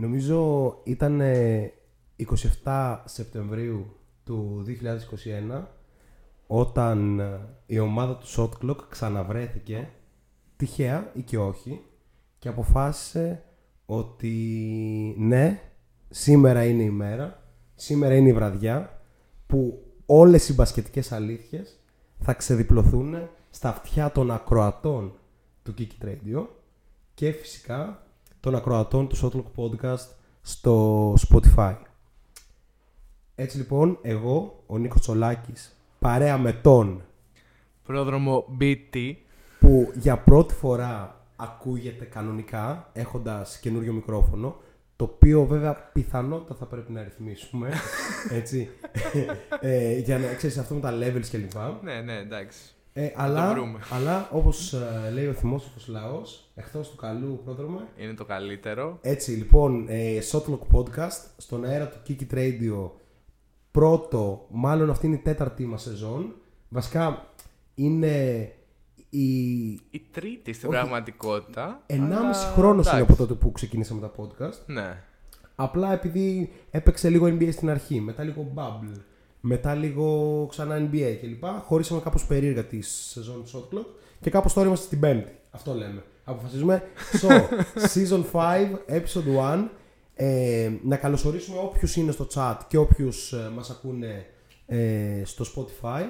Νομίζω ήταν ε, 27 Σεπτεμβρίου του 2021 όταν ε, η ομάδα του Shot Clock ξαναβρέθηκε τυχαία ή και όχι και αποφάσισε ότι ναι, σήμερα είναι η μέρα, σήμερα είναι η βραδιά που όλες οι μπασκετικές αλήθειες θα ξεδιπλωθούν στα αυτιά των ακροατών του Kiki Radio και φυσικά των ακροατών του Shotlock Podcast στο Spotify. Έτσι λοιπόν, εγώ, ο Νίκος Τσολάκης, παρέα με τον Πρόδρομο BT. που για πρώτη φορά ακούγεται κανονικά έχοντας καινούριο μικρόφωνο το οποίο βέβαια πιθανότατα θα πρέπει να ρυθμίσουμε έτσι ε, για να ξέρεις αυτό με τα levels κλπ. Ναι, ναι, εντάξει. Ε, το αλλά, βρούμε. αλλά όπως ε, λέει ο θυμόσοφος λαός εχθώς του καλού πρόδρομε Είναι το καλύτερο. έτσι λοιπόν ε, Shotlock Podcast στον αέρα του Kiki Radio πρώτο μάλλον αυτή είναι η τέταρτη μας σεζόν βασικά είναι η Η τρίτη στην Όχι. πραγματικότητα. 1,5 αλλά χρόνος είναι εντάξει. από τότε που ξεκινήσαμε τα podcast. Ναι. Απλά επειδή έπαιξε λίγο NBA στην αρχή, μετά λίγο Bubble, μετά λίγο ξανά NBA κλπ. Χωρίσαμε κάπως περίεργα τη σεζόν του Shot Clock και κάπως τώρα είμαστε στην πέμπτη. Αυτό λέμε. Αποφασίζουμε. So, season 5, episode 1. Ε, να καλωσορίσουμε όποιους είναι στο chat και όποιους ε, μας ακούνε ε, στο Spotify.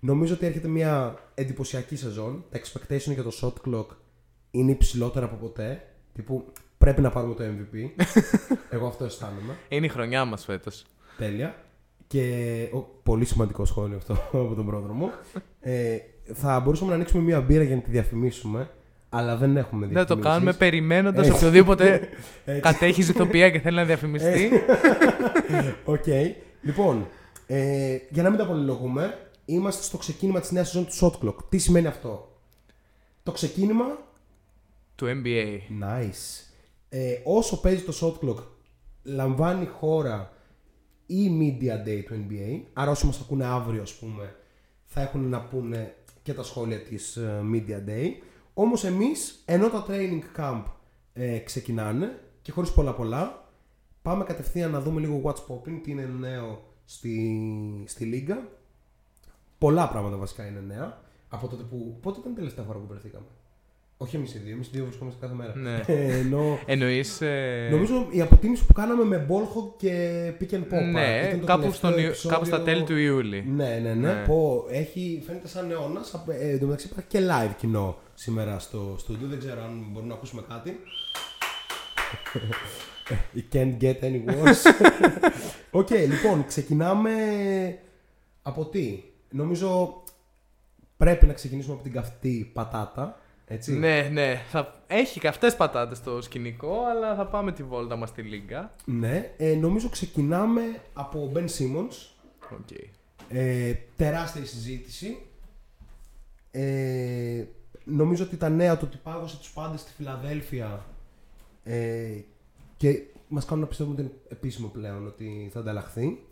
Νομίζω ότι έρχεται μια εντυπωσιακή σεζόν. Τα expectation για το shot clock είναι υψηλότερα από ποτέ. Τύπου πρέπει να πάρουμε το MVP. Εγώ αυτό αισθάνομαι. Είναι η χρονιά μας φέτος. Τέλεια. Και ο, πολύ σημαντικό σχόλιο αυτό από τον πρόδρομο. Ε, θα μπορούσαμε να ανοίξουμε μια μπύρα για να τη διαφημίσουμε, αλλά δεν έχουμε Δεν το διαφημίσεις. κάνουμε περιμένοντας Έτσι. οποιοδήποτε Έτσι. κατέχει ζητοπία και θέλει να διαφημιστεί. Οκ. Λοιπόν, ε, για να μην τα πολυλογούμε, είμαστε στο ξεκίνημα της νέας σεζόν του Shot Clock. Τι σημαίνει αυτό; Το ξεκίνημα του NBA. Nice. Ε, όσο παίζει το shot clock, λαμβάνει χώρα η media day του NBA. Άρα όσοι μας ακούνε αύριο, ας πούμε, θα έχουν να πούνε και τα σχόλια της ε, media day. Όμως εμείς, ενώ τα training camp ε, ξεκινάνε και χωρίς πολλά πολλά, πάμε κατευθείαν να δούμε λίγο what's popping, τι είναι νέο στη, στη λίγα. Πολλά πράγματα βασικά είναι νέα. Από τότε που. Πότε ήταν η τελευταία φορά που βρεθήκαμε; Όχι εμείς οι δύο, εμείς οι δύο βρισκόμαστε κάθε μέρα. Ναι. Ε, ενώ, Εννοείς. νομίζω η αποτίμηση που κάναμε με Ballhog και Pick and Pop. ναι, ήταν το κάπου, τελευταίο στον, Ιου- επεισόδιο- κάπου στα τέλη του Ιούλη. Ναι, ναι, ναι. Ναι. Πω, έχει, φαίνεται σαν αιώνας. Ε, εν τω μεταξύ υπάρχει και live κοινό σήμερα στο στούντιο. Δεν ξέρω αν μπορούμε να ακούσουμε κάτι. It can't get any worse. Οκ, λοιπόν, ξεκινάμε από τι; Νομίζω πρέπει να ξεκινήσουμε από την καυτή πατάτα. Έτσι. Ναι, ναι. Θα... Έχει καυτέ πατάτες στο σκηνικό, αλλά θα πάμε τη βόλτα μας στη Λίγκα. Ναι, ε, νομίζω ξεκινάμε από Ben Simmons. Okay. Ε, τεράστια η συζήτηση. Ε, νομίζω ότι τα νέα του ότι πάγωσε τους πάντες στη Φιλαδέλφια ε, και μας κάνουν να πιστεύουμε ότι είναι επίσημο πλέον ότι θα ανταλλαχθεί.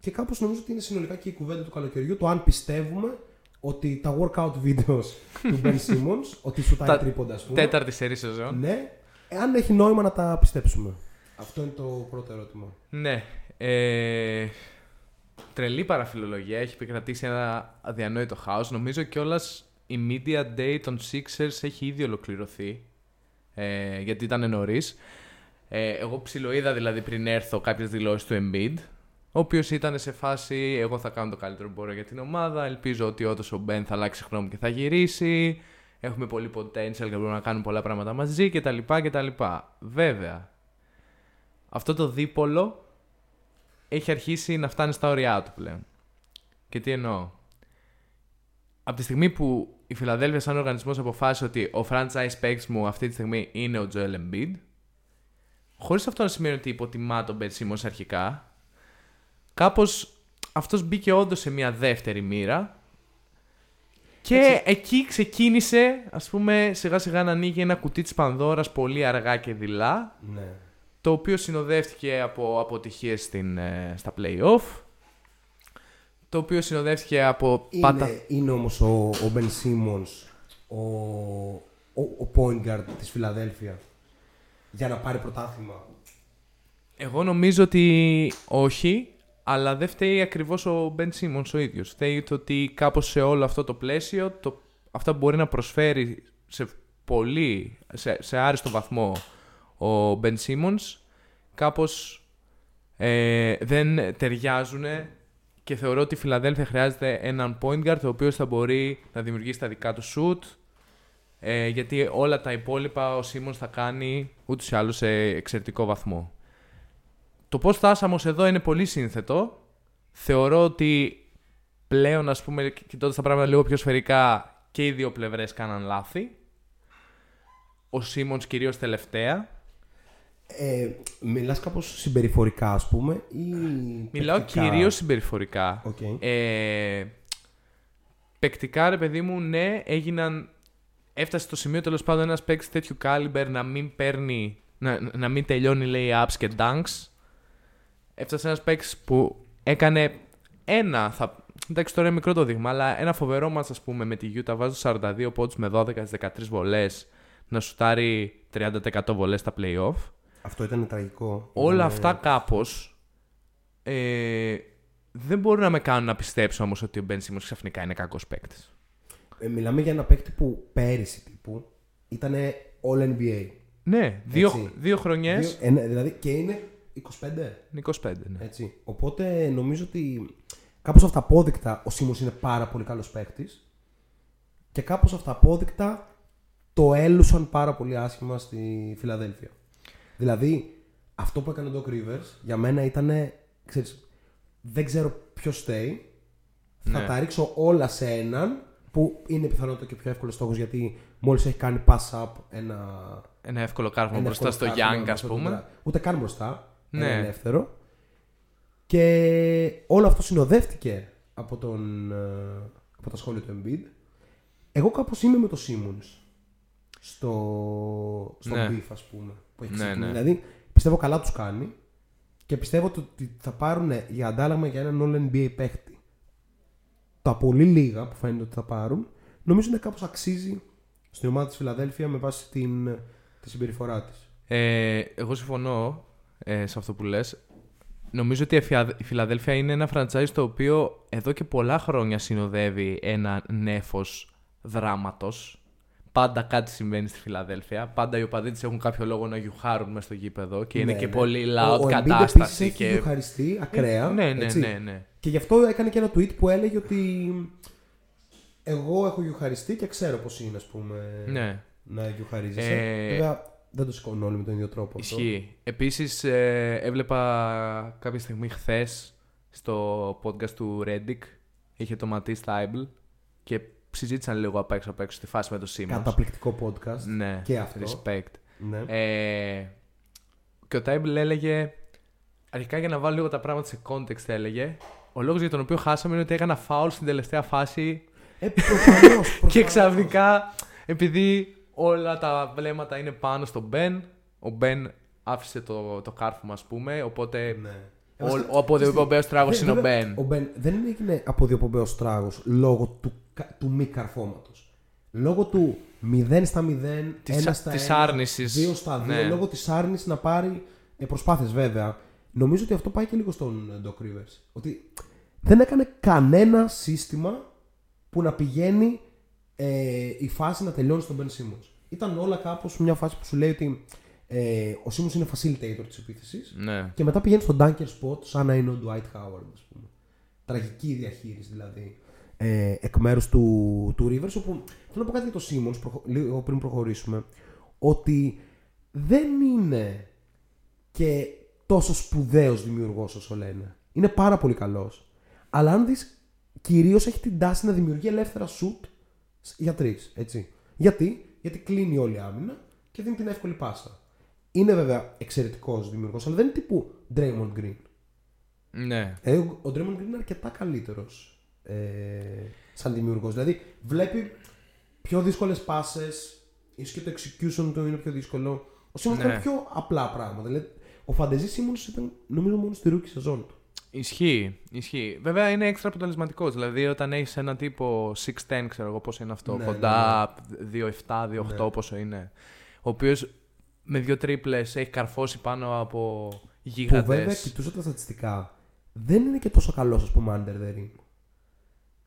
Και κάπως νομίζω ότι είναι συνολικά και η κουβέντα του καλοκαιριού το αν πιστεύουμε ότι τα workout videos του Ben Simmons, ότι σου τα Τα τρίποντα, ας πούμε. Τέταρτη σερή σεζόν. Ναι, εάν έχει νόημα να τα πιστέψουμε. Αυτό είναι το πρώτο ερώτημα. Ναι. Ε, τρελή παραφιλολογία. Έχει επικρατήσει ένα αδιανόητο χάος. Νομίζω κιόλας η media day των Sixers έχει ήδη ολοκληρωθεί. Ε, γιατί ήταν νωρίς. Ε, εγώ ψιλοείδα δηλαδή πριν έρθω κάποιες δηλώσεις του Embiid. Ο οποίος ήταν σε φάση, εγώ θα κάνω το καλύτερο που μπορώ για την ομάδα. Ελπίζω ότι όντως ο Μπεν θα αλλάξει χρόνο και θα γυρίσει. Έχουμε πολύ potential και μπορούμε να κάνουμε πολλά πράγματα μαζί κτλ. κτλ. Βέβαια, αυτό το δίπολο έχει αρχίσει να φτάνει στα ωριά του πλέον. Και τι εννοώ. Από τη στιγμή που η Φιλαδέλφια σαν οργανισμός αποφάσισε ότι ο franchise παίκτης μου αυτή τη στιγμή είναι ο Joel Embiid, χωρίς αυτό να σημαίνει ότι υποτιμά τον Ben Simmons αρχικά, κάπως αυτός μπήκε όντως σε μια δεύτερη μοίρα και εκεί ξεκίνησε, ας πούμε, σιγά σιγά να ανοίγει ένα κουτί της Πανδώρας πολύ αργά και δειλά, Ναι. το οποίο συνοδεύτηκε από αποτυχίες στην, ε, στα play-off, το οποίο συνοδεύτηκε από Είναι, πάτα... είναι όμως ο, ο Ben Simmons ο, ο, ο point guard της Φιλαδέλφια για να πάρει πρωτάθλημα. Εγώ νομίζω ότι όχι, αλλά δεν φταίει ακριβώς ο Μπεν Σίμονς ο ίδιος. Φταίει το ότι κάπως σε όλο αυτό το πλαίσιο, το, αυτά που μπορεί να προσφέρει σε πολύ, σε, σε άριστο βαθμό ο Μπεν Σίμονς, κάπως ε, δεν ταιριάζουν και θεωρώ ότι η Φιλαδέλφια χρειάζεται έναν point guard ο οποίος θα μπορεί να δημιουργήσει τα δικά του shoot, ε, γιατί όλα τα υπόλοιπα ο Σίμονς θα κάνει ούτως ή άλλως σε εξαιρετικό βαθμό. Το πώς φτάσαμε ως εδώ είναι πολύ σύνθετο. Θεωρώ ότι πλέον, ας πούμε, κοιτώντας τα πράγματα λίγο πιο σφαιρικά, και οι δύο πλευρές κάναν λάθη. Ο Σίμονς κυρίως τελευταία. Ε, μιλάς κάπως συμπεριφορικά, ας πούμε, ή... Μιλάω παικτικά; κυρίως συμπεριφορικά. Οκ. Ε, παικτικά, ρε παιδί μου, ναι, έγιναν. Έφτασε στο σημείο τέλος πάντων ένας παίκτης τέτοιου caliber να μην παίρνει. Να, να μην τελειώνει, λέει, ups και dunks. Έφτασε ένας παίκτης που έκανε ένα. Θα, εντάξει, τώρα είναι μικρό το δείγμα, αλλά ένα φοβερό μα, ας πούμε, με τη Utah βάζω 42 πόντους με 12 13 βολές να σουτάρει 30% βολές στα playoff. Αυτό ήταν τραγικό. Όλα Ήταν, αυτά κάπως ε, δεν μπορούν να με κάνουν να πιστέψω όμως ότι ο Ben Simmons ξαφνικά είναι κακός παίκτης. ε, μιλάμε για ένα παίκτη που πέρυσι τύπου ήταν All NBA. Ναι, δύο, Έτσι. δύο χρονιές, Δύο- ένα- δηλαδή και είναι 25. είναι 25, ναι. Έτσι. Οπότε νομίζω ότι κάπως αυταπόδεικτα ο Σίμος είναι πάρα πολύ καλός παίκτης και κάπως αυταπόδεικτα το έλουσαν πάρα πολύ άσχημα στη Φιλαδέλφια. Δηλαδή, αυτό που έκανε ο Doc Rivers για μένα ήταν, ξέρεις, δεν ξέρω ποιος στέει, θα Ναι. τα ρίξω όλα σε έναν που είναι πιθανότατα και πιο εύκολος στόχος γιατί μόλις έχει κάνει pass up ένα Ένα εύκολο κάρβουνο ένα μπροστά στο εύκολο Young, κάρφωμα ας με αυτό πούμε. το- Ούτε καν μπροστά. Ναι. Ένα ελεύθερο. Και όλο αυτό συνοδεύτηκε από, τον, ε, από τα σχόλια του Embiid. Εγώ κάπως είμαι με το Simmons στο, στο Ναι. beef, ας πούμε. Που έχει Ναι, ξεκινήσει. ναι. Δηλαδή, πιστεύω καλά τους κάνει και πιστεύω το ότι θα πάρουν για αντάλλαγμα για έναν All NBA παίχτη. Τα πολύ λίγα που φαίνεται ότι θα πάρουν, νομίζω είναι κάπως αξίζει στην ομάδα της Φιλαδέλφια με βάση την, τη συμπεριφορά της. Ε, εγώ συμφωνώ ε, σε αυτό που λες. Νομίζω ότι η Φια- η Φιλαδέλφια είναι ένα franchise το οποίο εδώ και πολλά χρόνια συνοδεύει ένα νέφος δράματος. Πάντα κάτι συμβαίνει στη Φιλαδέλφια. Πάντα οι οπαδοί της έχουν κάποιο λόγο να γιουχάρουν μέσα στο γήπεδο και είναι Ναι, και ναι. πολύ Ο- loud ο Embiid κατάσταση. επίσης έχει και... διοχαριστεί ακραία. ναι, ναι, έτσι. ναι, ναι. Και γι' αυτό έκανε και ένα tweet που έλεγε ότι εγώ έχω γιουχαριστεί και ξέρω πώς είναι, ας πούμε, ναι. να γιουχαρίζεσαι. Ε, Βέβαια, δεν το σηκώνουν όλοι με τον ίδιο τρόπο. αυτό. Ισχύει. Επίσης, ε, έβλεπα κάποια στιγμή χθες στο podcast του Reddick. Είχε το Ματί Στάιμπλ και συζήτησαν λίγο απ' έξω απ' έξω στη φάση με το Simmons. Καταπληκτικό podcast. Ναι, Και αυτό. Respect. Ναι. Ε, και ο Τάιμπλ έλεγε. Αρχικά για να βάλω λίγο τα πράγματα σε context έλεγε. Ο λόγος για τον οποίο χάσαμε είναι ότι έκανα foul στην τελευταία φάση Ε, προφανώς, και προφανώς. ξαφνικά, επειδή όλα τα βλέμματα είναι πάνω στον Μπεν, ο Μπεν άφησε το, το κάρφωμα, ας πούμε. Οπότε Ναι. ο, Βασικά, ο αποδιοπομπαίος τράγος Βέ- είναι ο βέβαια, Μπεν. Ο Μπεν δεν έγινε αποδιοπομπαίος τράγος λόγω του, κα- του μη καρφώματος. Λόγω του 0 στα 0, Της- 1 στα 1, της άρνησης. 2 στα 2, Ναι. λόγω της άρνησης να πάρει ε, προσπάθειες βέβαια. Νομίζω ότι αυτό πάει και λίγο στον ε, Doc Rivers. Ότι δεν έκανε κανένα σύστημα που να πηγαίνει ε, η φάση να τελειώνεις στον Ben Simmons. Ήταν όλα κάπως μια φάση που σου λέει ότι ε, ο Simmons είναι facilitator της επίθεσης Ναι. και μετά πηγαίνεις στο dunker spot σαν να είναι ο Dwight Howard, ας πούμε. Τραγική διαχείριση δηλαδή ε, εκ μέρους του, του Rivers. Όπου θέλω να πω κάτι για το Simmons προχω- λίγο πριν προχωρήσουμε. Ότι δεν είναι και τόσο σπουδαίος δημιουργός όσο λένε. Είναι πάρα πολύ καλός. Αλλά αν δεις, κυρίως έχει την τάση να δημιουργεί ελεύθερα shoot για τρεις, έτσι. Γιατί, γιατί κλείνει όλη η άμυνα και δίνει την εύκολη πάσα. Είναι βέβαια εξαιρετικός δημιουργός, αλλά δεν είναι τύπου Draymond Green. Ναι. Ε, ο ο Draymond Green είναι αρκετά καλύτερος ε, σαν δημιουργός. Δηλαδή βλέπει πιο δύσκολες πάσες, ίσως και το execution του είναι πιο δύσκολο. Ο Simmons Ναι. κάνει πιο απλά πράγματα. Δηλαδή, ο Φαντεζής Simmons ήταν νομίζω μόνος στη ρούκη σεζόν του. Ισχύει, ισχύει. Βέβαια είναι έξτρα αποτελεσματικός. Δηλαδή, όταν έχεις έναν τύπο 6'10, ξέρω εγώ πόσο είναι αυτό, Ναι, κοντά 2'7, 2'8, Ναι. πόσο είναι. Ο οποίος με δύο τρίπλες έχει καρφώσει πάνω από Που γίγαντες. βέβαια κοιτούσα τα στατιστικά. Δεν είναι και τόσο καλός, ας πούμε, under the ring.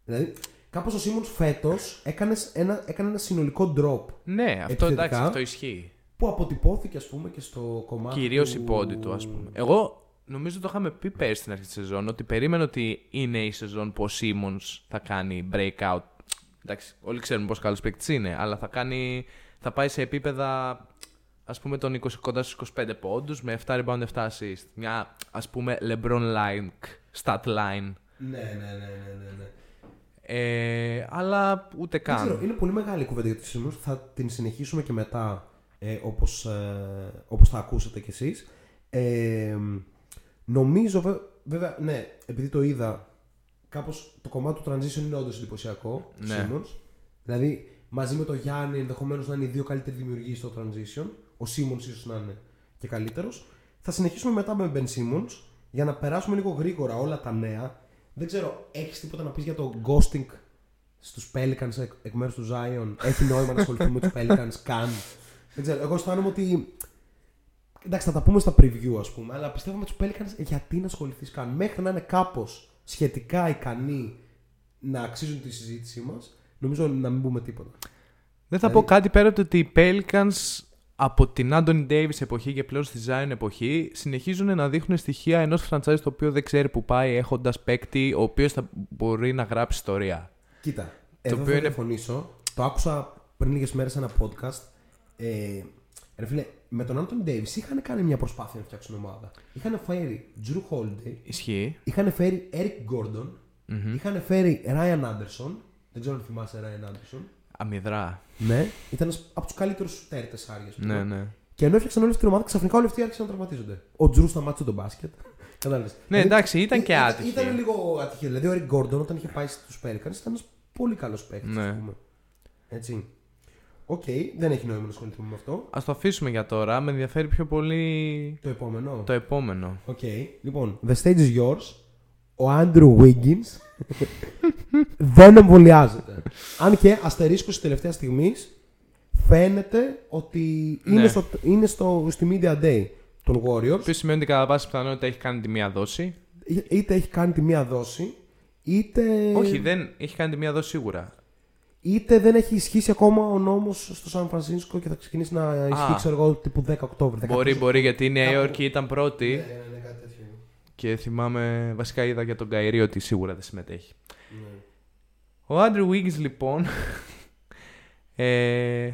Δηλαδή, κάπως ο Σίμονς φέτος έκανες ένα, έκανε ένα συνολικό drop Ναι, αυτό Επιθετικά. εντάξει, αυτό ισχύει. που αποτυπώθηκε, ας πούμε, και στο κομμάτι. Κυρίως του... η πόντι του, ας πούμε. Εγώ νομίζω το είχαμε πει πέρσι στην αρχή της σεζόν ότι περίμενα ότι είναι η σεζόν που ο Σίμον θα κάνει breakout. Εντάξει, όλοι ξέρουμε πόσο καλός παίκτης είναι, αλλά θα, κάνει, θα πάει σε επίπεδα ας πούμε των 20, κοντά στους 25 πόντους με 7 rebound 7 assist. Μια ας πούμε LeBron-like stat line. Ναι, ναι, ναι, ναι, ναι. ναι. Ε, αλλά ούτε Δεν ξέρω, καν. είναι πολύ μεγάλη η κουβέντα για τους Σίμον. Θα την συνεχίσουμε και μετά, ε, όπως, ε, όπως θα ακούσετε κι εσείς. Ε, νομίζω, βέ- βέβαια, ναι, επειδή το είδα, κάπως το κομμάτι του transition είναι όντως εντυπωσιακό. του Ναι. Simmons. Δηλαδή, μαζί με το Γιάννη, ενδεχομένως να είναι οι δύο καλύτεροι δημιουργοί στο transition. Ο Simmons ίσως να είναι και καλύτερος. Θα συνεχίσουμε μετά με Ben Simmons για να περάσουμε λίγο γρήγορα όλα τα νέα. Δεν ξέρω, έχεις τίποτα να πεις για το ghosting στους Pelicans εκ, εκ μέρους του Zion; Έχει νόημα να ασχοληθούμε με τους Pelicans καν; Δεν ξέρω, εγώ αισθάνομαι ότι... Εντάξει, θα τα πούμε στα preview ας πούμε, αλλά πιστεύω με τους Pelicans γιατί να ασχοληθείς καν. Μέχρι να είναι κάπως σχετικά ικανοί να αξίζουν τη συζήτησή μας, νομίζω να μην πούμε τίποτα. Δεν θα Δηλαδή- πω κάτι πέρα από το ότι οι Pelicans από την Anthony Davis εποχή και πλέον στη Zion εποχή συνεχίζουν να δείχνουν στοιχεία ενός franchise το οποίο δεν ξέρει που πάει έχοντας παίκτη ο οποίος θα μπορεί να γράψει ιστορία. Κοίτα, εδώ οποίο θα είναι- διαφωνήσω. Το άκουσα πριν λίγες μέρες σε ένα podcast. Ε, ρε φίλε, με τον Anthony Davis είχαν κάνει μια προσπάθεια να φτιάξουν ομάδα. Είχαν φέρει Drew Holiday, Ισχύει. είχαν φέρει Eric Gordon, είχαν φέρει Ryan Anderson. Δεν ξέρω αν θυμάσαι Ryan Anderson. Αμυδρά. Ναι, ήταν ένας από τους καλύτερους τέρτε άριας. Ναι, ναι. Και ενώ έφτιαξαν όλη αυτή την ομάδα, ξαφνικά όλοι αυτοί άρχισαν να τραυματίζονται. Ο Τζρου σταμάτησε τον μπάσκετ. Κατάλαβες. Ναι, εντάξει, ήταν και άτυχη. Ήταν λίγο άτυχη. Δηλαδή, ο Eric Gordon όταν είχε πάει στους Pelicans ήταν ένας πολύ καλός παίκτης. Ναι. πούμε. Έτσι. Οκ, δεν έχει νόημα να ασχοληθούμε με αυτό. Ας το αφήσουμε για τώρα. Με ενδιαφέρει πιο πολύ Το επόμενο. το επόμενο. Οκ. Λοιπόν, the stage is yours. Ο Andrew Wiggins δεν εμβολιάζεται. Αν και αστερίσκος της τελευταίας στιγμής φαίνεται ότι είναι, Ναι. στο, είναι στο, στη Media Day των Warriors. Το οποίο σημαίνει ότι κατά βάση πιθανότητα έχει κάνει τη μία δόση. Είτε έχει κάνει τη μία δόση, είτε, Όχι, δεν έχει κάνει τη μία δόση σίγουρα. Είτε δεν έχει ισχύσει ακόμα ο νόμος στο Σαν Φρανσίσκο και θα ξεκινήσει να ισχύει, ξέρω εγώ, τύπου 10 Οκτώβρη. 10 Μπορεί, μπορεί, γιατί η Νέα Κάπου- Υόρκη ήταν πρώτη. Ναι, ναι, ναι, κάτι τέτοιο. Και θυμάμαι, βασικά είδα για τον Καϊρή ότι σίγουρα δεν συμμετέχει. Ναι. Ο Άντριου Wiggins λοιπόν ε,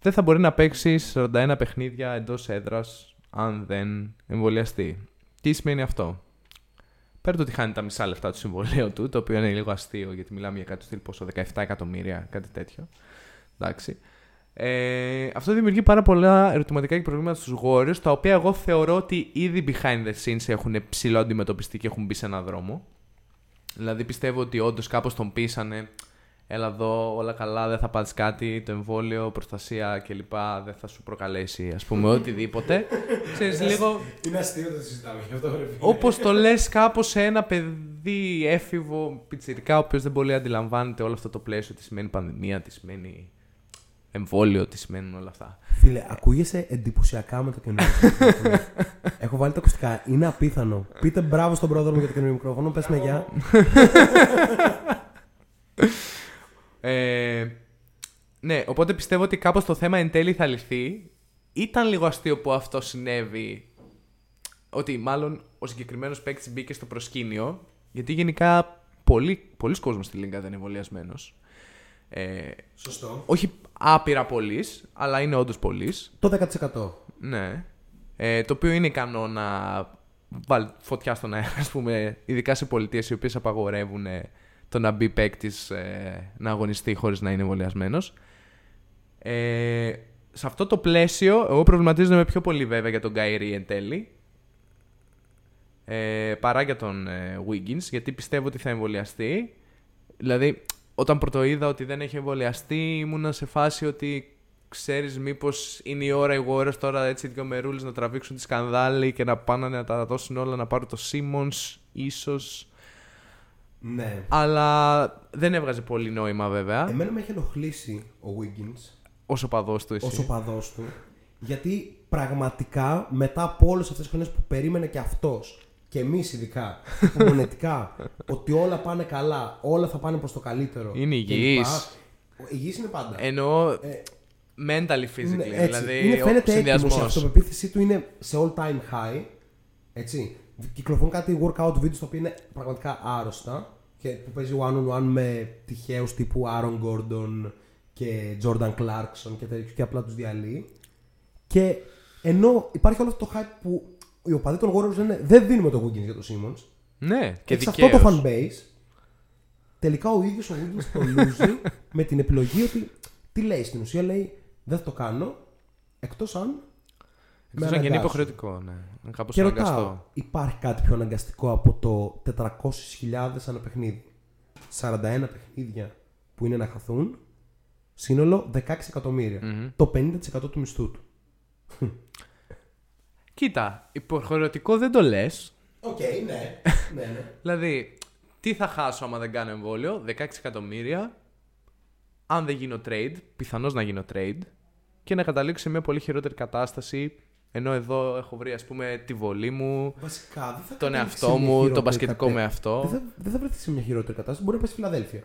δεν θα μπορεί να παίξει 41 παιχνίδια εντός έδρας αν δεν εμβολιαστεί. Τι σημαίνει αυτό; Πέρα το ότι χάνει τα μισά λεφτά του συμβολέου του, το οποίο είναι λίγο αστείο γιατί μιλάμε για κάτι στυλ πόσο 17 εκατομμύρια, κάτι τέτοιο. Εντάξει. Ε, αυτό δημιουργεί πάρα πολλά ερωτηματικά και προβλήματα στους Warriors, τα οποία εγώ θεωρώ ότι ήδη behind the scenes έχουν ψηλό αντιμετωπιστεί και έχουν μπει σε έναν δρόμο. Δηλαδή πιστεύω ότι όντως κάπως τον πείσανε. Έλα εδώ, όλα καλά, δεν θα πάθεις κάτι, το εμβόλιο, προστασία κλπ. Δεν θα σου προκαλέσει, ας πούμε, οτιδήποτε. Ξέρεις, λίγο Είναι αστείο να το συζητάμε γι' αυτό. ρε φίλε. όπως το λες κάπως σε ένα παιδί έφηβο πιτσιρικά, ο οποίος δεν πολύ αντιλαμβάνεται όλο αυτό το πλαίσιο, τι σημαίνει πανδημία, τι σημαίνει εμβόλιο, τι σημαίνουν όλα αυτά. Φίλε, ακούγεσαι εντυπωσιακά με το καινούργιο μικρόφωνο. Έχω βάλει τα ακουστικά. Είναι απίθανο. Πείτε μπράβο στον πρόεδρο μου για το καινούργιο μικρόφωνο. Πες με γεια. Ε, ναι, οπότε πιστεύω ότι κάπως το θέμα εν τέλει θα λυθεί. Ήταν λίγο αστείο που αυτό συνέβη. Ότι μάλλον ο συγκεκριμένος παίκτης μπήκε στο προσκήνιο. Γιατί γενικά πολλοί, πολλοί κόσμος στη Λίγκα δεν είναι εμβολιασμένος. Ε, Σωστό. όχι άπειρα πολλοί, αλλά είναι όντως πολλοί. Το 10%. Ναι. Ε, το οποίο είναι ικανό να βάλει φωτιά στον αέρα, ας πούμε, ειδικά σε πολιτείες οι οποίες απαγορεύουν ε, το να μπει παίκτης να αγωνιστεί χωρίς να είναι εμβολιασμένος. Ε, σε αυτό το πλαίσιο, εγώ προβληματίζομαι πιο πολύ βέβαια για τον Καϊρή εν τέλει. Ε, παρά για τον ε, Wiggins, γιατί πιστεύω ότι θα εμβολιαστεί. Δηλαδή, όταν πρωτοείδα ότι δεν έχει εμβολιαστεί, ήμουνα σε φάση ότι ξέρεις μήπως είναι η ώρα οι Warriors τώρα έτσι δύο μερούλες να τραβήξουν τη σκανδάλη και να πάνε να τα δώσουν όλα να πάρουν το Simmons ίσως. Ναι. Αλλά δεν έβγαζε πολύ νόημα βέβαια. Εμένα με έχει ενοχλήσει ο Wiggins Όσο παδός του εσύ. όσο παδό του. Γιατί πραγματικά μετά από όλες αυτές τις χρονιές που περίμενε και αυτός και εμείς ειδικά, υπομονετικά, ότι όλα πάνε καλά, όλα θα πάνε προς το καλύτερο. Είναι κλπ. υγιής. Ο υγιής είναι πάντα. Εννοώ Ε, mentally, physically. ναι, έτσι. δηλαδή, είναι, ο φαίνεται έτοιμος, η συνδυασμός. αυτοπεποίθησή του είναι σε all time high. Έτσι. Κυκλοφορούν κάτι workout videos τα οποία είναι πραγματικά άρρωστα και που παίζει one on one με τυχαίους τύπου Aaron Gordon και Jordan Clarkson και τέτοιους και απλά τους διαλύει. Και ενώ υπάρχει όλο αυτό το hype που οι οπαδοί των Warriors λένε δεν δίνουμε το Wiggins για τον Simmons. Ναι, και Και σε αυτό το δικαίως. fan base, τελικά ο ίδιος ο Wiggins το λούζει με την επιλογή ότι τι λέει στην ουσία, λέει δεν θα το κάνω εκτός αν. Με Εκτός αν και είναι αναγκάσουν». υποχρεωτικό, ναι. Είναι κάπως Και ρωτάω, αναγκαστό. υπάρχει κάτι πιο αναγκαστικό από το 400.000 ανά παιχνίδι; 41 παιχνίδια που είναι να χαθούν, σύνολο 16 εκατομμύρια. Μμμ. Το 50% του μισθού του. Κοίτα, υποχρεωτικό δεν το λες. Οκ, ναι. ναι, ναι. Δηλαδή, τι θα χάσω άμα δεν κάνω εμβόλιο, 16 εκατομμύρια. Αν δεν γίνω trade, πιθανώς να γίνω trade και να καταλήξω σε μια πολύ χειρότερη κατάσταση. Ενώ εδώ έχω βρει, ας πούμε, τη βολή μου, Βασικά, δεν θα τον καταλήξει εαυτό σε μια μου, τον χειρότερη πασχετικό κατέ- με αυτό. Δεν θα, δεν θα βρεθεί σε μια χειρότερη κατάσταση. Μπορεί να πας στη Φιλαδέλφια.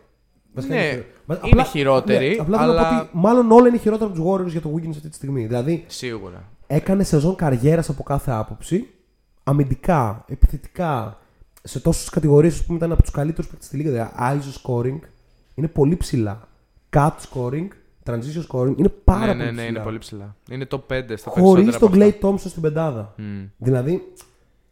Ναι, είναι χειρο- Μα- είναι χειρότερη, ναι, απλά θέλω να αλλά- πω ότι μάλλον όλα είναι χειρότερα από τους Warriors για το Wiggins αυτή τη στιγμή. Δηλαδή, Σίγουρα. έκανε σεζόν καριέρας από κάθε άποψη. Αμυντικά, επιθετικά, σε τόσες κατηγορίες που ήταν από τους καλύτερους παίκτες στη λίγα. Δηλαδή, ISO scoring είναι πολύ ψηλά. Cut scoring, transition scoring είναι πάρα ναι, πολύ ναι, ναι, ψηλά. είναι πολύ ψηλά. Είναι το 5 στα Χωρίς περισσότερα τον από Clay αυτά. Thompson στην πεντάδα. Μμ. Δηλαδή,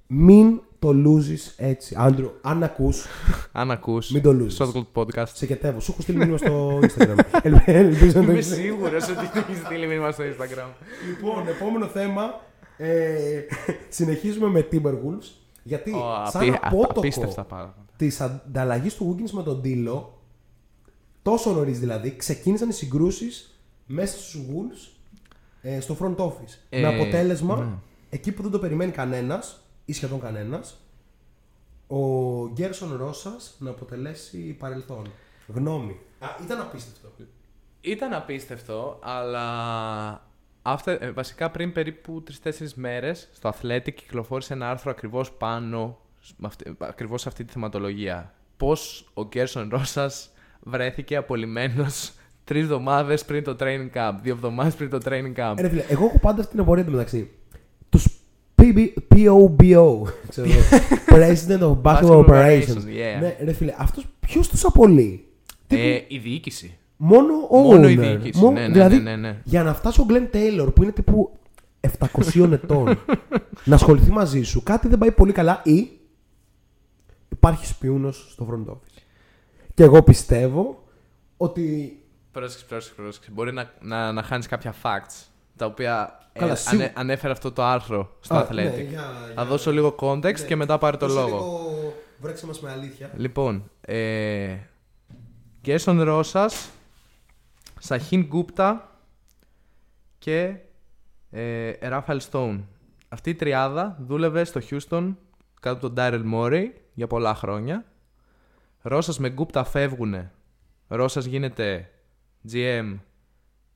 μην το lose έτσι. Άντρου, αν ακούς, Αν ακούς, Μην το loses. Shotclub Podcast. σε κετεύω. Σου έχω στείλει μήνυμα στο Instagram. Ελ- Ελπίζω να το Είμαι έχεις- σίγουρος ότι έχεις στείλει μήνυμα στο Instagram. Λοιπόν, επόμενο θέμα. Ε, συνεχίζουμε με Timberwolves. Γιατί Ω, σαν απεί- α- απότοκο Απίστευτα πράγματα. της ανταλλαγής του Wiggins με τον Ντίλο, τόσο νωρίς δηλαδή, ξεκίνησαν οι συγκρούσεις μέσα στους Wolves ε, στο front office. Ε, με αποτέλεσμα, ναι. εκεί που δεν το περιμένει κανένας ή σχεδόν κανένας, ο Γκέρσον Ρώσα να αποτελέσει παρελθόν. Γνώμη. Α, ήταν απίστευτο. Ήταν απίστευτο, αλλά αυτά, ε, βασικά πριν περίπου 3-4 μέρες στο Athletic κυκλοφόρησε ένα άρθρο ακριβώς πάνω με αυτή, ακριβώς σε αυτή τη θεματολογία. Πώς ο Γκέρσον Ρώσας βρέθηκε απολυμμένος τρεις εβδομάδες πριν το training camp, δύο εβδομάδες πριν το training camp. Ε, ρε φίλε, εγώ έχω πάντα στην απορία του μεταξύ. Τους POBO, ξέρω εγώ, President of Basketball Basketball Operations. Operations, yeah. Ναι, ρε φίλε, αυτός ποιος τους απολύει; Ε, η διοίκηση. Μόνο ο Μόνο η owner. διοίκηση, Μόνο- ναι, ναι, δηλαδή, ναι, ναι, ναι. για να φτάσει ο Glenn Taylor που είναι τύπου 700 ετών να ασχοληθεί μαζί σου, κάτι δεν πάει πολύ καλά ή υπάρχει σπιούνος στο front office. Και εγώ πιστεύω ότι Πρόσεξε, πρόσεξε, πρόσεξε. Μπορεί να, να, να χάνεις κάποια facts τα οποία ε, Καλά, σίγουρα. ανε- ανέφερε αυτό το άρθρο στο Α, Athletic. ναι, για- Θα για- δώσω λίγο context Ναι. και μετά πάρει το δώσε λόγο. λίγο- Βρέξε μας με αλήθεια. Λοιπόν, ε, Γκέσον Ρώσας, Σαχίν Γκούπτα και ε, Ράφαλ Στόουν. Αυτή η τριάδα δούλευε στο Houston κάτω από τον Ντάιρελ Μόρεϊ για πολλά χρόνια. Ρώσας με Γκούπτα φεύγουνε. Ρώσας γίνεται GM.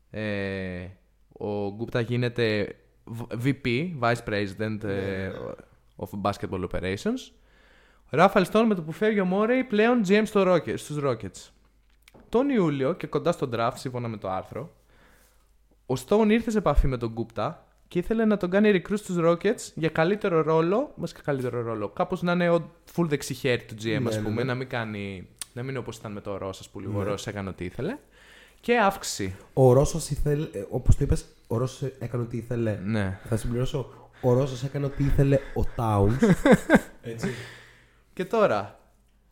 Ε, ο Γκούπτα γίνεται VP, Vice President ε, of Basketball Operations. Ο Ράφαλ Στόν με το που φεύγει ο Μόρεϊ πλέον GM στο Rockets, στους Rockets. Τον Ιούλιο και κοντά στον draft, σύμφωνα με το άρθρο, ο Στόν ήρθε σε επαφή με τον Γκούπτα και ήθελε να τον κάνει recruit στους Rockets για καλύτερο ρόλο, βασικά καλύτερο ρόλο, κάπως να είναι ο full δεξιχέρι του GM, ας Ναι, ναι, πούμε, ναι. να μην κάνει, να μην είναι όπως ήταν με το Ρώσας που λίγο Ναι. ο Ρώσας έκανε ό,τι ήθελε. Και αύξηση. Ο Ρώσος ήθελε, ε, όπως το είπες, ο Ρώσος έκανε ό,τι ήθελε. Ναι. Θα συμπληρώσω, ο Ρώσος έκανε ό,τι ήθελε ο Towns. Έτσι. Και τώρα,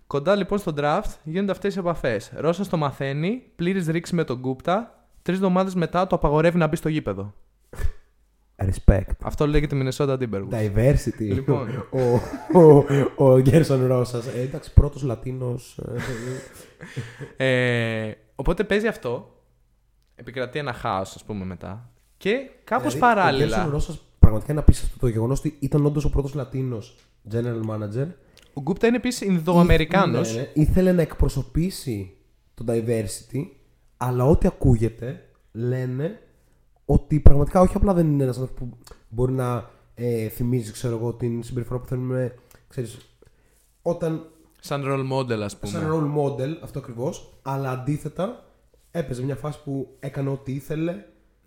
κοντά λοιπόν στο draft γίνονται αυτές οι επαφές. Ρώσα το μαθαίνει, πλήρης ρήξη με τον Γκούπτα. Τρεις εβδομάδες μετά το απαγορεύει να μπει στο γήπεδο. Respect. Αυτό λέγεται Minnesota Timberwolves. Diversity. Λοιπόν. ο, ο, ο Γκέρσον Ρώσας. Ε, εντάξει, πρώτος Λατίνος. ε, Ε, οπότε παίζει αυτό. Επικρατεί ένα χάος, ας πούμε, μετά. Και κάπως δηλαδή, Ο Γκέρσον παράλληλα. Ρώσας πραγματικά είναι απίστευτο το γεγονός ότι ήταν όντως ο πρώτος Λατίνος general manager. Ο Γκούπτα είναι επίσης Ινδοαμερικάνος. Ναι, ναι. Ήθελε να εκπροσωπήσει το diversity, αλλά ό,τι ακούγεται λένε ότι πραγματικά όχι απλά δεν είναι ένας άνθρωπος που μπορεί να ε, θυμίζει ξέρω εγώ, την συμπεριφορά που θέλουμε. Ξέρεις, όταν. Σαν role model, ας πούμε. Σαν role model, αυτό ακριβώς. Αλλά αντίθετα, έπαιζε μια φάση που έκανε ό,τι ήθελε.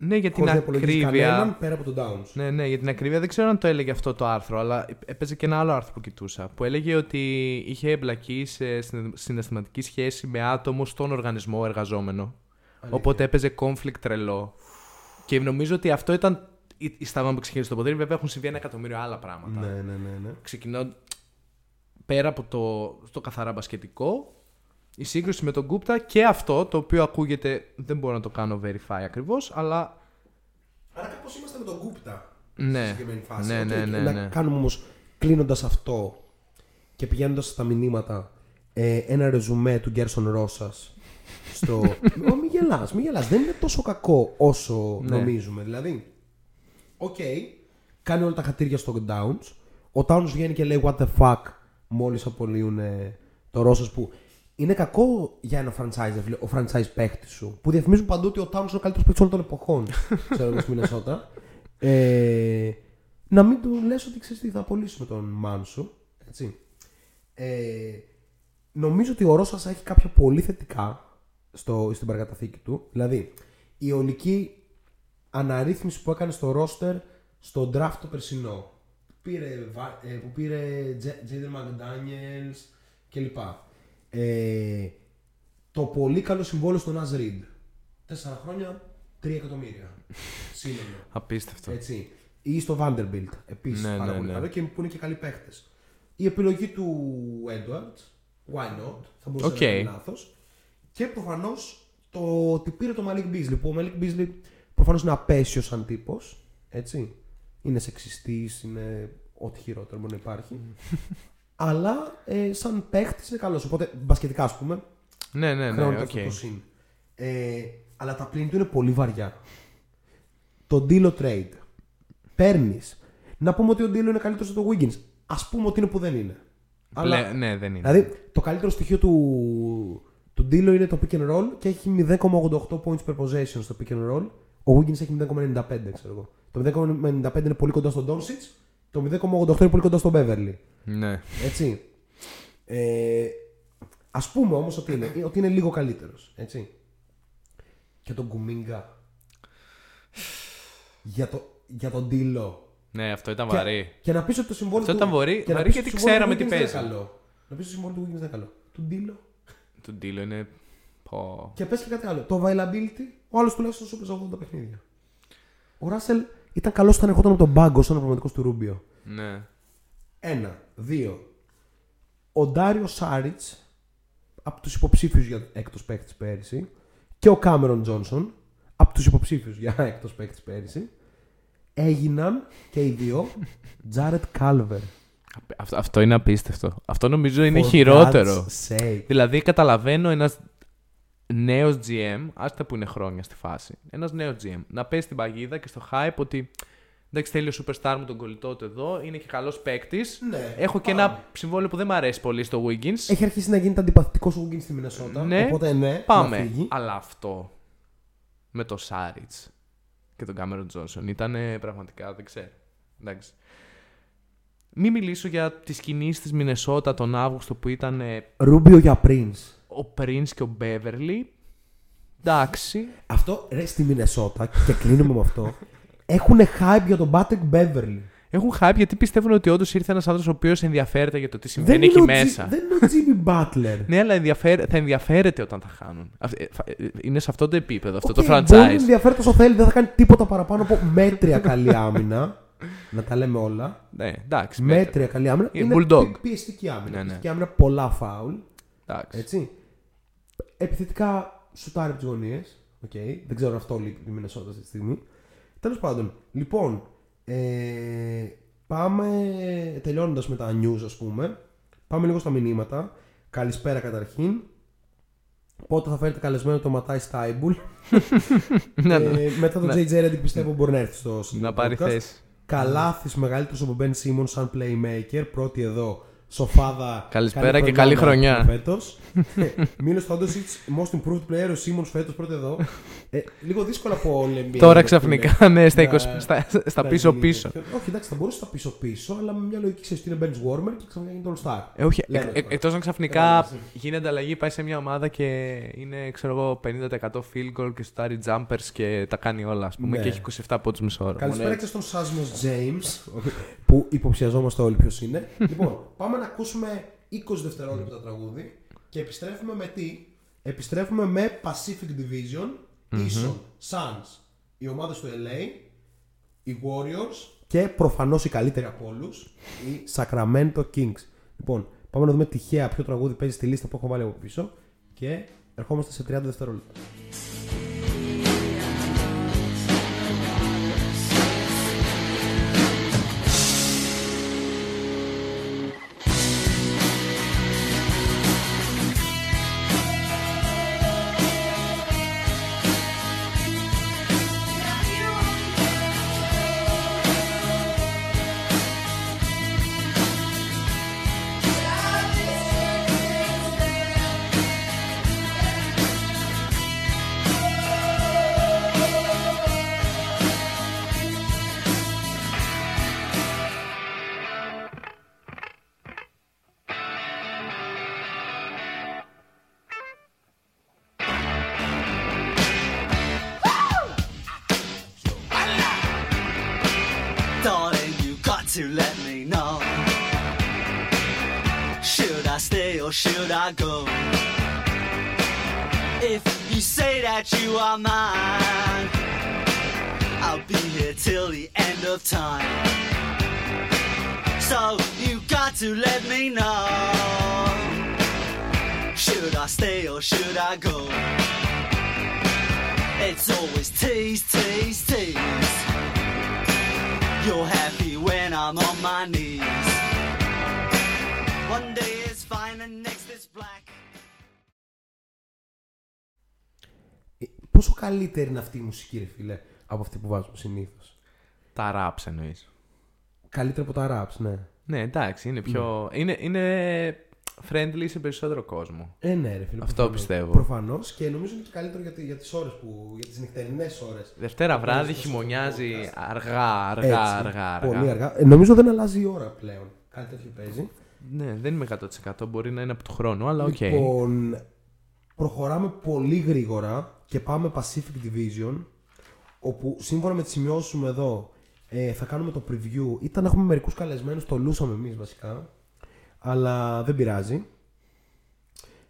Ναι, για την χωρίς να υπολογίζεις ακρίβεια. κανέναν πέρα από τον Downs. Ναι, ναι, για την ακρίβεια δεν ξέρω αν το έλεγε αυτό το άρθρο, αλλά έπαιζε και ένα άλλο άρθρο που κοιτούσα. Που έλεγε ότι είχε εμπλακεί σε συναι- συναισθηματική σχέση με άτομο στον οργανισμό εργαζόμενο. Οπότε έπαιζε conflict τρελό. Και νομίζω ότι αυτό ήταν η η στάβα που ξεκίνησε το ποτήρι. Βέβαια έχουν συμβεί ένα εκατομμύριο άλλα πράγματα. Ναι, ναι, ναι. ναι. Ξεκινώ πέρα από το, το καθαρά μπασκετικό, η σύγκρουση με τον Κούπτα και αυτό το οποίο ακούγεται, δεν μπορώ να το κάνω verify ακριβώς, αλλά Άρα κάπως είμαστε με τον Κούπτα. ναι, στη συγκεκριμένη φάση. ναι, Οκ, ναι, ναι, Να ναι. κάνουμε όμως κλείνοντας αυτό και πηγαίνοντας στα μηνύματα ε, ένα ρεζουμέ του Γκέρσον Ρώσα στο. Ω, μη γελάς, μη γελάς. Δεν είναι τόσο κακό όσο Ναι. νομίζουμε. Δηλαδή, οκ, κάνει όλα τα χατήρια στο Downs. Ο Downs βγαίνει και λέει What the fuck μόλις απολύουν ε, το Ρώσα που είναι κακό για ένα franchise, ρε φίλε, ο franchise παίχτη σου. Που διαφημίζουν παντού ότι ο Towns είναι ο καλύτερος παίχτη όλων των εποχών. ξέρω εγώ στη Μινεσότα. Ε, να μην του λες ότι ξέρεις τι θα απολύσουμε τον μάν σου. Έτσι. Ε, νομίζω ότι ο Ρώσας έχει κάποια πολύ θετικά στο, στην παρακαταθήκη του. Δηλαδή, η ολική αναρρύθμιση που έκανε στο ρόστερ στο draft το περσινό. Πήρε, Βα- ε, που πήρε Jaden McDaniels κλπ. Ε, το πολύ καλό συμβόλαιο στον Ναζ Reed. Τέσσερα χρόνια, 3 εκατομμύρια. Σύνολο. απίστευτο. Έτσι. Ή στο Vanderbilt. Επίσης Ναι, πάρα ναι, πολύ ναι. καλό και που είναι και καλοί παίχτες. Η επιλογή του Edwards, why not, θα μπορούσε Οκ. να είναι λάθος. Και προφανώς το ότι πήρε το Malik Beasley. Που ο Malik Beasley προφανώς είναι απαίσιος σαν τύπος. Έτσι. Είναι σεξιστής, είναι ό,τι χειρότερο μπορεί να υπάρχει. Αλλά ε, σαν παίχτης είναι καλός. Οπότε μπασκετικά ας πούμε, Ναι, ναι, ναι, χρεώνεται οκ. αυτό το συν. Ε, αλλά τα πλην του είναι πολύ βαριά. Το D'Lo trade. Παίρνεις. Να πούμε ότι ο D'Lo είναι καλύτερος από το Wiggins. Α πούμε ότι είναι που δεν είναι. Πλε- ναι, δεν είναι. Δηλαδή, το καλύτερο στοιχείο του, του D'Lo είναι το pick and roll και έχει 0,88 points per possession στο pick and roll. Ο Wiggins έχει 0,95, ξέρω εγώ. Το 0,95 είναι πολύ κοντά στον Doncic. Το 0,88 είναι πολύ κοντά στον Beverly. Ναι. Έτσι. Ε, ας πούμε όμως ότι είναι, ότι είναι λίγο καλύτερος. Έτσι. Και τον Κουμίγκα. Για, το, για τον Ντίλο. ναι, αυτό ήταν Και, βαρύ. και να πεις ότι το συμβόλαιο Αυτό του... ήταν βαρύ- και να βαρύ πεις γιατί ότι το συμβόλαιο ξέραμε του τι Wiggins δεν παίζει. είναι καλό. Να πεις ότι το συμβόλαιο του Wiggins δεν είναι καλό. Του Ντίλο. Το Ντίλο είναι. Πω. Και πες και κάτι άλλο. Το availability, ο άλλος τουλάχιστον σου έπαιζε 80 παιχνίδια. Ο Ράσελ ήταν καλός όταν ερχόταν από τον πάγκο σαν ο πραγματικός του Ρούμπιο. Ναι. Ένα. Δύο. Ο Ντάριο Σάριτς από τους υποψήφιους για έκτος παίκτης πέρυσι και ο Κάμερον Τζόνσον από τους υποψήφιους για έκτος παίκτης πέρυσι έγιναν και οι δύο Τζάρετ Κάλβερ. Αυτό, αυτό είναι απίστευτο. Αυτό νομίζω είναι χειρότερο. Sake. Δηλαδή, καταλαβαίνω ένας νέος GM, άστα που είναι χρόνια στη φάση, ένας νέος GM, να πέσει την παγίδα και στο hype ότι εντάξει, θέλει ο superstar μου τον κολλητό του εδώ, είναι και καλός παίκτης. Ναι, Έχω και πάμε. ένα συμβόλαιο που δεν μου αρέσει πολύ στο Wiggins. Έχει αρχίσει να γίνεται αντιπαθητικός ο Wiggins στη Μινεσότα. Ναι, οπότε ναι, να Πάμε. φύγει. Αλλά αυτό με το Σάριτς και τον Κάμερον Τζόνσον ήταν πραγματικά, δεν ξέρω. Εντάξει. Μην μιλήσω για τις κινήσεις της Μινεσότα τον Αύγουστο που ήταν ε, Ρούμπιο για Prince. ο Prince και ο Μπέβερλι. Εντάξει. Αυτό ρε στη Μινεσότα και κλείνουμε με αυτό. Έχουν hype για τον Patrick Beverly. Έχουν hype γιατί πιστεύουν ότι όντως ήρθε ένας άνθρωπος ο οποίος ενδιαφέρεται για το τι συμβαίνει είναι εκεί ο μέσα. G- δεν είναι ο Jimmy Butler. Ναι, αλλά ενδιαφέρε- θα ενδιαφέρεται όταν θα χάνουν. Αυ- ε, φα- ε, Είναι σε αυτό το επίπεδο αυτό Οκ, το Μπορεί να franchise. ενδιαφέρεται όσο θέλει, δεν θα κάνει τίποτα παραπάνω από μέτρια καλή άμυνα. Να τα λέμε όλα. Ναι, εντάξει. μέτρα. Μέτρια καλή άμυνα. Είναι bulldog. πι- πιεστική άμυνα. Ναι, ναι. Πιεστική άμυνα, πολλά φάουλ. εντάξει. Έτσι. Επιθετικά σουτάρει από τις γωνίες. Okay. Δεν ξέρω αν αυτό λείπει τη Μινεσότα αυτή τη στιγμή. Τέλος πάντων, λοιπόν, ε, πάμε τελειώνοντας με τα news, ας πούμε. Πάμε λίγο στα μηνύματα. Καλησπέρα καταρχήν. Πότε θα φέρετε καλεσμένο το Ματάι Στάιμπουλ; Ναι, ναι. ε, μετά το Ναι. JJ Redick πιστεύω μπορεί να έρθει στο Να πάρει podcast. θέση. Καλάθι μεγαλύτερος από Ben Simmons σαν playmaker. Πρώτη εδώ. Σοφάδα. Καλησπέρα και καλή χρονιά. Φέτος. Μίλος Θόντοσιτ, most improved player, ο Σίμον φέτος πρώτο εδώ. Ε, λίγο δύσκολα από όλα Τώρα ξαφνικά, ναι, στα, 20, στα, στα πίσω-πίσω. Όχι, εντάξει, θα μπορούσε στα πίσω-πίσω, αλλά με μια λογική ξέρεις ότι είναι bench warmer και ξαφνικά γίνεται all star. Ε, όχι, εκ, εκ, εκτός αν ξαφνικά γίνεται αλλαγή, πάει σε μια ομάδα και είναι ξέρω εγώ, 50% field goal και στάρει jumpers και τα κάνει όλα, ας πούμε, ναι. και έχει 27 πόντους μισό ώρα. Καλησπέρα και στον Σάσμος James, που υποψιαζόμαστε όλοι ποιος είναι. λοιπόν, πάμε να ακούσουμε 20 δευτερόλεπτα τραγούδι και επιστρέφουμε με τι; Επιστρέφουμε με Pacific Division, mm Suns, οι ομάδες του LA, οι Warriors και προφανώς οι καλύτεροι από όλους, οι Sacramento Kings. Λοιπόν, πάμε να δούμε τυχαία ποιο τραγούδι παίζει στη λίστα που έχω βάλει από πίσω και ερχόμαστε σε 30 δευτερόλεπτα. καλύτερη είναι αυτή η μουσική, ρε φίλε, από αυτή που βάζουμε συνήθω. Τα raps εννοείς. Καλύτερα από τα raps, ναι. Ναι, εντάξει, είναι πιο. Ναι. Είναι, είναι friendly σε περισσότερο κόσμο. Ε, ναι, ρε φίλε. Αυτό πιστεύω. Προφανώς και νομίζω είναι και καλύτερο για, για τις ώρες που. για τις νυχτερινές ώρες. Δευτέρα βράδυ χειμωνιάζει αργά, αργά, Έτσι, αργά, αργά. Πολύ αργά. Ε, νομίζω δεν αλλάζει η ώρα πλέον. Κάτι τέτοιο παίζει. Ναι, δεν είμαι 100%. Μπορεί να είναι από του χρόνου, αλλά οκ. Okay. Λοιπόν, προχωράμε πολύ γρήγορα και πάμε Pacific Division, όπου σύμφωνα με τις σημειώσεις μου εδώ ε, θα κάνουμε το preview. Ήταν να έχουμε μερικούς καλεσμένους, το λούσαμε εμείς βασικά, αλλά δεν πειράζει.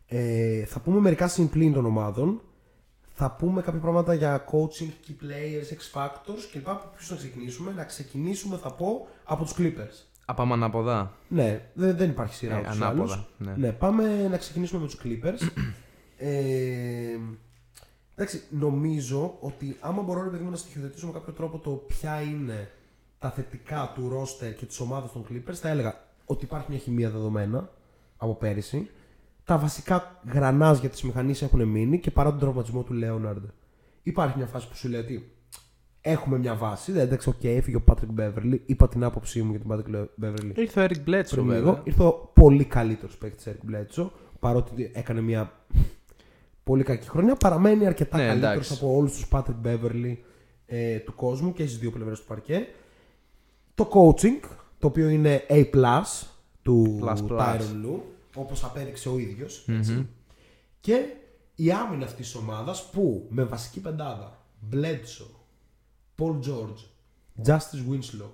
Ε, θα πούμε μερικά συμπλήν των ομάδων. Θα πούμε κάποια πράγματα για coaching, key players, X factors και λοιπά. Από να ξεκινήσουμε. Να ξεκινήσουμε θα πω από τους Clippers. Από ανάποδα. Ναι, δεν, δεν υπάρχει σειρά. Ε, ανάποδα. Ναι. ναι. πάμε να ξεκινήσουμε με τους Clippers. ε, Εντάξει, νομίζω ότι άμα μπορώ ρε να στοιχειοθετήσω με κάποιο τρόπο το ποια είναι τα θετικά του ρόστερ και της ομάδας των Clippers, θα έλεγα ότι υπάρχει μια χημεία δεδομένα από πέρυσι. Τα βασικά γρανάζια της μηχανής έχουν μείνει και παρά τον τραυματισμό του Λέοναρντ, υπάρχει μια φάση που σου λέει ότι έχουμε μια βάση. Δεν εντάξει, οκ, έφυγε ο Patrick Beverly. Είπα την άποψή μου για τον Patrick Beverly. Ήρθε ο Eric Bledsoe, βέβαια. Ήρθε ο πολύ καλύτερος παίκτης Eric Bledsoe, παρότι έκανε μια πολύ κακή χρονιά. Παραμένει αρκετά ναι, καλύτερος από όλους τους Patrick Beverly ε, του κόσμου και στις δύο πλευρές του παρκέ. Το coaching, το οποίο είναι A του Tyron Lue, όπως απέδειξε ο ίδιος Και η άμυνα αυτής της ομάδας που με βασική πεντάδα Bledsoe, Paul George, Justice Winslow.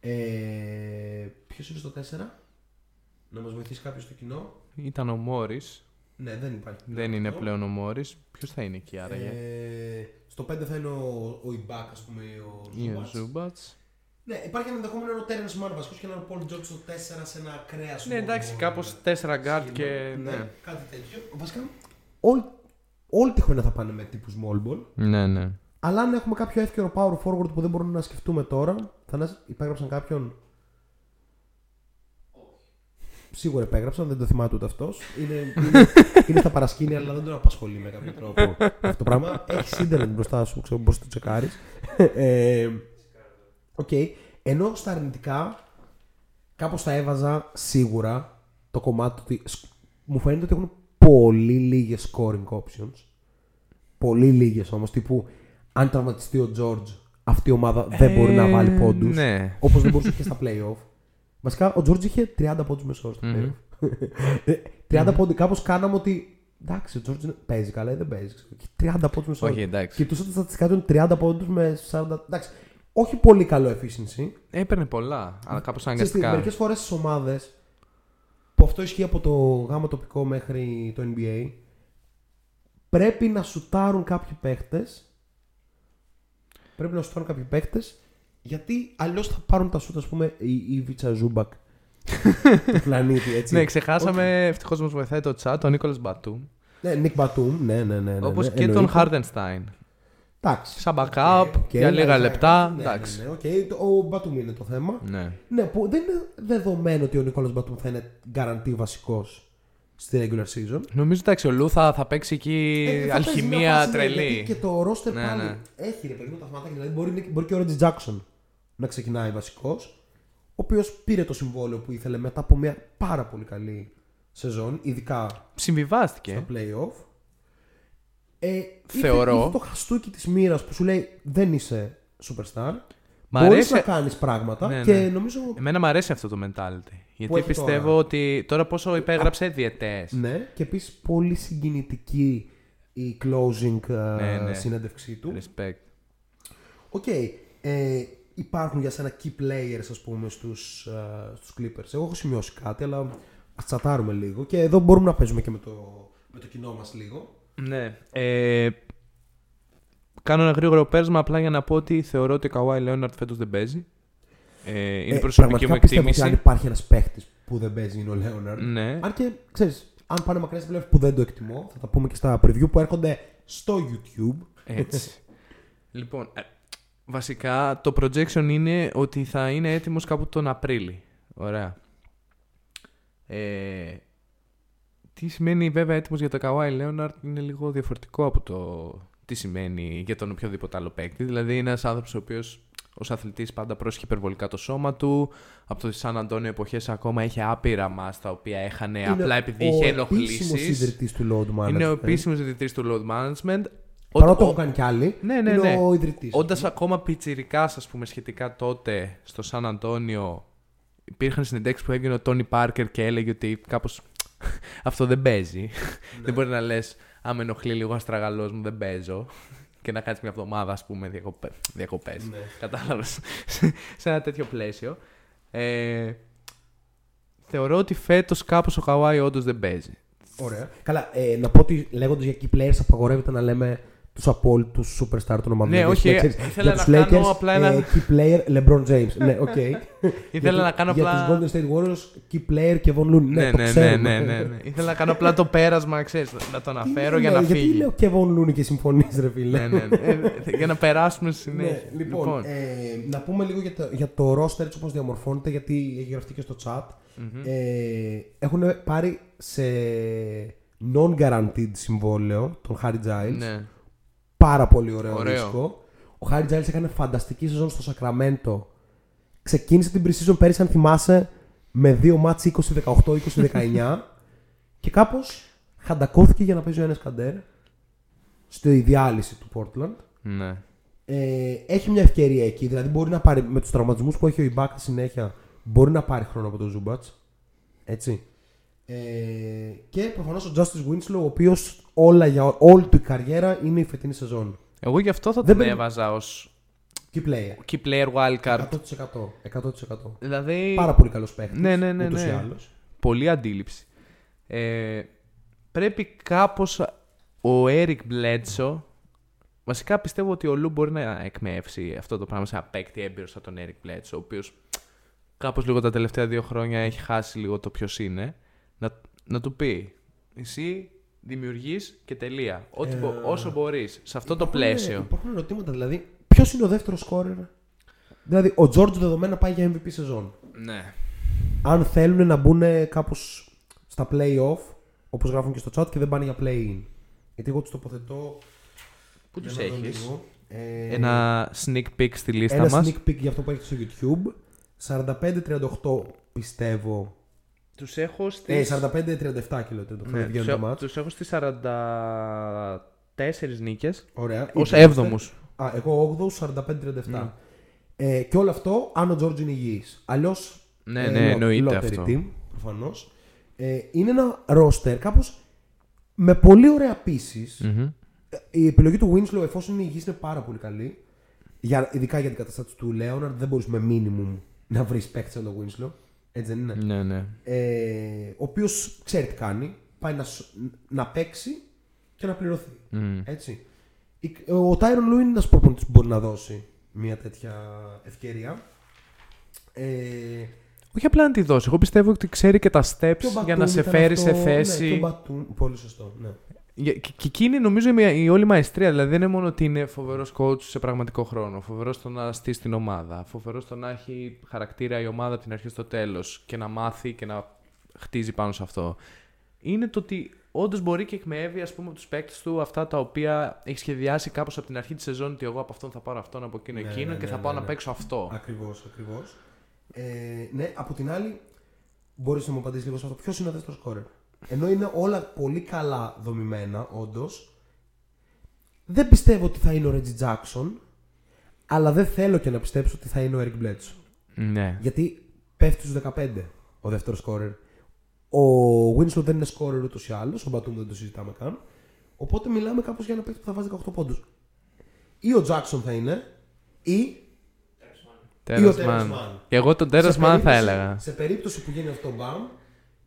Ε, Ποιος είναι στο 4, να μας βοηθήσει κάποιος στο κοινό; Ήταν ο Μόρι. Ναι, δεν υπάρχει. Δεν είναι πλέον ο Μόρις. Ποιος θα είναι εκεί άραγε; Ε, στο 5 θα είναι ο, ο Ιμπάκ, ας πούμε, ο Ζούμπατς. Ναι, υπάρχει ένα ενδεχόμενο ο Τέρεν Μάν βασικός και ένα Πολ Τζόρτ στο 4 σε ένα κρέα. Ναι, εντάξει, κάπως 4 γκάρτ και. Ναι, ναι, κάτι τέτοιο. Βασικά, όλη, όλη τη χρονιά θα πάνε με τύπους small ball. Ναι, ναι. Αλλά αν έχουμε κάποιο εύκαιρο power forward που δεν μπορούμε να σκεφτούμε τώρα, θα υπέγραψαν κάποιον Σίγουρα υπέγραψαν, δεν το θυμάται ούτε αυτός. Είναι, είναι, είναι στα παρασκήνια, αλλά δεν τον απασχολεί με κάποιο τρόπο αυτό το πράγμα. Έχει ίντερνετ μπροστά σου, ξέρω πώς το τσεκάρεις. Ε, Οκ. Ενώ στα αρνητικά, κάπως θα έβαζα σίγουρα το κομμάτι ότι σκ- μου φαίνεται ότι έχουν πολύ λίγες scoring options. Πολύ λίγες όμως. Τύπου αν τραυματιστεί ο George, αυτή η ομάδα δεν μπορεί να βάλει Ε, πόντους. Ναι. Όπως δεν μπορούσε και στα playoff. Βασικά ο George είχε 30 πόντους μεσόωρο στα Μμμ. playoff. Ε, 30 πόντους. Κάπως κάναμε ότι εντάξει, ο George είναι- παίζει καλά ή δεν παίζει. ξέρω. Έχει 30 πόντους μεσόωρο. Όχι, εντάξει. Κοιτούσα τα στατιστικά του είναι 30 πόντους με 40. Εντάξει. Όχι πολύ καλό efficiency. Έπαιρνε πολλά, αλλά κάπως Ξέρεις τι, αναγκαστικά. μερικές φορές στις ομάδες που αυτό ισχύει από το Γ' τοπικό μέχρι το NBA πρέπει να σουτάρουν κάποιοι παίχτες πρέπει να σουτάρουν κάποιοι παίχτες γιατί αλλιώς θα πάρουν τα σούτ ας πούμε η, η Ίβιτσα Ζούμπατς του πλανήτη έτσι. Ναι, ξεχάσαμε, ευτυχώς μας βοηθάει το chat, τον Νίκολας Μπατούμ. Ναι, Νίκ Μπατούμ, ναι, ναι, ναι. ναι, Όπως ναι, και τον εννοείται. Χάρντενστάιν. Εντάξει. Σαν backup, Και- για και- λίγα ναι, λεπτά. ναι, εντάξει. Ναι, ναι, οκ. Το- Ο Μπατούμ είναι το θέμα. Ναι. Ναι, που δεν είναι δεδομένο ότι ο Νίκολας Μπατούμ θα είναι guaranteed βασικός στη regular season. Νομίζω εντάξει, ο Λου θα, θα παίξει εκεί Ε, θα παίζει μια αλχημία φάση, ναι, τρελή. γιατί και το roster Ναι, πάλι ναι. έχει ρε παιδί μου τα θεματάκια. Δηλαδή μπορεί, μπορεί και ο Reggie Jackson να ξεκινάει βασικός ο οποίος πήρε το συμβόλαιο που ήθελε μετά από μια πάρα πολύ καλή σεζόν, ειδικά Συμβιβάστηκε. στα playoff. Ε, Θεωρώ. Είχε, είχε το χαστούκι της μοίρας που σου λέει δεν είσαι superstar. Μ' Μπορείς αρέσει- να κάνεις πράγματα Ναι, και ναι. νομίζω Εμένα μου αρέσει αυτό το mentality. Γιατί έχει πιστεύω τώρα. ότι τώρα πόσο υπέγραψε διαιτές. ναι και επίσης πολύ συγκινητική η closing ε, Ναι, ναι. συνέντευξή του. Respect. Οκ. Ε, υπάρχουν για σένα key players, ας πούμε, στους, ε, στους Clippers. Εγώ έχω σημειώσει κάτι, αλλά ας τσατάρουμε λίγο. Και εδώ μπορούμε να παίζουμε και με το, με το κοινό μας λίγο. Ναι. Ε, κάνω ένα γρήγορο πέρασμα απλά για να πω ότι θεωρώ ότι ο Καουάι Λέοναρτ φέτος δεν παίζει. Ε, είναι Ε, προσωπική μου πραγματικά πιστεύω ότι εκτίμηση. αν υπάρχει ένας παίχτης που δεν παίζει είναι ο Λέοναρντ. Ναι. Αν και, ξέρεις, αν πάνε μακριά στα playoff που δεν το εκτιμώ, θα τα πούμε και στα preview που έρχονται στο YouTube. Έτσι. λοιπόν, ε, βασικά το projection είναι ότι θα είναι έτοιμος κάπου τον Απρίλη. Ωραία. Ε, τι σημαίνει βέβαια έτοιμος για το Kawhi Leonard είναι λίγο διαφορετικό από το τι σημαίνει για τον οποιοδήποτε άλλο παίκτη. Δηλαδή είναι ένας άνθρωπος ο οποίος ως αθλητής πάντα πρόσχε υπερβολικά το σώμα του. Από το Σαν Αντώνιο εποχές ακόμα είχε άπειρα μας τα οποία έχανε Είναι απλά επειδή ο είχε επίσημος ενοχλήσεις. ιδρυτής του Load Management. Είναι ο επίσημος ιδρυτής του Load Management. Παρότι Ο- το ο- έχουν κάνει κι άλλοι. Ναι, ναι, είναι ναι. ο ιδρυτής. Όντας ακόμα πιτσιρικάς, ας πούμε, σχετικά τότε στο Σαν Αντώνιο, υπήρχαν συνεντεύξεις που έβγαινε ο Τόνι Πάρκερ και έλεγε ότι κάπως αυτό δεν παίζει. Ναι. δεν μπορεί να λες, άμα ενοχλεί λίγο ο αστράγαλός μου, δεν παίζω. Και να κάτσεις μια εβδομάδα, ας πούμε, διακοπές. Διακοπές. Ναι. Κατάλαβες. σε ένα τέτοιο πλαίσιο. Ε, θεωρώ ότι φέτος κάπως ο Καουάι όντως δεν παίζει. Ωραία. Καλά, ε, να πω ότι λέγοντας για key players απαγορεύεται να λέμε τους απόλυτους superstar των ομάδων. Ναι, Δηλαδή, όχι, ξέρεις, ήθελα για τους να κάνω Lakers, απλά ένα- ε, key player LeBron James. ναι, οκ. Ήθελα για, να κάνω για απλά. τους Golden State Warriors, key player και Von Looney. Ναι, Ναι, το ναι, ναι, ξέρουμε. ναι, ναι, ναι. Ήθελα να κάνω απλά το πέρασμα, ξέρεις, να το Τι αναφέρω είναι, για να Γιατί φύγει. λέω και Von Looney και συμφωνείς ρε φίλε. ναι, ναι, ναι. Ε, για να περάσουμε στη συνέχεια. Ναι, λοιπόν, Ε, να πούμε λίγο για το, για το roster έτσι όπως διαμορφώνεται γιατί έχει γραφτεί και στο chat. Μμμ. Ε, έχουν πάρει σε non-guaranteed συμβόλαιο τον Harry Giles. ναι. Πάρα πολύ ωραίο, Ωραίο. ρίσκο. Ο Χάρι Giles έκανε φανταστική σεζόν στο Σακραμέντο. Ξεκίνησε την pre-season πέρυσι, αν θυμάσαι, με δύο μάτς 20-18, 20-19 και κάπως χαντακώθηκε για να παίζει ο Ένες Καντέρ στη διάλυση του Portland. ναι. Ε, έχει μια ευκαιρία εκεί, δηλαδή μπορεί να πάρει με τους τραυματισμούς που έχει ο Ιμπάκα συνέχεια, μπορεί να πάρει χρόνο από τον Ζούμπατς. Έτσι. Ε, και προφανώς ο Justice Winslow, ο οποίος όλα για όλη του η καριέρα είναι η φετινή σεζόν. Εγώ γι' αυτό θα Δεν τον περι- έβαζα ως Key player. key player wildcard. 100%. 100%. Δηλαδή. Πάρα πολύ καλός παίχτης. Ναι, ναι, ναι, ούτως ή ναι. άλλως. Πολύ αντίληψη. Ε, πρέπει κάπως ο Eric Bledsoe Βασικά πιστεύω ότι ο Λου μπορεί να εκμεύσει αυτό το πράγμα σε ένα παίκτη έμπειρος σαν τον Eric Bledsoe, ο οποίος κάπως λίγο τα τελευταία δύο χρόνια έχει χάσει λίγο το ποιος είναι. Να, να του πει, εσύ δημιουργείς και τελεία. Ό,τι Ε, μπο- όσο μπορείς, σε αυτό το Υπάρχουν- πλαίσιο. Υπάρχουν ερωτήματα δηλαδή. Ποιος είναι ο δεύτερος σκόρερ; Δηλαδή, ο George δεδομένα πάει για MVP σεζόν. Ναι. Αν θέλουν να μπουν κάπως στα play-off, όπως γράφουν και στο chat, και δεν πάνε για play-in. Γιατί εγώ τους τοποθετώ. Πού για τους να δω έχεις; λίγο. Ε, Ένα sneak peek στη λίστα ένα μας. sneak peek για αυτό που έχετε στο YouTube. 45-38 πιστεύω. Τους έχω Ε, στις... 45-37 κιλό το ναι, βγαίνει τους, το έχω, μάτς. τους έχω στις 44 νίκες. Ωραία. Ως Είτε έβδομους. Α, εγώ 8 45-37. Ναι. Ε, και όλο αυτό αν ο Τζόρτζ είναι υγιής. Αλλιώς Ναι, ε, ναι, λο- εννοείται lottery αυτό. Team, προφανώς. Ε, είναι ένα roster κάπως με πολύ ωραία pieces. Μμμ. Η επιλογή του Winslow εφόσον είναι υγιής είναι πάρα πολύ καλή. Για, ειδικά για την κατάσταση του Leonard δεν μπορείς με minimum να βρεις παίκτη σαν τον Winslow. Έτσι δεν είναι; Ναι, ναι. Ε, ο οποίος ξέρει τι κάνει. Πάει να, σ- να παίξει και να πληρωθεί. Μμ. Έτσι. Η- Ο Τάιρον Λου είναι ένας προπονητής που μπορεί να δώσει μια τέτοια ευκαιρία. Ε, Όχι απλά να τη δώσει. Εγώ πιστεύω ότι ξέρει και τα steps και ο για Μπατούμ να σε ήταν φέρει αυτό, σε Ναι, θέση. και ο Μπατούμ, πολύ σωστό. Ναι. Για- Και, και εκείνη νομίζω η, η όλη μαεστρία. Δηλαδή δεν είναι μόνο ότι είναι φοβερός coach σε πραγματικό χρόνο. Φοβερός στο να στήσει την ομάδα. Φοβερός στο να έχει χαρακτήρα η ομάδα από την αρχή στο τέλος και να μάθει και να χτίζει πάνω σε αυτό. Είναι το ότι όντως μπορεί και εκμεύει ας πούμε, από τους παίκτες του αυτά τα οποία έχει σχεδιάσει κάπως από την αρχή της σεζόν. Ότι εγώ από αυτόν θα πάρω αυτόν, από εκείνο Ναι, εκείνο ναι, και ναι, θα ναι, πάω ναι. να παίξω αυτό. Ακριβώς, ακριβώς. Ε, ναι, από την άλλη, μπορείς να μου απαντήσεις λίγο σε αυτό. Ποιος είναι ο δεύτερος σκόρερ. Ενώ είναι όλα πολύ καλά δομημένα, όντως, δεν πιστεύω ότι θα είναι ο Reggie Jackson, αλλά δεν θέλω και να πιστέψω ότι θα είναι ο Eric Bledsoe. Ναι. Γιατί πέφτει στους 15 ο δεύτερος σκόρερ. Ο Winslow δεν είναι σκόρερ ούτως ή άλλως. Ο Batum δεν το συζητάμε καν. Οπότε μιλάμε κάπως για ένα παίκτη που θα βάζει 18 πόντους. Ή ο Jackson θα είναι, ή. ή ο Terrence Terrence Mann. Mann. Και εγώ τον Terrence Σε Mann θα περίπτωση- έλεγα. Σε περίπτωση που γίνει αυτό το μπαμ,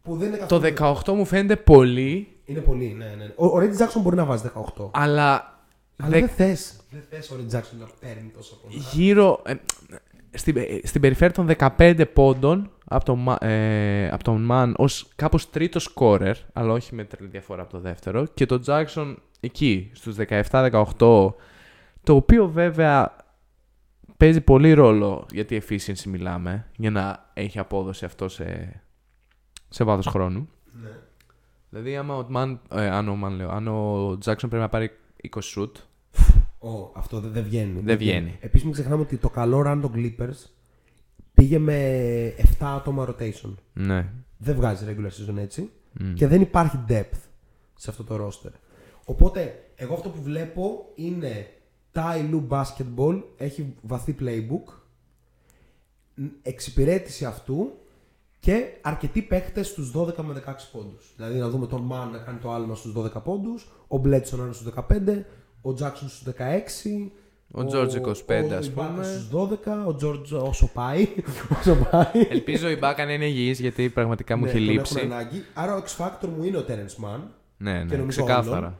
που δεν είναι Το καθόλου. 18 μου φαίνεται πολύ, Είναι πολύ, ναι, ναι. Ο, ο Reggie Jackson μπορεί να βάζει 18. αλλά Αλλά δε- δεν θες. Δεν θες ο Reggie Jackson να παίρνει τόσα πόντου. γύρω. ε, στην, ε, στην περιφέρεια των 15 πόντων από τον, Μα- ε, από τον Μαν ως κάπως τρίτο σκόρερ, αλλά όχι με τρελή διαφορά από το δεύτερο. Και τον Jackson εκεί, στους 17-18, το οποίο βέβαια παίζει πολύ ρόλο για τη efficiency μιλάμε, για να έχει απόδοση αυτό σε, σε βάθος χρόνου. Ναι. Δηλαδή, άμα ο Man, ε, αν ο Man, λέω, αν ο Jackson πρέπει να πάρει 20 shoot, Ω, αυτό δεν δεν βγαίνει. Δεν βγαίνει. Επίσης, μην ξεχνάμε ότι το καλό run των Clippers πήγε με 7 άτομα rotation. ναι. Δεν βγάζει regular season έτσι. Μμ. Και δεν υπάρχει depth σε αυτό το roster. Οπότε, εγώ αυτό που βλέπω είναι Ty Lue Basketball, έχει βαθύ playbook, ν- εξυπηρέτηση αυτού και αρκετοί παίχτες στους 12 με 16 πόντους. Δηλαδή να δούμε τον Man να κάνει το άλμα στους 12 πόντους, ο Bledsoe να είναι στους 15, ο Jackson στους 16, Ο George 25, ας ο Ibaka πούμε. στους 12, ο George όσο πάει, όσο πάει. Ελπίζω η Μπάκα να είναι υγιής γιατί πραγματικά μου Ναι, έχει τον έχουν λείψει. ανάγκη. Άρα ο X Factor μου είναι ο Terence Mann. Ναι, και ναι, νομίζω ξεκάθαρα. όλων.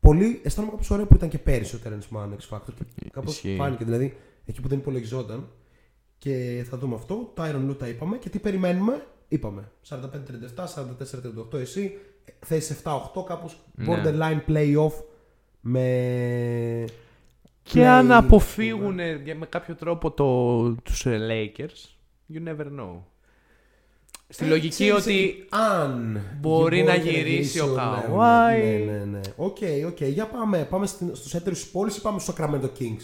Πολύ, αισθάνομαι κάπως ωραίο που ήταν και πέρυσι ο Terence Mann X Factor. Και κάπως Ισχύει. φάνηκε, δηλαδή εκεί που δεν υπολογιζόταν. Και θα δούμε αυτό. Το Iron Lou τα είπαμε. Και τι περιμένουμε, είπαμε. 45-37, 44-38 εσύ. Θέση 7-8 κάπως Ναι. borderline playoff με... Και play, αν ας αποφύγουν πούμε. για- με κάποιο τρόπο το, τους ε, Lakers, you never know. Στη Ε, λογική ξέρεις, ότι αν μπορεί να και γυρίσει ο ναι, Kawhi. Ναι, ναι, ναι. Οκ, οκ. Για πάμε. Πάμε στην- στους έτερους της πόλης ή πάμε στο Sacramento Kings;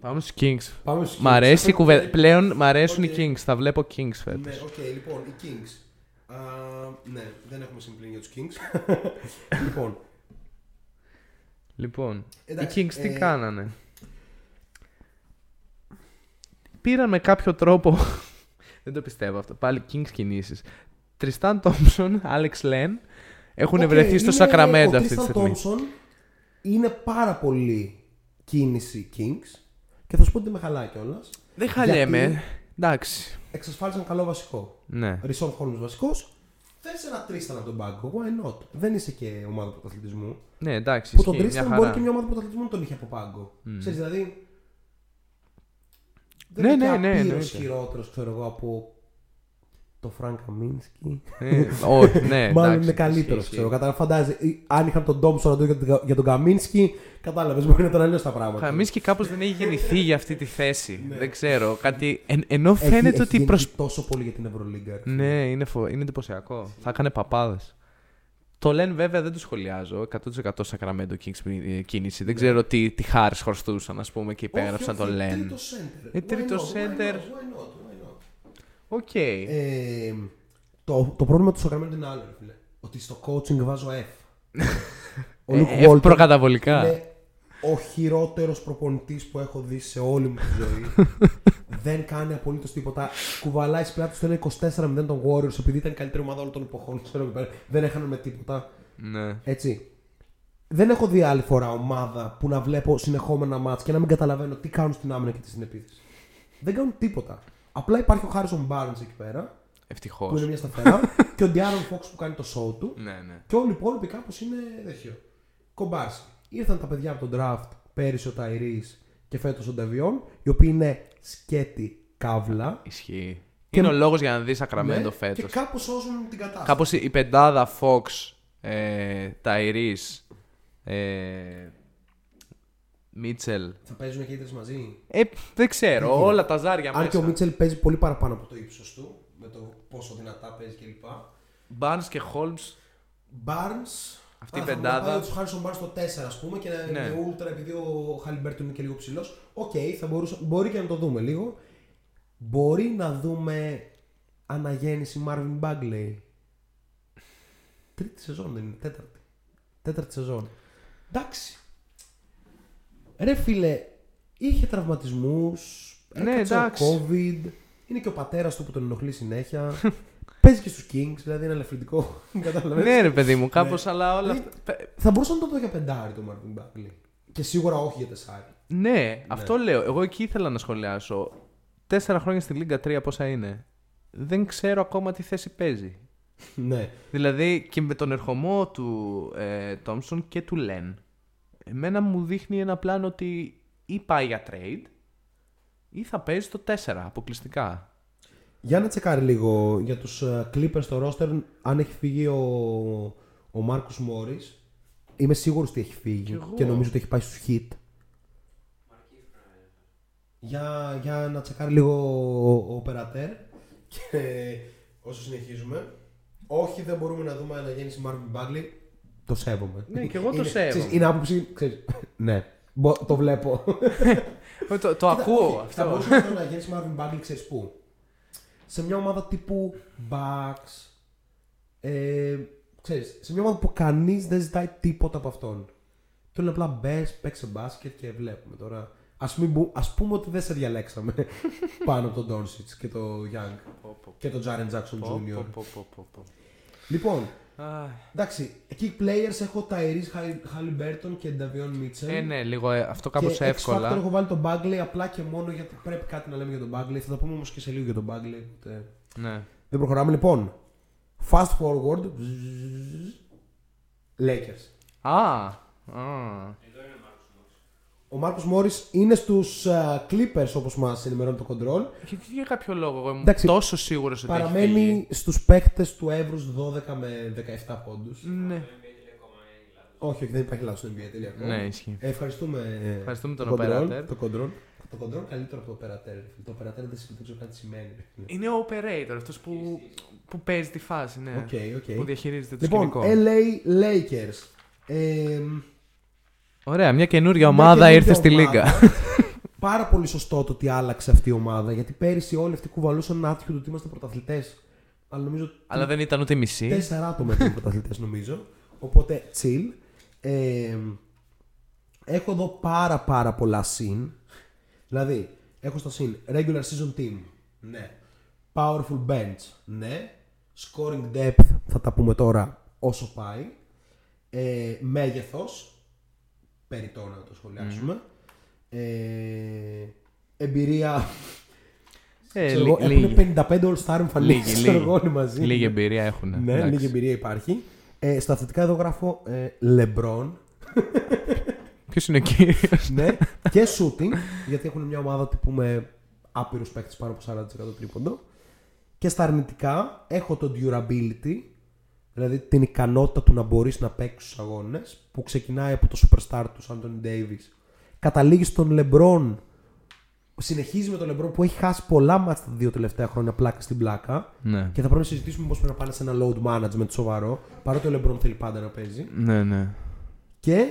Πάμε στους Kings. Πάμε στους Μ' Kings. αρέσει η Οκ. κουβέντα. Πλέον μ' αρέσουν Οκ. οι Kings. Θα βλέπω Kings Ναι, φέτος. οκ, λοιπόν, οι Kings. Α, ναι, δεν έχουμε συν πλην για τους Kings. λοιπόν, Λοιπόν, Εντάξει, οι Kings τι ε, κάνανε; Πήραν με κάποιο τρόπο. δεν το πιστεύω αυτό. Πάλι Kings κινήσεις. Τριστάν Τόμψον, Άλεξ Λεν έχουν οκ, βρεθεί στο είναι- Σακραμέντο ο αυτή τη Tristan στιγμή. Thompson είναι πάρα πολύ κίνηση Kings και θα σου πω ότι με χαλάει κιόλας. Δεν χαλιέμαι. Γιατί- Εντάξει. Εξασφάλισαν καλό βασικό. Ναι. Ρισόν Χολμς βασικός. Θες ένα Τρίσταν από τον πάγκο. Why not? Δεν είσαι και ομάδα πρωταθλητισμού. Ναι, εντάξει. Που τον ισχύει, μια Τρίσταν χαρά. μπορεί και μια ομάδα πρωταθλητισμού να τον είχε από πάγκο. Ξέρεις, δηλαδή. Δεν Ναι, είναι ναι, και ναι, απείρως εννοείται. χειρότερος, ξέρω εγώ, από το Φρανκ Καμίνσκι. Ε, όχι, ναι. Μάλλον εντάξει, είναι καλύτερος, ισχύει, ξέρω. ισχύει. Κατάλαβε, φαντάζεσαι. ή Αν είχαν τον Ντόμψον να το για τον- για τον Καμίνσκι, κατάλαβες, μπορεί να ήταν αλλιώς τα πράγματα. Καμίνσκι κάπως δεν έχει γεννηθεί για αυτή τη θέση. δεν ξέρω. Κάτι... εν- ενώ Ναι. Έχει- φαίνεται έχει ότι. γεννηθεί Προσ... τόσο πολύ για την Ευρωλίγκα. ρε. Ναι, είναι, φο... είναι εντυπωσιακό. Θα έκανε παπάδες. Τον Λεν βέβαια δεν το σχολιάζω. 100% Sacramento Kings ε, κίνηση. Δεν ξέρω τι, τι χάρη χρωστούσαν, ας πούμε, και υπέγραψαν Όχι, τον όχι, Λεν. Τρίτο center. Ε, Why τρίτο not, why center. not, why not, why not. Οκ. Ε, το, το πρόβλημα του Sacramento είναι άλλο, ρε φίλε. Ότι στο coaching βάζω F. Ο Ε, Luke ε, Walton προκαταβολικά. είναι ο χειρότερος προπονητής που έχω δει σε όλη μου τη ζωή. δεν κάνει απολύτως τίποτα. Κουβαλάει στις πλάτες του ένα 24-0 των Warriors επειδή ήταν η καλύτερη ομάδα όλων των εποχών. Ξέρω, εκεί πέρα. δεν έχανε με τίποτα. Ναι. Έτσι. Δεν έχω δει άλλη φορά ομάδα που να βλέπω συνεχόμενα μάτς και να μην καταλαβαίνω τι κάνουν στην άμυνα και τι στην επίθεση. Δεν κάνουν τίποτα. Απλά υπάρχει ο Χάρισον Barnes εκεί πέρα, Ευτυχώς. που είναι μια σταθερά, και ο Ντιάρον Φόξ που κάνει το show του. Ναι, ναι. Και όλοι οι υπόλοιποι κάπως είναι τέτοιο. Κομπάρσι. Ήρθαν τα παιδιά από τον draft πέρυσι ο Ταϊρή και φέτος ο Ντεβιόν, οι οποίοι είναι σκέτη καύλα. Ισχύει. Και- Είναι ο λόγος για να δεις Σακραμέντο Ναι, φέτος. Και κάπως σώζουν την κατάσταση. Κάπως η πεντάδα Fox, ε, Ταϊρή, ε, Μίτσελ. Θα παίζουν και οι τρεις μαζί; Ε, δεν ξέρω. Δεν όλα τα ζάρια Αν και ο μέσα. Μίτσελ παίζει πολύ παραπάνω από το ύψος του, με το πόσο δυνατά παίζει κλπ. Barnes και Holmes. Barnes. Αυτή η Α, πεντάδα. Θα πάει του Χάρισον Barnes στο 4 ας πούμε και να Ναι. είναι ultra επειδή ο Χαλιμπέρτον είναι και λίγο ψηλός. Οκ, θα μπορούσα, μπορεί και να το δούμε λίγο. Μπορεί να δούμε αναγέννηση Marvin Bagley. Τρίτη σεζόν δεν είναι, τέταρτη. Τέταρτη σεζόν. Εντάξει. Ρε φίλε, είχε τραυματισμούς, Ναι, έκατσε εντάξει. ο COVID, είναι και ο πατέρας του που τον ενοχλεί συνέχεια. Παίζει και στους Kings, δηλαδή είναι ελαφρυντικό. Καταλαβαίνεις. ναι, ρε παιδί μου, κάπως, Ναι. αλλά όλα Δηλαδή, αυτά. Θα μπορούσα να το δω για πεντάρι το Marvin Bagley. Και σίγουρα όχι για τεσσάρι. Ναι, αυτό λέω. Εγώ εκεί ήθελα να σχολιάσω. Τέσσερα χρόνια στη Λίγκα 3 πόσα είναι. Δεν ξέρω ακόμα τι θέση παίζει. ναι. Δηλαδή και με τον ερχομό του ε, Thompson και του Λεν, εμένα μου δείχνει ένα πλάνο ότι ή πάει για trade ή θα παίζει το 4 αποκλειστικά. Για να τσεκάρει λίγο για τους ε, Clippers στο roster αν έχει φύγει ο, ο Μάρκους Μόρις. Είμαι σίγουρος ότι έχει φύγει Κι εγώ. και νομίζω ότι έχει πάει στους Hit. Για, για να τσεκάρει λίγο ο, ο Περατέρ και όσο συνεχίζουμε. Όχι, δεν μπορούμε να δούμε αναγέννηση Marvin Bagley. Το σέβομαι. Ναι, και εγώ το Είναι- σέβομαι. ξέρεις, είναι άποψη. Ξέρεις, ναι, μπο- το βλέπω. Ε, το το Κοίτα, ακούω όχι, Θα αυτό. μπορούσε να το αναγέννηση Marvin Bagley, ξέρεις πού. Σε μια ομάδα τύπου Bucks. Ε, ξέρεις, σε μια ομάδα που κανείς δεν ζητάει τίποτα από αυτόν. Του λένε απλά μπες, παίξε μπάσκετ και βλέπουμε τώρα. Ας, μην, μπου- ας πούμε ότι δεν σε διαλέξαμε πάνω από τον Doncic και τον Young Πω, πω, και τον Jaren Jackson πω, Jr. πω, πω, πω, πω, πω. Λοιπόν, Αχ. Εντάξει, εκεί players έχω Tyrese Halliburton και Davion Mitchell. Ε, ναι, λίγο ε, αυτό κάπως και X Factor εύκολα. έχω βάλει τον Bagley απλά και μόνο γιατί πρέπει κάτι να λέμε για τον Bagley. Θα τα πούμε όμως και σε λίγο για τον Bagley. οπότε Ναι. Δεν προχωράμε λοιπόν. Fast forward. Lakers. Α, α. Ο Μάρκος Μόρις είναι στους Clippers όπως μας ενημερώνει το Control. Γιατί για κάποιο λόγο εγώ ήμουν Εντάξει, τόσο σίγουρος ότι. έχει φύγει. Παραμένει στους παίκτε του Εύρους 12 με 17 πόντους. Ναι, Όχι, όχι, δεν υπάρχει λάθος στο NBA. Τέλεια. ακόμα. ναι, ισχύει. Ε, ευχαριστούμε, ε, Ευχαριστούμε το τον Control, operator. Το Control. Το Control καλύτερο από το Operator. ρε φίλε. Το Operator δεν δεν ξέρω καν τι σημαίνει. ρε φίλε. Είναι ο operator, αυτός που, που παίζει τη φάση, ναι. Οκ, οκ. Που διαχειρίζεται το Λοιπόν, σκηνικό. LA Lakers. Ε, Ωραία, μια καινούργια μια ομάδα καινούργια ήρθε στη ομάδα. Λίγκα. Πάρα πολύ σωστό το ότι άλλαξε αυτή η ομάδα. Γιατί πέρυσι όλοι αυτοί κουβαλούσαν άτυχο ότι είμαστε πρωταθλητές. Αλλά νομίζω Αλλά δεν ήταν ούτε μισή. τέσσερα άτομα ήταν πρωταθλητές, νομίζω. Οπότε chill. Ε, έχω εδώ πάρα πάρα πολλά συν. Δηλαδή, έχω στο συν regular season team. Ναι. Powerful bench. Ναι. Scoring depth. Θα τα πούμε τώρα όσο πάει. Ε, μέγεθος. Περιττό να το σχολιάσουμε. Ε, εμπειρία. Ε, ξέρω λί- εγώ, λίγη. έχουν 55 all-star εμφανίσεις. Λίγη, ξέρω λίγη. εγώ, όλοι μαζί. Λίγη εμπειρία έχουν. Ναι, εντάξει. λίγη εμπειρία υπάρχει. Ε, στα αθλητικά εδώ γράφω ε, LeBron. Ποιος είναι ο κύριος; ναι, και shooting, γιατί έχουν μια ομάδα τύπου με άπειρους παίκτες πάνω από 40% τρίποντο. Και στα αρνητικά έχω το durability, δηλαδή την ικανότητα του να μπορείς να παίξεις στου αγώνες, που ξεκινάει από το superstar του Anthony Davis. Καταλήγεις στον LeBron, συνεχίζει με τον LeBron που έχει χάσει πολλά μάτια τα δύο τελευταία χρόνια πλάκα στην πλάκα. ναι. Και θα πρέπει να συζητήσουμε πώς πρέπει να πάνε σε ένα load management σοβαρό, παρότι ο LeBron θέλει πάντα να παίζει. ναι, ναι. Και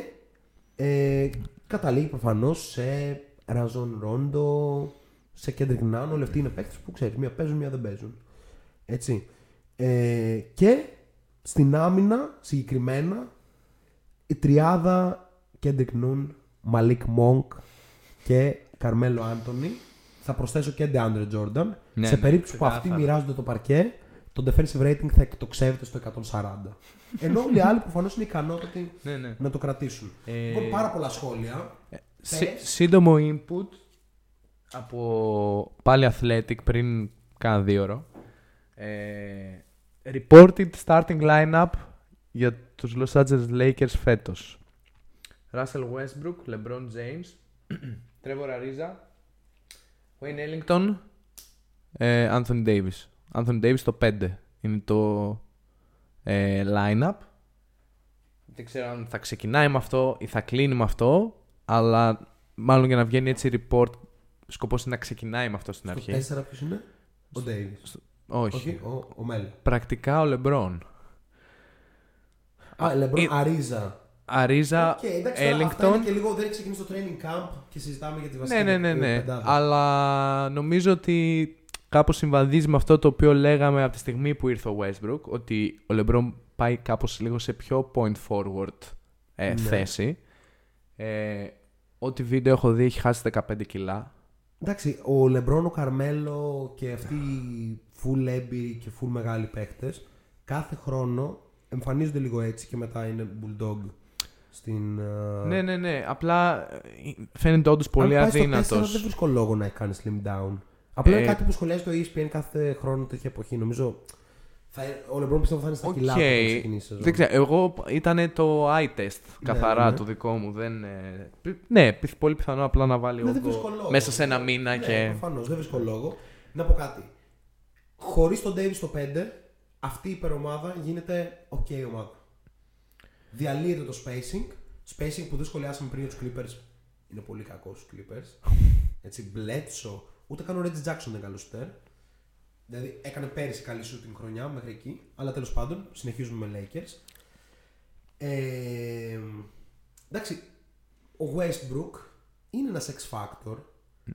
ε, καταλήγει προφανώς σε Ραζόν Ρόντο, σε Kendrick Nunn. Όλοι αυτοί είναι παίκτες που ξέρεις, μία παίζουν, μία δεν παίζουν. Έτσι. Ε, και στην άμυνα συγκεκριμένα η τριάδα Kendrick Nunn, Malik Monk και Carmelo Anthony. Θα προσθέσω και DeAndre Jordan. Ναι, σε ναι, περίπτωση που ξεκάθαρα. αυτοί μοιράζονται το παρκέ, το defensive rating θα εκτοξεύεται στο 140. Ενώ όλοι οι άλλοι προφανώς είναι ικανότατοι Ναι, ναι. να το κρατήσουν. Ε, Λοιπόν, πάρα πολλά σχόλια. Σύ- Πες. σύντομο input από πάλι Athletic πριν κάνα δύο ώρο. Ε, reported starting lineup για τους Los Angeles Lakers φέτος. Russell Westbrook, LeBron James, Trevor Ariza, Wayne Ellington, ε, Anthony Davis. Anthony Davis το 5 είναι το ε, lineup. Δεν ξέρω αν θα ξεκινάει με αυτό ή θα κλείνει με αυτό, αλλά μάλλον για να βγαίνει έτσι report, σκοπός είναι να ξεκινάει με αυτό στην Στο αρχή. 4 ποιος είναι; Ο Davis. Όχι. Όχι, ο, ο Μέλο. Πρακτικά ο LeBron. Α, Λεμπρόν Ε, Αρίζα. Αρίζα, Οκ, εντάξει, τώρα αυτά είναι Ellington. και λίγο δεν έχει ξεκινήσει το training camp και συζητάμε για τη βασική Ναι, ναι, ναι, ναι. πεντάδα. Αλλά νομίζω ότι κάπως συμβαδίζει με αυτό το οποίο λέγαμε από τη στιγμή που ήρθε ο Westbrook, ότι ο LeBron πάει κάπως λίγο σε πιο point forward ε, Ναι. θέση. Ε, ό,τι βίντεο έχω δει έχει χάσει 15 κιλά. Εντάξει, ο Λεμπρόν, ο Καρμέλο και αυτοί οι full έμπειροι και full μεγάλοι παίκτες κάθε χρόνο εμφανίζονται λίγο έτσι και μετά είναι bulldog στην. ε, Ναι, ναι, ναι. Απλά ε, φαίνεται όντως πολύ Αν πάει στο αδύνατος. 4, δεν βρίσκω λόγο να κάνει slim down. Απλά είναι Ε, κάτι που σχολιάζει το ESPN κάθε χρόνο τέτοια εποχή. Νομίζω. Θα, ο Λεμπρόν πιστεύω θα είναι στα Οκ. κιλά του όταν ξεκινήσει η σεζόν. Δεν ξέρω, εγώ ήταν το eye test καθαρά ναι, ναι. το δικό μου. Δεν, ε, πι- ναι, πι- πολύ πιθανό απλά να βάλει Ναι, δεν όγκο βρίσκω λόγο. μέσα σε ένα μήνα ναι, και. Προφανώς, δεν βρίσκω λόγο. Να πω κάτι. Χωρίς τον Davis στο 5, αυτή η υπερομάδα γίνεται OK ομάδα. Διαλύεται το spacing. Spacing που δεν σχολιάσαμε πριν για τους Clippers. Είναι πολύ κακό στους Clippers. Έτσι, Bledsoe. Ούτε καν ο Reggie Jackson δεν είναι καλός σουτέρ. Δηλαδή έκανε πέρυσι καλή shooting χρονιά μέχρι εκεί. Αλλά τέλος πάντων συνεχίζουμε με Lakers. Ε, εντάξει, ο Westbrook είναι ένας X factor.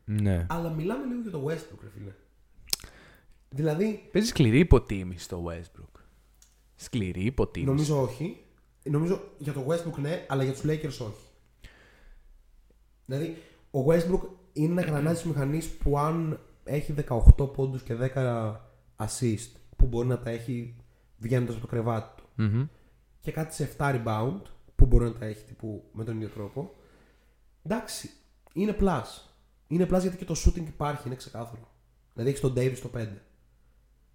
Ναι. Αλλά μιλάμε λίγο για το Westbrook, ρε φίλε. Δηλαδή, Παίζει σκληρή υποτίμηση το Westbrook. Σκληρή υποτίμηση. νομίζω όχι. Νομίζω για το Westbrook ναι, αλλά για τους Lakers όχι. Δηλαδή, ο Westbrook είναι ένα γρανάζι της μηχανής που αν έχει 18 πόντους και 10 assist, που μπορεί να τα έχει βγαίνοντας από το κρεβάτι του, Μμμ. και κάτι σε 7 rebound, που μπορεί να τα έχει τύπου με τον ίδιο τρόπο, εντάξει, είναι plus. Είναι plus γιατί και το shooting υπάρχει, είναι ξεκάθαρο. Δηλαδή έχεις τον Davis στο 5.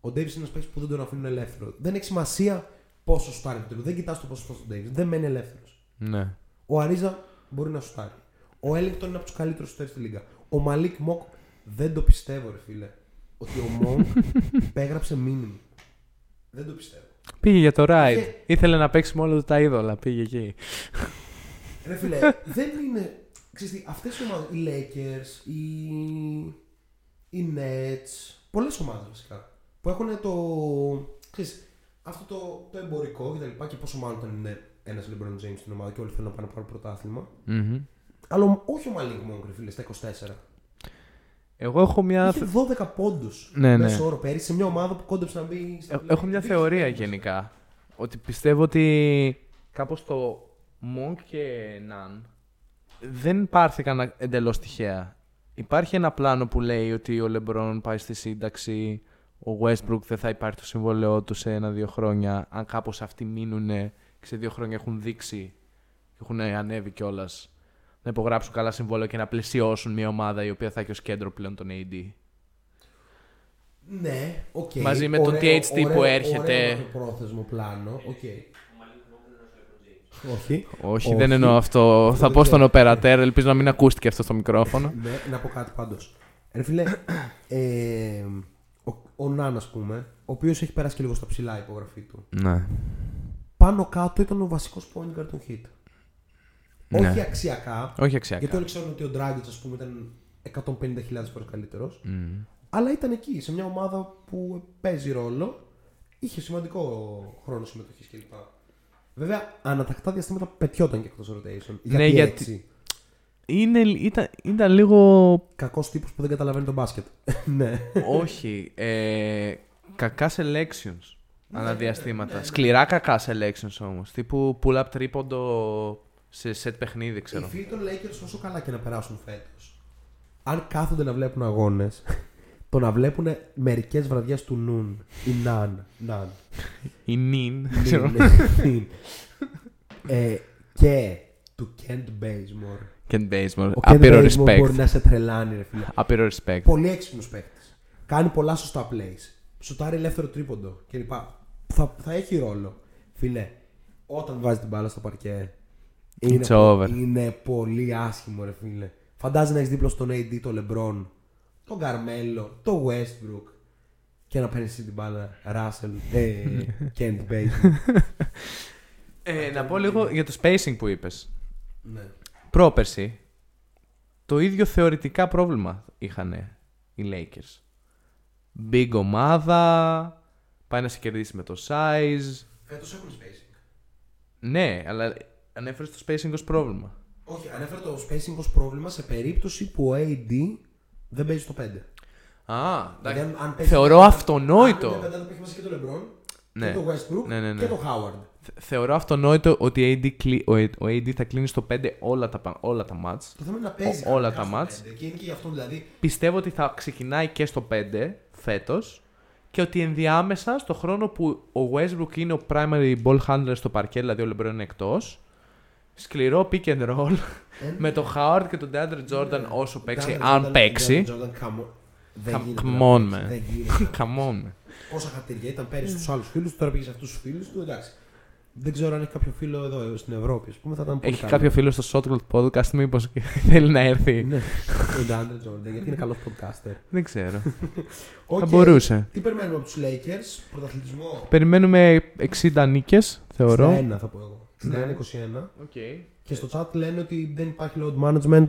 Ο Davis είναι ένας παίκτης που δεν τον αφήνουν ελεύθερο. Δεν έχει σημασία πόσο σουτάρει το Δεν κοιτάς το πόσο στον Davis. Δεν μένει ελεύθερος. Ναι. Ο Αρίζα μπορεί να σουτάρει. Ο Ellington είναι από τους καλύτερους σουτέρ στη λίγα. Ο Μαλίκ Μοκ δεν το πιστεύω, ρε φίλε. Ότι ο Μοκ υπέγραψε μήνυμα. Δεν το πιστεύω. Πήγε για το ride. Είχε- Ήθελε να παίξει με όλα του τα είδωλα. Πήγε εκεί. Ρε φίλε, δεν είναι. Ξέρεις τι, αυτές οι ομάδες, οι Lakers, οι, οι Nets, πολλές ομάδες βασικά, που έχουν το, ξέρεις, αυτό το, το εμπορικό και τα λοιπά και πόσο μάλλον όταν είναι ένας LeBron James στην ομάδα και όλοι θέλουν να πάνε να πάρουν πρωτάθλημα. Μμμ. Αλλά ο- όχι ο Malik Monk, ρε φίλε, στα 24. Εγώ έχω μια. Είχε 12 πόντους Ναι, ναι. μέσω όρο πέρυσι σε μια ομάδα που κόντεψε να μπει στα Ε- play. Έχω μια Δεν θεωρία είχε γενικά. Ότι πιστεύω ότι κάπως το Monk και Nan δεν πάρθηκαν εντελώς τυχαία. Υπάρχει ένα πλάνο που λέει ότι ο LeBron πάει στη σύνταξη, ο Westbrook δεν θα υπάρχει το συμβόλαιό του σε ένα-δύο χρόνια. Αν κάπως αυτοί μείνουν και σε δύο χρόνια έχουν δείξει και έχουν ανέβει κιόλας να υπογράψουν καλά συμβόλαιο και να πλαισιώσουν μια ομάδα η οποία θα έχει ως κέντρο πλέον τον AD. Ναι, οκ. Μαζί με τον Ωραίο- THT που ωραίο- έρχεται. Ωραίο πρόθεσμο πλάνο, οκ. Όχι. Όχι, Όχι. δεν εννοώ αυτό. Αυτό θα δεν πω στον ξέρω. οπερατέρ, ελπίζω να μην ακούστηκε αυτό στο μικρόφωνο. ναι, να πω κάτι πάντως. Ρε φίλε, ε, ο, ο Ναν, ας πούμε, ο οποίος έχει περάσει και λίγο στα ψηλά η υπογραφή του. Ναι. Πάνω κάτω ήταν ο βασικός point guard των Heat. Ναι. Όχι αξιακά, Όχι αξιακά. γιατί όλοι ξέρουν ότι ο Dragic, ας πούμε, ήταν 150.000 φορές καλύτερος. Μμμ. Αλλά ήταν εκεί, σε μια ομάδα που παίζει ρόλο, είχε σημαντικό χρόνο συμμετοχής κλπ. Βέβαια, ανατακτά διαστήματα πετιόταν και εκτός rotation. Γιατί, Ναι, γιατί- έτσι. Είναι, ήταν, ήταν λίγο. Κακός τύπος που δεν καταλαβαίνει τον μπάσκετ. ναι. όχι. Ε, κακά selections. Αναδιαστήματα. Σκληρά κακά selections όμως. Τύπου pull-up τρίποντο σε set παιχνίδι, Οι ξέρω. φίλοι των Lakers όσο καλά και να περάσουν φέτος. Αν κάθονται να βλέπουν αγώνες, το να βλέπουν μερικές βραδιές του νουν ή ναν. ναν Η Nin. νιν, ξέρω. νιν, ε, και του Kent Bazemore. Ken Bazemore. Ο Kent Άπειρο Bazemore μπορεί respect. να σε τρελάνει, ρε φίλε. Άπειρο respect. Πολύ έξυπνος παίκτης. Κάνει πολλά σωστά plays. Σουτάρει ελεύθερο τρίποντο κλπ. Θα, θα έχει ρόλο. Φίλε, όταν βάζει την μπάλα στο παρκέ. Είναι, It's over. είναι πολύ άσχημο, ρε φίλε. Φαντάζει να έχεις δίπλα στον AD τον LeBron, τον Καρμέλο, τον Westbrook και να παίρνεις εσύ την μπάλα. Russell, ε, Kent Bazemore. Ε, να πω λίγο για το spacing που είπες. ναι. Πρόπερση, το ίδιο θεωρητικά πρόβλημα είχαν οι Lakers. Big ομάδα, πάει να σε κερδίσει με το size. Φέτος έχουν spacing. Ναι, αλλά ανέφερες το spacing ως πρόβλημα. Όχι, ανέφερε το spacing ως πρόβλημα σε περίπτωση που ο AD δεν παίζει στο 5. Α, Δηλαδή, αν- αν παίζει- Θεωρώ αν- αυτονόητο. Αν είναι πεντάδα που έχει μέσα και τον LeBron, Ναι. και τον Westbrook Ναι, ναι, ναι. και τον Howard. Θε- Θεωρώ αυτονόητο ότι AD κλει- ο, ο AD θα κλείνει στο 5 όλα τα, πα- όλα τα mats. Το θέμα είναι να παίζει. Ο- όλα κανονικά τα στο mats. πέντε. Και είναι και γι' αυτό δηλαδή. Πιστεύω ότι θα ξεκινάει και στο 5 φέτος και ότι ενδιάμεσα στο χρόνο που ο Westbrook είναι ο primary ball handler στο παρκέ, δηλαδή ο LeBron είναι εκτός, σκληρό pick and roll Ε, με το Howard και τον DeAndre Jordan όσο παίξει, Jordan- αν Jordan- παίξει. Jordan, come on. Δεν Come- γίνεται come να on, παίξει, man. Δεν γίνεται. Come on. Πόσα χατήρια ήταν πέρυσι στους άλλους φίλους, τώρα πήγε σε αυτούς τους φίλους του. Εντάξει. Δεν ξέρω αν έχει κάποιο φίλο εδώ στην Ευρώπη, ας πούμε. Θα ήταν πολύ Έχει καλό. κάποιο φίλο στο Shotclub Podcast μήπως θέλει να έρθει; Ναι, τον Ντιάντρε Τζόρνταν, γιατί είναι καλός podcaster. Δεν ξέρω. Οκ. Θα μπορούσε. Τι περιμένουμε από τους Lakers, πρωταθλητισμό; Περιμένουμε 60 νίκες, θεωρώ. 61 θα πω εγώ. Ναι. 61-21. Okay. Και στο chat λένε ότι δεν υπάρχει load management,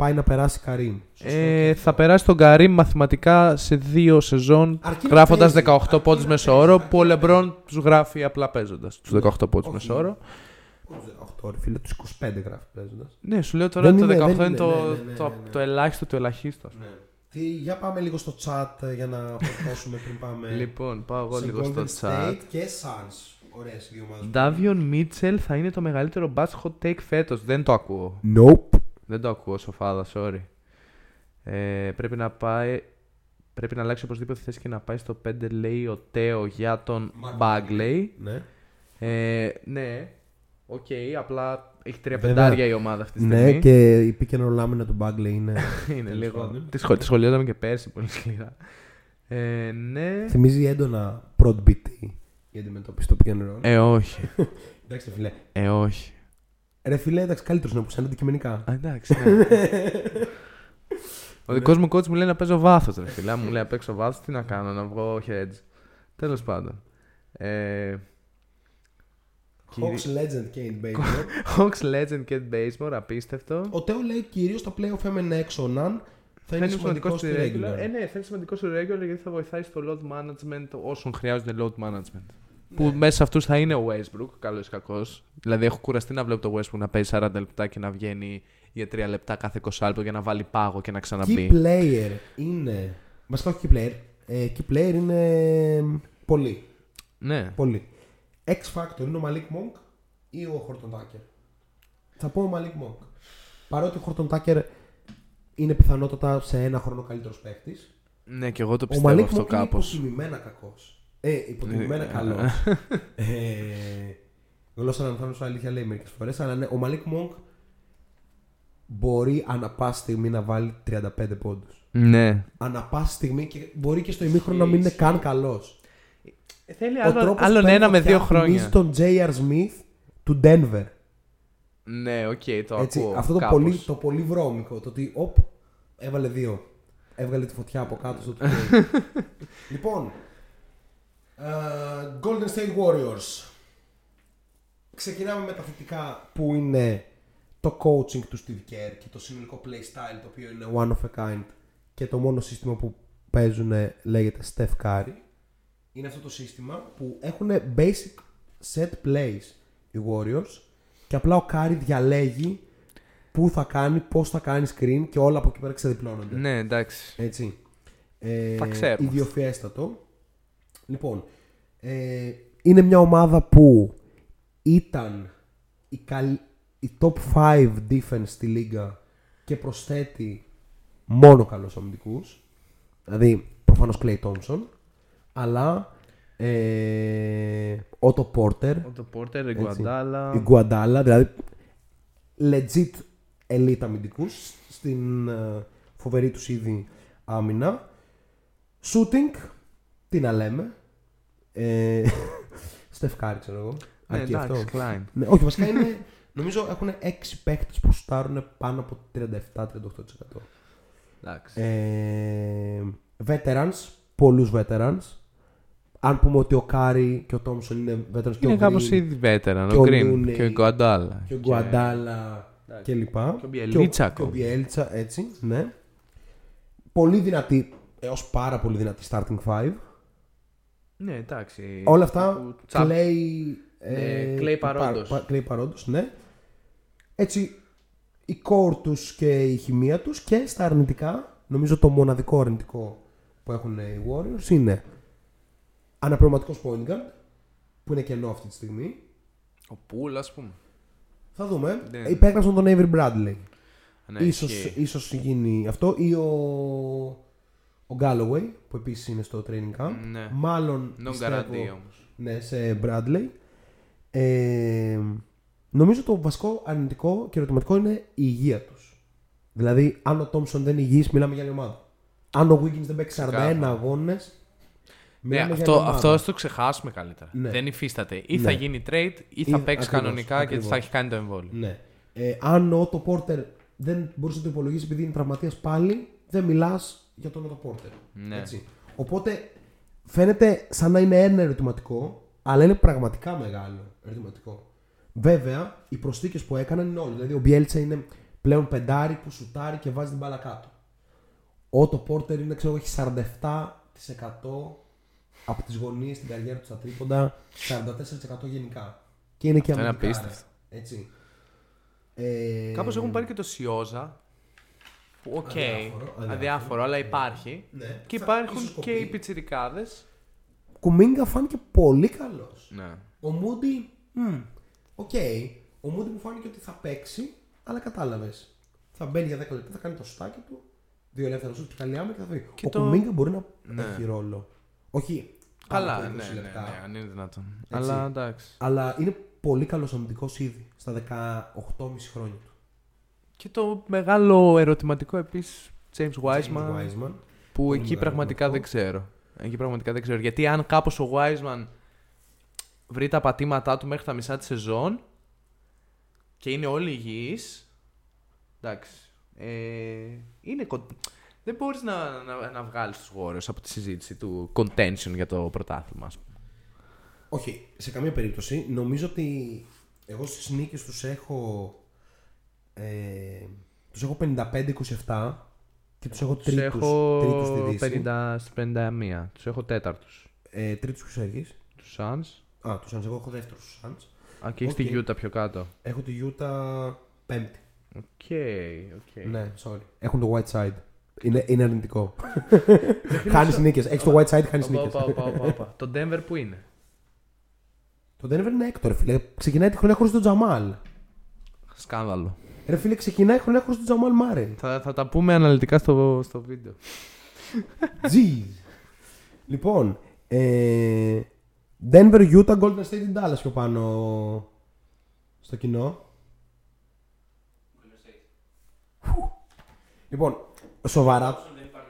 πάει να περάσει Καρίμ. Ε, θα περάσει τον Καρίμ μαθηματικά σε δύο σεζόν Αρκεί να γράφοντας παίζει. 18 Αρκεί πόντους να μέσω παίζει. όρο Αρκεί που ο να Λεμπρόν τους γράφει απλά παίζοντας τους 18 πόντους Όχι. μέσω όρο. Πού τους 18, ρε φίλε, τους 25 γράφει παίζοντας. Ναι, σου λέω τώρα Δεν το είναι, 18 δεν είναι είναι, το, ναι, ναι, ναι, το, ναι, ναι. το ελάχιστο του ελαχίστου. Ναι. Τι, για πάμε λίγο στο chat ε, για να προχωρήσουμε πριν πάμε. Λοιπόν, πάω εγώ σε λίγο στο Golden chat. State και Suns. Ωραίες οι δύο ομάδες. Ντάβιον Μίτσελ θα είναι το μεγαλύτερο batch hot take φέτος. Δεν το ακούω. Nope. Δεν το ακούω, σοφάδα, sorry. Ε, πρέπει να πάει. Πρέπει να αλλάξει οπωσδήποτε θέση και να πάει στο 5, λέει ο Τέο για τον Mark Bagley. Ναι. Ε, ναι, οκ, απλά έχει τρία Βέβαια. πεντάρια η ομάδα αυτή τη στιγμή. Ναι, και η pick and roll άμυνα του Bagley είναι. είναι τέλος λίγο. πάντων. Τη, σχολ, τη σχολιάζαμε και πέρσι πολύ σκληρά. Ε, ναι. Θυμίζει έντονα prod BT η αντιμετώπιση του pick and roll. Ε, όχι. Εντάξει, ρε φίλε. Ε, όχι. Ρε φίλε, εντάξει, καλύτερος είναι που είναι αντικειμενικά. Α, εντάξει. Ναι. Ο δικός μου coach μου λέει να παίζω βάθος, ρε φίλε. Αν μου λέει να παίξω βάθος, τι να κάνω, να βγω hedge. Τέλος πάντων. Ε, Hawks Legend Kane Baker. Hawks Legend και Basemore, απίστευτο. Ο Τέο λέει κυρίως τα playoff έμενε έξω ναν. Θα είναι σημαντικό στη regular. Ε, ναι, θα είναι σημαντικό στο regular γιατί θα βοηθάει στο load management όσων χρειάζονται load management. Που μέσα σε αυτούς θα είναι ο Westbrook, καλός ή κακός. Δηλαδή, έχω κουραστεί να βλέπω το Westbrook να παίζει 40 λεπτά και να βγαίνει για 3 λεπτά κάθε 20 λεπτό για να βάλει πάγο και να Key ξαναμπεί. player είναι. Βασικά όχι key player. Ε, key player είναι. Πολύ. Ναι. Πολύ. X Factor είναι ο Malik Monk ή ο Horton Tucker. Θα πω ο Malik Monk. Παρότι ο Horton Tucker είναι πιθανότατα σε ένα χρόνο καλύτερος παίκτης. Ναι, και εγώ το Ο πιστεύω Malik αυτό Monk είναι κάπως. υποτιμημένα κακός. Ε, υποτιμημένα Ε, καλό. ε, γλώσσα να ανθάνω αλήθεια λέει μερικές φορές. Αλλά ναι, ο Malik Monk μπορεί ανα πάση στιγμή να βάλει 35 πόντους. Ναι. Ανα πάση στιγμή και μπορεί και στο ημίχρονο να μην είναι καν καλός. Θέλει Ο άλλο, τρόπος άλλον που ένα παίρνει με δύο φωτιά θυμίζει χρόνια. τον J.R. Smith του Denver. Ναι, οκ, το Έτσι, ακούω. αυτό το κάπως. πολύ, το πολύ βρώμικο. Το ότι οπ, έβαλε δύο. Έβγαλε τη φωτιά από κάτω στο 2 λοιπόν, ε, Golden State Warriors. Ξεκινάμε με τα θετικά που είναι το coaching του Steve Kerr και το συνολικό play style το οποίο είναι one of a kind και το μόνο σύστημα που παίζουν λέγεται Steph Curry. Είναι αυτό το σύστημα που έχουν basic set plays οι Warriors και απλά ο Curry διαλέγει πού θα κάνει, πώς θα κάνει screen και όλα από εκεί πέρα ξεδιπλώνονται. Ναι, εντάξει. Έτσι. Ε, Τα ξέρουμε. Ιδιοφιέστατο. Λοιπόν, ε, είναι μια ομάδα που ήταν η, καλ- η top 5 defense στη λίγα και προσθέτει μόνο καλούς αμυντικούς. Δηλαδή, προφανώς Clay Thompson. Αλλά ε, Otto Porter, Ο το Πόρτερ, η Έτσι. Γκουαντάλα. η Γκουαντάλα, δηλαδή legit elite αμυντικούς στην ε, φοβερή τους ήδη άμυνα. Shooting, τι να λέμε. Ε, Στεφ Κάρι, ξέρω εγώ. Ναι, Αρκεί εντάξει, αυτό. Klay. Ναι, όχι, βασικά είναι. Νομίζω έχουν 6 παίχτες που σουτάρουν πάνω από 37-38%. Εντάξει. Ε, veterans, πολλούς veterans. Αν πούμε ότι ο Κάρι και ο Τόμσον είναι veterans και Είναι ο κάπως Green ήδη veteran. και Ο ο Γκριν Looney και Ιγκουαντάλα. και Ιγκουαντάλα Εντάξει. κλπ. Και ο Μπιελίτσα Και ο, ακόμα. και ο Μπιελίτσα, έτσι, ναι. Πολύ δυνατή, έως πάρα πολύ δυνατή starting five. Ναι, εντάξει. Όλα αυτά, Που τσαπ- Clay, Ναι, Clay παρόντος. πα- Clay παρόντος, ναι. Έτσι, η core τους και η χημεία τους και στα αρνητικά, νομίζω το μοναδικό αρνητικό που έχουν οι Warriors είναι αναπληρωματικός point guard, που είναι κενό αυτή τη στιγμή. Ο Πούλ, ας πούμε. Θα δούμε. Ναι. Υπέγραψαν τον Avery Bradley. Ναι, ίσως, ισχύει. ίσως γίνει αυτό ή ο, ο Galloway που επίσης είναι στο training camp. Ναι. Μάλλον Non πιστεύω, guarantee όμως. ναι, σε Bradley. Ε, νομίζω το βασικό αρνητικό και ερωτηματικό είναι η υγεία τους. Δηλαδή, αν ο Thompson δεν είναι υγιής, μιλάμε για άλλη ομάδα. Αν ο Wiggins δεν παίξει 41 Ξεκάθαρα. αγώνες, Ναι, μιλάμε για αυτό, άλλη ομάδα. αυτό ας το ξεχάσουμε καλύτερα. Ναι. Δεν υφίσταται. Ή Ναι. θα γίνει trade ή θα Ή- παίξει ακριβώς, κανονικά ακριβώς. και θα έχει κάνει το εμβόλιο. Ναι. Ε, αν ο Otto Porter δεν μπορούσε να το υπολογίσεις επειδή είναι τραυματίας πάλι, δεν μιλάς για τον Otto Porter. Ναι. Έτσι. Οπότε φαίνεται σαν να είναι ένα ερωτηματικό, αλλά είναι πραγματικά μεγάλο ερωτηματικό. Βέβαια, οι προσθήκες που έκαναν είναι όλοι. Δηλαδή, ο Μπιέλτσα είναι πλέον πεντάρι που σουτάρει και βάζει την μπάλα κάτω. Ο Ότο Πόρτερ είναι, ξέρω, έχει 47% από τις γωνίες στην καριέρα του στα τρίποντα, 44% γενικά. Και είναι και Αυτό είναι αμυντικά, απίστευτο. ρε. Έτσι. Ε, Κάπως έχουν πάρει και το Σιόζα. Που οκ, Αδιάφορο, αδιάφορο. αδιάφορο, αλλά υπάρχει. Ναι. Και Θα- υπάρχουν ίσως και κοπεί. οι πιτσιρικάδες. Κουμίγκα φάνηκε πολύ καλός. Ναι. Ο Μούντι. μμ, Οκ. Ο Μούντι μου φάνηκε ότι θα παίξει, αλλά κατάλαβες. Θα μπαίνει για 10 λεπτά, θα κάνει το στάκι του. Δύο ελεύθερα σουτ και καλή άμυνα και θα φύγει. Και ο το- Κουμίγκα μπορεί να Ναι. έχει ρόλο. Όχι. πάνω Καλά, από ναι, 20 ναι, λεπτά. ναι, αν είναι δυνατόν. Έτσι. Αλλά εντάξει. Αλλά είναι πολύ καλός αμυντικός ήδη στα 18,5 χρόνια του. Και το μεγάλο ερωτηματικό επίσης James Wiseman. James Wiseman. Που Πολύ εκεί μεγάλο πραγματικά αυτό. δεν ξέρω. Εκεί πραγματικά δεν ξέρω. Γιατί αν κάπως ο Wiseman βρει τα πατήματά του μέχρι τα μισά της σεζόν και είναι όλοι υγιείς, εντάξει. Ε, είναι κον- Δεν μπορείς να, να, να βγάλεις τους Warriors από τη συζήτηση του contention για το πρωτάθλημα, ας πούμε. Όχι, σε καμία περίπτωση. Νομίζω ότι εγώ στις νίκες τους έχω ε, τους έχω 55-27 και τους έχω Τους τρίτους, έχω τρίτους στη Δύση. 50, στις 51. Τους έχω τέταρτους. Ε, τρίτους ποιους έχεις; Τους Suns. Α, τους Suns. Εγώ έχω δεύτερους τους Suns. Α, και έχεις Οκ. τη Utah πιο κάτω. Έχω τη Utah πέμπτη. Οκ, οκ. Ναι, sorry. Έχουν τον Whiteside. Είναι, είναι αρνητικό. χάνεις νίκες. Έχεις τον Whiteside, χάνεις Όπα, νίκες. όπα, όπα, όπα, όπα. Το Denver που είναι; Το Denver είναι έκτο, ρε φίλε. Ξεκινάει τη χρονιά χωρίς τον Τζαμάλ. Σκάνδαλο. Ρε φίλε, ξεκινάει η χρονιά χωρίς τον Τζαμάλ Μάρεϊ. Θα, θα τα πούμε αναλυτικά στο, στο βίντεο. Jeez. λοιπόν, ε, Denver, Utah, Golden State, Dallas πιο πάνω στο κοινό; Φου. Λοιπόν, σοβαρά,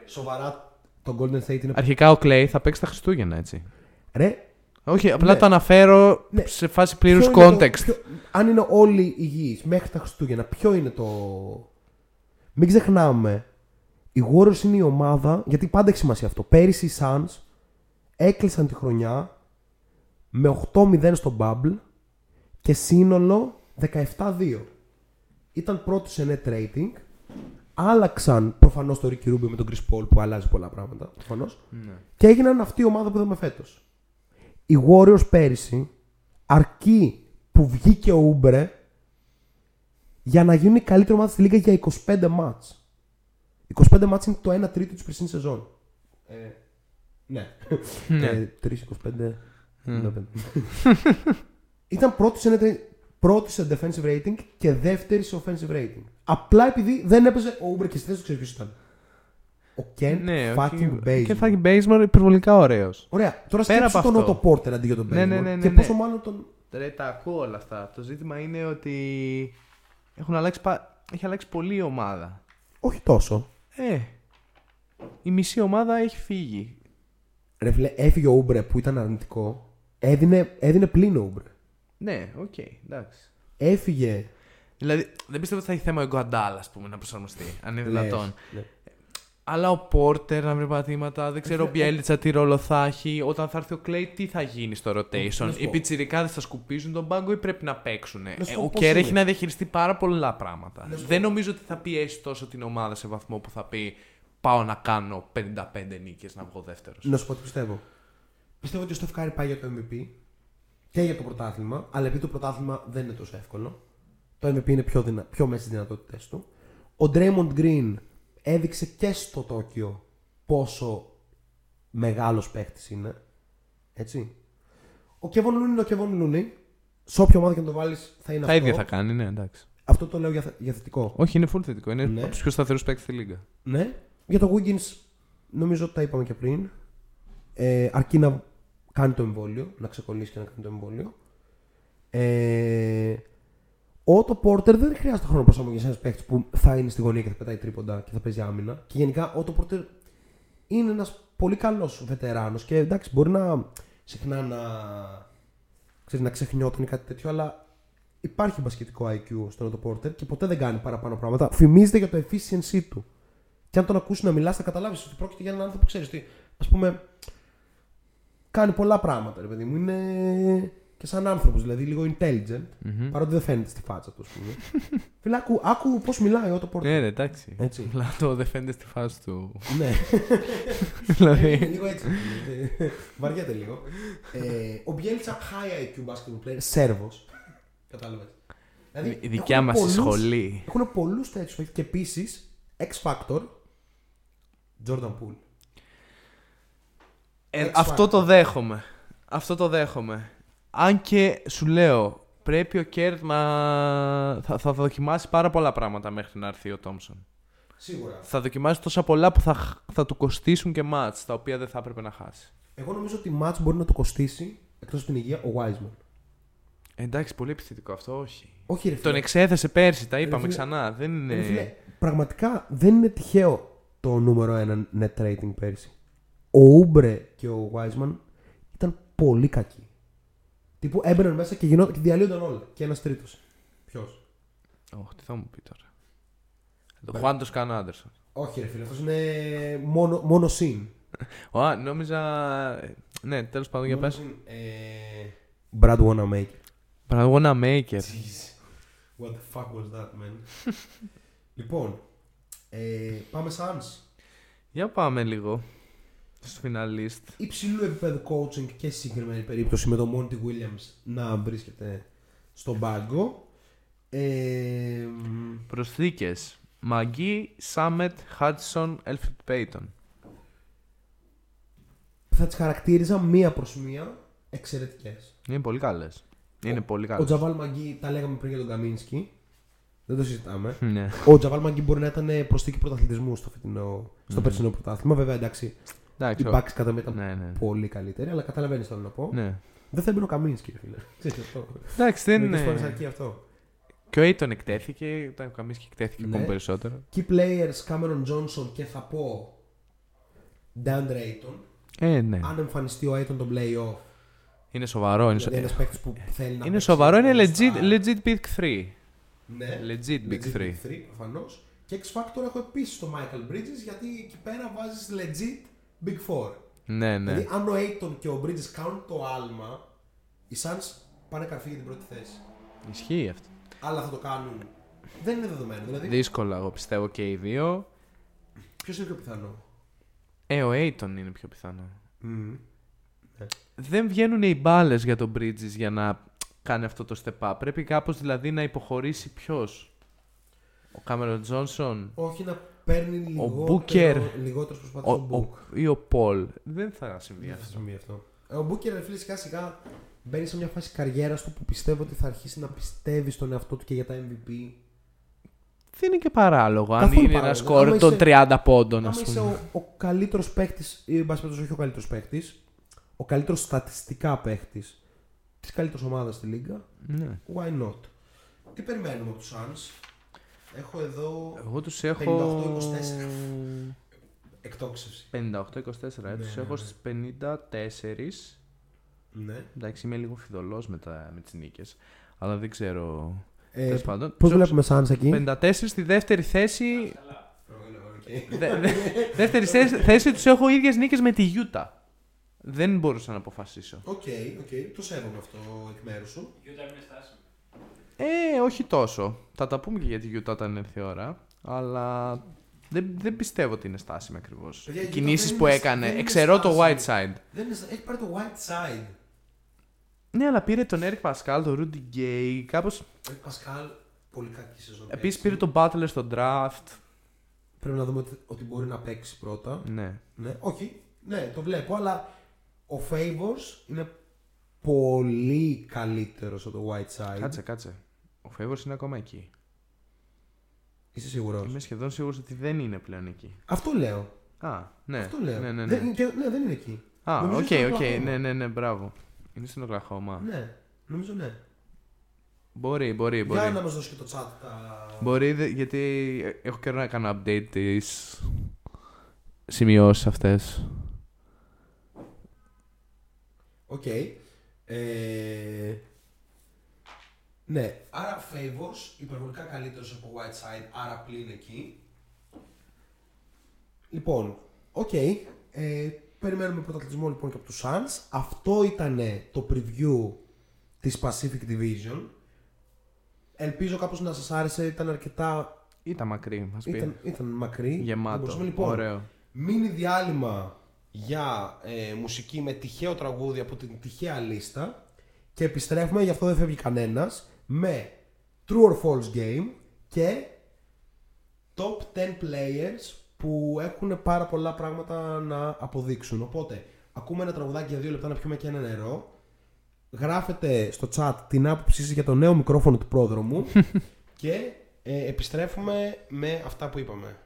σοβαρά το Golden State είναι... Αρχικά ο Clay θα παίξει τα Χριστούγεννα, έτσι. Ρε, Όχι, απλά Ναι. το αναφέρω Ναι. σε φάση πλήρους ποιο είναι το- context. ποιο- αν είναι όλοι υγιείς μέχρι τα Χριστούγεννα, ποιο είναι το... Μην ξεχνάμε, οι Warriors είναι η ομάδα, γιατί πάντα έχει σημασία αυτό. Πέρυσι οι Suns έκλεισαν τη χρονιά με 8-0 στο Bubble και σύνολο 17-2. Ήταν πρώτοι σε net rating. Άλλαξαν προφανώς το Ricky Rubio με τον Chris Paul που αλλάζει πολλά πράγματα προφανώς. Ναι. Και έγιναν αυτή η ομάδα που είδαμε φέτος. Οι Warriors πέρυσι, αρκεί που βγήκε ο Ούμπρε, για να γίνουν η καλύτερη ομάδα στη Λίγκα για 25 μάτς. 25 μάτς είναι το 1 τρίτο της περσινή σεζόν. Ε, ναι. Ναι. Ε, 3, 25, 55. Ήταν πρώτη σε, net- πρώτη σε defensive rating και δεύτερη σε offensive rating. Απλά επειδή δεν έπαιζε ο Ούμπρε και στη θέση του ξέρεις ποιος ήταν. Ο Ken Ναι, fucking όχι. Bazemore. Και fucking Bazemore υπερβολικά ωραίος. Ωραία. Τώρα Πέρα σκέψου από τον αυτό. Otto Porter αντί για τον Bazemore. Ναι, ναι, ναι, ναι, και ναι. πόσο μάλλον τον. Ρε, τα ακούω όλα αυτά. Το ζήτημα είναι ότι έχουν αλλάξει, πα- έχει αλλάξει πολύ η ομάδα. Όχι τόσο. Ε, η μισή ομάδα έχει φύγει. Ρε φίλε, έφυγε ο Ούμπρε που ήταν αρνητικό. Έδινε, έδινε πλήν ο Ούμπρε. Ναι, οκ, εντάξει. Έφυγε. Δηλαδή, δεν πιστεύω ότι θα έχει θέμα ο Ιγκουοντάλα, ας πούμε, να προσαρμοστεί. Αν είναι λες, δυνατόν. Ναι. Αλλά ο Πόρτερ να βρει πατήματα, δεν ξέρω ο Μπιέλιτσα τι ρόλο θα έχει. Όταν θα έρθει ο Κλέη, τι θα γίνει στο Να rotation. σου Οι πω. πιτσιρικάδες θα σκουπίζουν τον πάγκο ή πρέπει να παίξουν. Να σου Ε, πω ο πώς Κέρ είναι. έχει να διαχειριστεί πάρα πολλά πράγματα. Να σου Δεν νομίζω ότι θα πιέσει τόσο την ομάδα σε βαθμό που θα πει Πάω να κάνω 55 νίκες να βγω δεύτερος. Να σου πω τι πιστεύω. Πιστεύω ότι ο Στεφ Κάρη πάει για το MVP και για το πρωτάθλημα, αλλά επειδή το πρωτάθλημα δεν είναι τόσο εύκολο, το MVP είναι πιο, δυνα... πιο μέσα στις δυνατότητες του. Ο Draymond Green έδειξε και στο Τόκιο πόσο μεγάλος παίχτης είναι. Έτσι. Ο Kevin Looney είναι ο Kevin Looney. Σε όποια ομάδα και να το βάλεις θα είναι Τα αυτό. ίδια θα κάνει, ναι, εντάξει. Αυτό το λέω για, θε- για θετικό. Όχι, είναι full θετικό. Είναι Ναι. από τους πιο σταθερούς παίκτες στη λίγα. Ναι. Για το Wiggins νομίζω ότι τα είπαμε και πριν. Ε, αρκεί να κάνει το εμβόλιο, να ξεκολλήσει και να κάνει το εμβόλιο. Ε, ο Otto Porter δεν χρειάζεται χρόνο προσαρμογή σε ένας παίχτη που θα είναι στη γωνία και θα πετάει τρίποντα και θα παίζει άμυνα. Και γενικά ο Otto Porter είναι ένας πολύ καλός βετεράνος και εντάξει, μπορεί να συχνά να, ξέρεις, να ξεχνιόταν ή κάτι τέτοιο, αλλά υπάρχει μπασκετικό IQ στον Otto Porter και ποτέ δεν κάνει παραπάνω πράγματα. Φημίζεται για το efficiency του. Και αν τον ακούσεις να μιλάς, θα καταλάβεις ότι πρόκειται για έναν άνθρωπο που ξέρεις ότι, ας πούμε, κάνει πολλά πράγματα, ρε παιδί μου. Είναι και σαν άνθρωπος, δηλαδή λίγο intelligent, παρότι δεν φαίνεται στη φάτσα του, ας πούμε. Φίλε, άκου, άκου πώς μιλάει ο Otto Porter. Ναι, ναι, εντάξει. Έτσι. Απλά το δεν φαίνεται στη φάση του. ναι. Είναι δηλαδή. λίγο έτσι. Ε, Βαριέται λίγο. Ε, ο Μπιέλιτσα high IQ basketball player, Σέρβος. Κατάλαβες. Δηλαδή, Η δικιά μας σχολή. Έχουν πολλούς τέτοιους και επίσης X Factor, Jordan Poole. Ε, X αυτό Factor. το δέχομαι. Αυτό το δέχομαι. Αν και σου λέω, πρέπει ο Κερ να. Θα, θα δοκιμάσει πάρα πολλά πράγματα μέχρι να έρθει ο Τόμσον. Σίγουρα. Θα δοκιμάσει τόσα πολλά που θα, χ- θα του κοστίσουν και μάτς, τα οποία δεν θα έπρεπε να χάσει. Εγώ νομίζω ότι η match μπορεί να το κοστίσει εκτός από την υγεία ο Wiseman. Ε, εντάξει, πολύ επιθετικό αυτό, όχι. Όχι, ρε φίλε. Τον εξέθεσε πέρσι, τα είπαμε φίλε, ξανά. Δεν είναι. Ρε φίλε, πραγματικά δεν είναι τυχαίο το νούμερο ένα net rating πέρσι. Ο Ούμπρε και ο Wiseman ήταν πολύ κακοί. Τύπου έμπαιναν μέσα και, γινόταν, και διαλύονταν όλα. Και ένας τρίτος. Ποιος; Όχι, τι θα μου πει τώρα. Το Χουάντος Καν Άντερσον. Όχι, ρε φίλε, αυτός είναι μόνο, μόνο συν. Α, νόμιζα. Ναι, τέλος πάντων για πες. Ε, Brad Wanamaker. Παραγωγό Maker. Jeez. What the fuck was that, man? λοιπόν, ε, πάμε Suns. Για πάμε λίγο. Στο finalist. Υψηλού επίπεδου coaching και στη συγκεκριμένη περίπτωση με τον Monty Williams να βρίσκεται στον πάγκο. Ε, μ, Προσθήκες. Μαγκή, Σάμετ, Χάτσον, Έλφρυντ Πέιτον. θα τις χαρακτήριζα μία προς μία εξαιρετικές. Είναι πολύ καλές. Είναι πολύ Ο καλές. Τζαβάλ Μαγκή, τα λέγαμε πριν για τον Καμίνσκι. Δεν το συζητάμε. Ναι. Ο Τζαβάλ Μαγκή μπορεί να ήταν προσθήκη πρωταθλητισμού στο, φετινό, στο περσινό πρωτάθλημα. Βέβαια, εντάξει, Εντάξει. οι ο- Bucks κατά μία ήταν Ναι, ναι. πολύ καλύτεροι, αλλά καταλαβαίνεις τι θέλω να πω. ναι. Δεν θα έμπαινε ο Καμίνσκι, ρε φίλε. Ξέρεις αυτό. Εντάξει, δεν Μερικές φορές είναι. αρκεί αυτό. Και ο Aiton εκτέθηκε, όταν ο Καμίσκι εκτέθηκε Ναι. ακόμα περισσότερο. Key players Cameron Johnson και θα πω DeAndre Ayton. Ε, ναι. Αν εμφανιστεί ο Ayton τον playoff, Είναι σοβαρό. Είναι, σο- δηλαδή ένας παίκτης που θέλει να. είναι παίξει σοβαρό, είναι all legit, star. legit Big 3. Ναι, Legit Big 3. 3 προφανώς. Και X Factor έχω επίσης το Michael Bridges γιατί εκεί πέρα βάζεις legit Big 4. Ναι, ναι. Δηλαδή, αν ο Ayton και ο Bridges κάνουν το άλμα, οι Suns πάνε καρφί για την πρώτη θέση. Ισχύει αυτό. Αλλά θα το κάνουν. Δεν είναι δεδομένο. Δηλαδή, Δύσκολα, εγώ πιστεύω και οι δύο. ποιος είναι πιο πιθανό; Ε, ο Aiton είναι πιο πιθανό. Δεν βγαίνουν οι μπάλες για τον Bridges για να κάνει αυτό το step up. Πρέπει κάπως δηλαδή να υποχωρήσει ποιος; Ο Κάμερον Τζόνσον. Όχι να παίρνει λιγότερο, Μπούκερ. λιγότερες Ο, προσπάθειες από τον ο, ή ο Πολ. Δεν θα συμβεί Δεν θα αυτό. συμβεί αυτό. Ε, Ο Μπούκερ, ρε φίλε, σιγά σιγά μπαίνει σε μια φάση καριέρας του που πιστεύω ότι θα αρχίσει να πιστεύει στον εαυτό του και για τα MVP. Δεν είναι και παράλογο. Αν Καθόλου είναι ένα παράλογο. σκορ Άμα των είσαι- 30 πόντων, ας Άμα είσαι πούμε. ο, ο καλύτερος παίκτης, ή εν πάση περιπτώσει όχι ο καλύτερος παίκτης, ο καλύτερος στατιστικά παίκτης της καλύτερης ομάδας στη Λίγκα, Ναι. why not; Τι περιμένουμε από τους Suns; Έχω εδώ Εγώ τους έχω. 58-24. εκτόξευση. 58-24, ε, Ναι, τους ναι, έχω ναι. στις 54. Ναι. Εντάξει, είμαι λίγο φιδωλός με, τα, με τις νίκες. Αλλά δεν ξέρω. Ε, Τέλος πάντων. Πώς Τους έχω βλέπουμε Suns εκεί; 54 στη δεύτερη θέση. Δε- δε- δεύτερη θέση, θέση τους έχω ίδιες νίκες με τη Γιούτα. Δεν μπορούσα να αποφασίσω. Οκ, οκ, το σέβομαι αυτό εκ μέρους σου. Ε, όχι τόσο. Θα τα πούμε και για τη Γιούτα όταν έρθει η ώρα. Αλλά δεν, δεν πιστεύω ότι είναι στάσιμη ακριβώς. Παιδιά, η Οι Utah κινήσεις δεν που είναι- έκανε. δεν είναι Εξαιρώ το στάσιμη. Whiteside. Δεν είναι, έχει πάρει το Whiteside. Ναι, αλλά πήρε τον Eric Paschall, τον Rudy Gay. Κάπως... Ο Πασκάλ, πολύ κακή σεζόν. Επίσης έτσι. πήρε τον Butler στο draft. Πρέπει να δούμε ότι, ότι μπορεί να παίξει πρώτα. Ναι. Ναι, όχι, ναι, το βλέπω, αλλά ο Favors είναι πολύ καλύτερος από το Whiteside. Κάτσε, κάτσε. Ο Favors είναι ακόμα εκεί. Είσαι σίγουρος; Είμαι σχεδόν σίγουρος ότι δεν είναι πλέον εκεί. Αυτό λέω. Α, ναι. Αυτό λέω. Ναι, ναι, ναι. Δεν, και- ναι, δεν είναι εκεί. Α, Νομίζω οκ, στο οκ. Οκλαχώμα. Ναι, ναι, ναι, μπράβο. Είναι στην Οκλαχώμα. Ναι, νομίζω ναι. Μπορεί, μπορεί, μπορεί. Για να μας δώσει και το chat τα... Μπορεί, δε- γιατί έχω καιρό να κάνω update τις σημειώσεις αυτές. Οκ. Ε, ναι, άρα Favors υπερβολικά καλύτερος από Whiteside, άρα πλην εκεί. Λοιπόν, οκ. Ε, περιμένουμε πρωταθλητισμό λοιπόν και από τους Suns. Αυτό ήταν το preview της Pacific Division. Ελπίζω κάπως να σας άρεσε, ήταν αρκετά... Ήταν μακρύ, μας πει. Ήταν, ήταν μακρύ. Θα Γεμάτο. μπορούσαμε, λοιπόν, Ωραίο. Μίνι διάλειμμα για ε, μουσική με τυχαίο τραγούδι από την τυχαία λίστα και επιστρέφουμε, γι' αυτό δεν φεύγει κανένας, με True or False Game και Top 10 Players που έχουν πάρα πολλά πράγματα να αποδείξουν. Οπότε, ακούμε ένα τραγουδάκι για δύο λεπτά να πιούμε και ένα νερό. Γράφετε στο chat την άποψή σας για το νέο μικρόφωνο του πρόδρομου και ε, επιστρέφουμε με αυτά που είπαμε.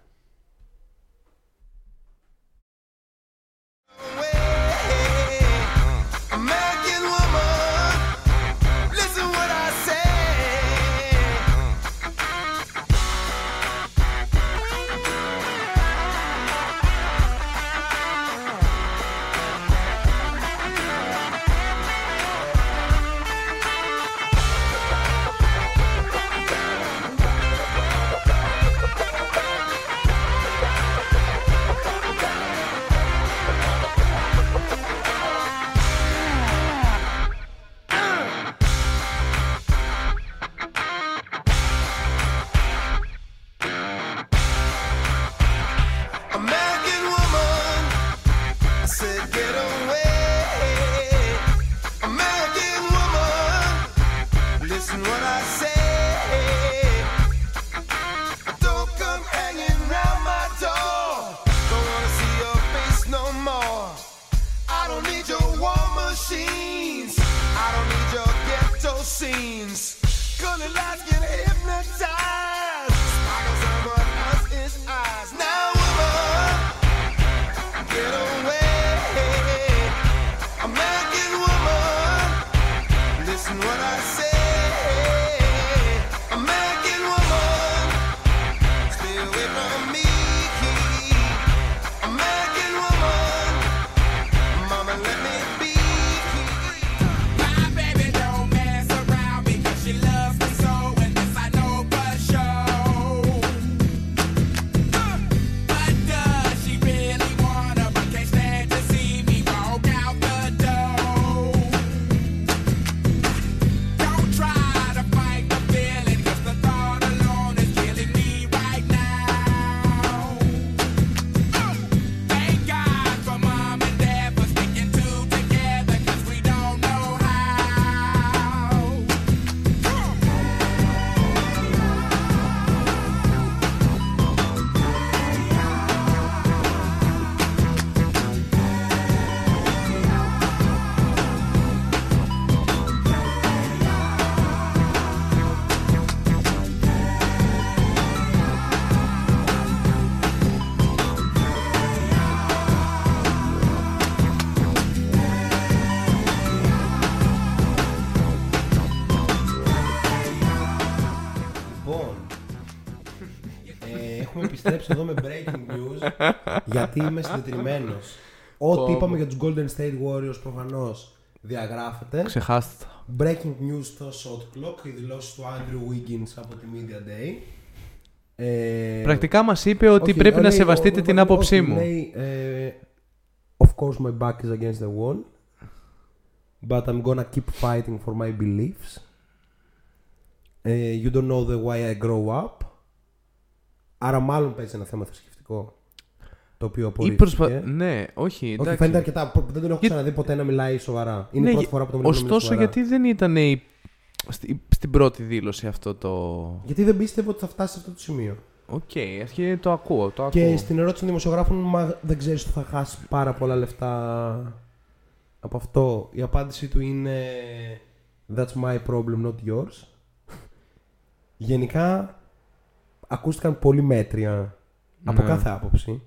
Γιατί είμαι συντετριμένος. Ό,τι Πω, είπαμε πω. για τους Golden State Warriors προφανώς διαγράφεται. Ξεχάστε το. Breaking news στο Shot Clock, οι δηλώσεις του Andrew Wiggins από τη Media Day. Ε, Πρακτικά μας είπε ότι όχι, πρέπει να λέει, σεβαστείτε ο- την ο- άποψή όχι, μου. Λέει, ε, of course my back is against the wall. But I'm gonna keep fighting for my beliefs. Ε, you don't know the why I grow up. Άρα μάλλον παίζει ένα θέμα θρησκευτικό. Το οποίο Ή απορρίφθηκε. προσπα... Ναι, όχι. Όχι, εντάξει. φαίνεται αρκετά. προ- Δεν τον έχω Για- ξαναδεί ποτέ να μιλάει σοβαρά. Είναι Ναι, η πρώτη για- φορά που τον βλέπω να μιλάει Ωστόσο, σοβαρά. γιατί δεν ήταν η... στη- στην πρώτη δήλωση αυτό το. Γιατί δεν πίστευε ότι θα φτάσει σε αυτό το σημείο. Οκ, αρχή το ακούω. Το Και ακούω. στην ερώτηση των δημοσιογράφων, μα δεν ξέρεις ότι θα χάσει πάρα πολλά λεφτά από αυτό. Η απάντησή του είναι That's my problem, not yours. Γενικά, ακούστηκαν πολύ μέτρια από Ναι. κάθε άποψη.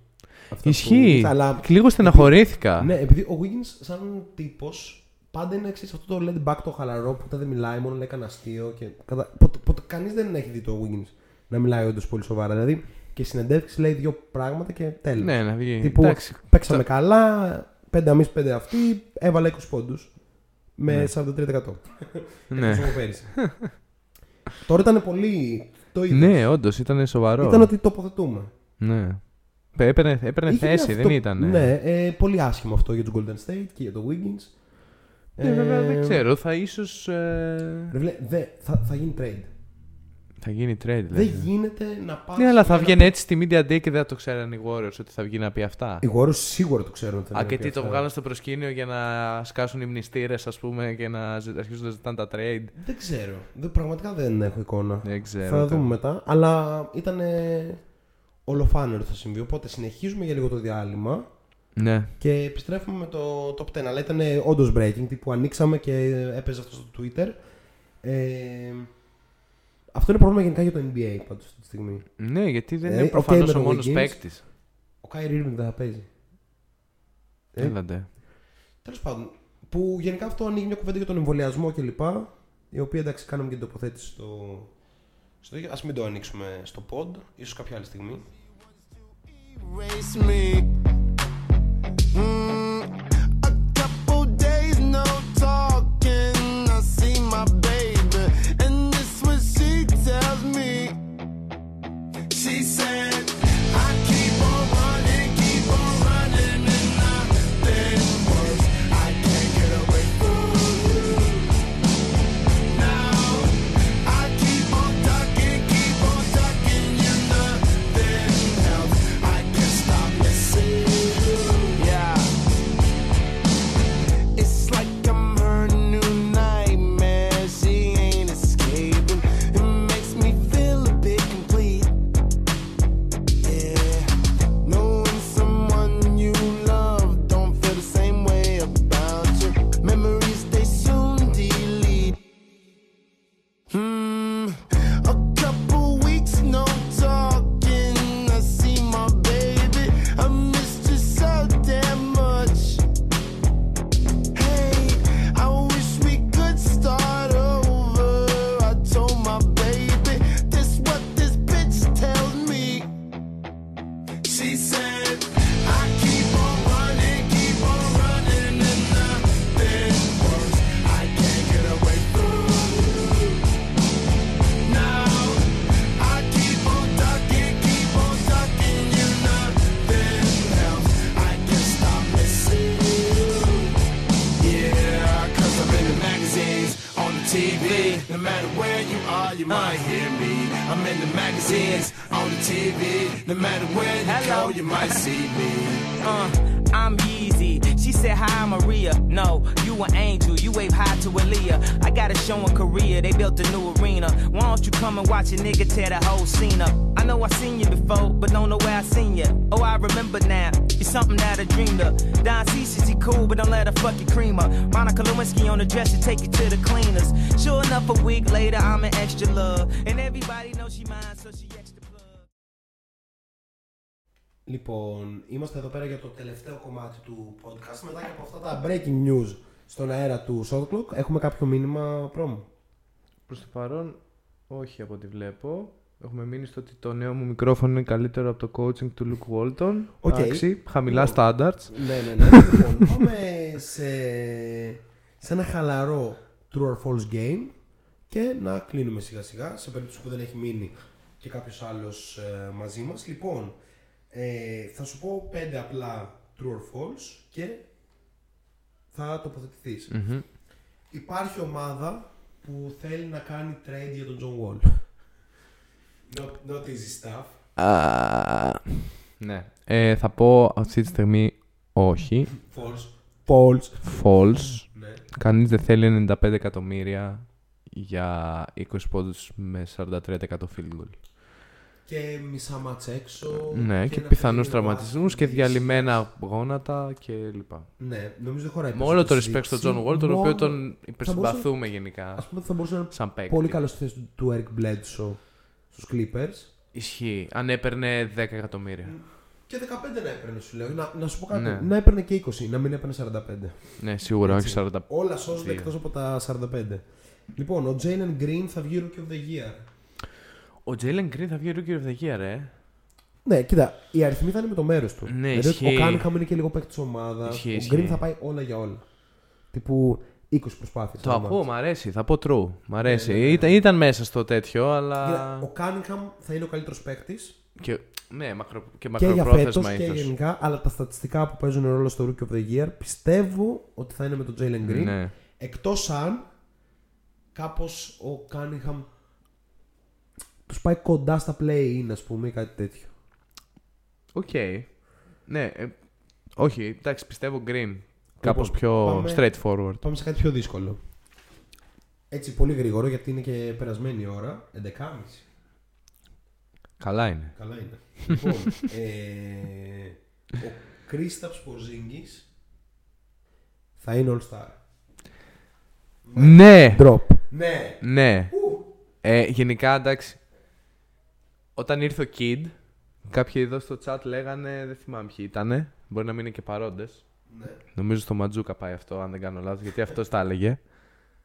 Αυτά του Ισχύει. Wiggins, αλλά Λίγο στεναχωρήθηκα. ναι, επειδή ο Wiggins, σαν τύπος, πάντα είναι εξή αυτό το let back το χαλαρό που ποτέ δεν μιλάει, μόνο λέει κανένα αστείο. Και κατα... ποτέ, ποτέ, Κανείς δεν έχει δει το Wiggins να μιλάει όντως πολύ σοβαρά. Δηλαδή και συνεντεύξεις λέει δύο πράγματα και τέλος. Ναι, να βγει. Τύπου Εντάξει. παίξαμε καλά, πέντε εμεί, πέντε αυτοί, έβαλε 20 πόντους. Με Ναι. 43%. Ναι. Όπως πέρυσι. Τώρα ήταν πολύ. Το ίδιο. ναι, όντως ήταν σοβαρό. Ήταν ότι τοποθετούμε. Ναι. Έπαιρνε, έπαιρνε Είχε θέση, αυτό- δεν ήταν. Ναι, ε, πολύ άσχημο αυτό για τους Golden State και για το Wiggins. Ναι, βέβαια, Ε, δεν ξέρω. Θα ίσως. Ε... Ρε, βλέ, δε, θα, θα γίνει trade. Θα γίνει trade, δηλαδή. Δεν γίνεται να πας Ναι, αλλά θα για να βγαίνει πει- έτσι στη Media Day και δεν θα το ξέραν οι Warriors ότι θα βγει να πει αυτά. Οι Warriors σίγουρα το ξέρουν. ότι θα Α, είναι και τι πει το αυτά. βγάλουν στο προσκήνιο για να σκάσουν οι μνηστήρες, ας πούμε, και να ζη- αρχίσουν να ζητάνε τα trade. Δεν ξέρω. Δεν, πραγματικά δεν έχω εικόνα. Δεν ξέρω. θα το- δούμε μετά. Αλλά ήταν ολοφάνερο θα συμβεί. Οπότε συνεχίζουμε για λίγο το διάλειμμα Ναι. και επιστρέφουμε με το top 10. Αλλά ήταν όντως breaking. Τύπου ανοίξαμε και έπαιζε αυτός στο Twitter. Ε, αυτό είναι πρόβλημα γενικά για το NBA πάντως αυτή τη στιγμή. Ναι, γιατί δεν Ε, είναι οκ, προφανώς με το ο μόνος Wiggins. παίκτης. Ο Kyrie Irving δεν θα παίζει. Ε, Έλαντε. Τέλος πάντων, που γενικά αυτό ανοίγει μια κουβέντα για τον εμβολιασμό κλπ. Η οποία εντάξει, κάναμε και την τοποθέτηση στο. Στο Α μην το ανοίξουμε στο pod, ίσως κάποια άλλη στιγμή. Might hear me. I'm in the magazines, on the TV. No matter where you go, you might see me. Uh, I'm Yeezy. She said, Hi, Maria. No, you an angel. You wave hi to Aaliyah. I got a show in Korea. They built a new arena. Why don't you come and watch a nigga tear the whole scene up? I know I seen you before, but don't know where I seen you. Oh, I remember now. You're something that I dreamed of. Don C says he cool, but don't let her fuck your cream up. Monica Lewinsky on the dresser, take you to the cleaners. Sure enough, a week later, I'm an extra love. And everybody knows she mine, so she extra plug. Λοιπόν, είμαστε εδώ πέρα για το τελευταίο κομμάτι του podcast. Μετά και από αυτά τα breaking news στον αέρα του Shot Clock, έχουμε κάποιο μήνυμα πρόμο. Προς το παρόν, όχι από ό,τι βλέπω. Έχουμε μείνει στο ότι το νέο μου μικρόφωνο είναι καλύτερο από το coaching του Luke Walton. Οκ. Εντάξει, χαμηλά Λοιπόν. standards. Ναι, ναι, ναι. λοιπόν, πάμε σε, σε ένα χαλαρό true or false game και να κλείνουμε σιγά σιγά σε περίπτωση που δεν έχει μείνει και κάποιος άλλος ε, μαζί μας. Λοιπόν, ε, θα σου πω πέντε απλά true or false και θα τοποθετηθείς. Μμμ. Υπάρχει ομάδα που θέλει να κάνει trade για τον John Wall. Not, not easy stuff. Α, ναι. Ε, θα πω αυτή τη στιγμή όχι. False. False. False. Ναι. Κανείς δεν θέλει 95 εκατομμύρια για 20 πόντους με 43% field goal. Και μισά μάτς έξω. Ναι, και να πιθανούς φύγει ο τραυματισμούς και άθλητης. διαλυμένα γόνατα και λοιπά. Ναι, νομίζω δεν χωράει. Με όλο το περισσότερη respect στον συζήτηση. John Wall, τον Μόνο- οποίο τον υπερσυμπαθούμε γενικά. Ας πούμε ότι θα μπορούσε να είναι Σαν παίκτη. πολύ καλός στη θέση του Eric Bledsoe στους Clippers. Ισχύει. Αν έπαιρνε 10 εκατομμύρια. Και 15 να έπαιρνε, σου λέω. Να, να σου πω κάτι. Ναι. Να έπαιρνε και 20, να μην έπαιρνε 45. Ναι, σίγουρα, όχι Έτσι. 40. Όλα σώζονται Δύο. εκτός από τα 45. Λοιπόν, ο Jalen Green θα βγει Rookie of the Year. Ο Jalen Green θα βγει Rookie of the Year, ε. Ναι, κοίτα, οι αριθμοί θα είναι με το μέρος του. Ναι, δηλαδή, ισχύει. ο Κάνιχαμ είναι και λίγο παίκτης τη ομάδας. Ισχύει, Ο ισχύει. Green θα πάει όλα για όλα. Τύπου 20 προσπάθειες. Το ακούω, μ' αρέσει. Θα πω true. Μ' αρέσει. Ναι, ναι, ναι. Ήταν, ήταν μέσα στο τέτοιο, αλλά. Ο Κάνινγχαμ θα είναι ο καλύτερος παίκτης Και, ναι, μακρο... και και για φέτος μακροπρόθεσμα και ίσως. γενικά, αλλά τα στατιστικά που παίζουν ρόλο στο Rookie of the Year πιστεύω ότι θα είναι με τον Jalen Green. Ναι. Εκτός αν κάπως ο Κάνινγχαμ τους πάει κοντά στα play-in, ας πούμε, ή κάτι τέτοιο. Οκ. Ναι. ε, όχι, εντάξει, πιστεύω Green. Κάπως Λοιπόν, πιο πάμε- straightforward. Πάμε σε κάτι πιο δύσκολο. Έτσι, πολύ γρήγορο γιατί είναι και περασμένη η ώρα. 11.30. Καλά είναι. Καλά είναι. λοιπόν, ε, ο Κρίσταψ Πορζίνγκης θα είναι All Star. Ναι! Drop. Ναι. Ναι. Ου. Ε, γενικά, εντάξει. Όταν ήρθε ο Kid, κάποιοι εδώ στο chat λέγανε, δεν θυμάμαι ποιοι ήτανε, μπορεί να μην είναι και παρόντες. Ναι. Νομίζω στο Ματζούκα πάει αυτό, αν δεν κάνω λάθος, γιατί αυτός τα έλεγε.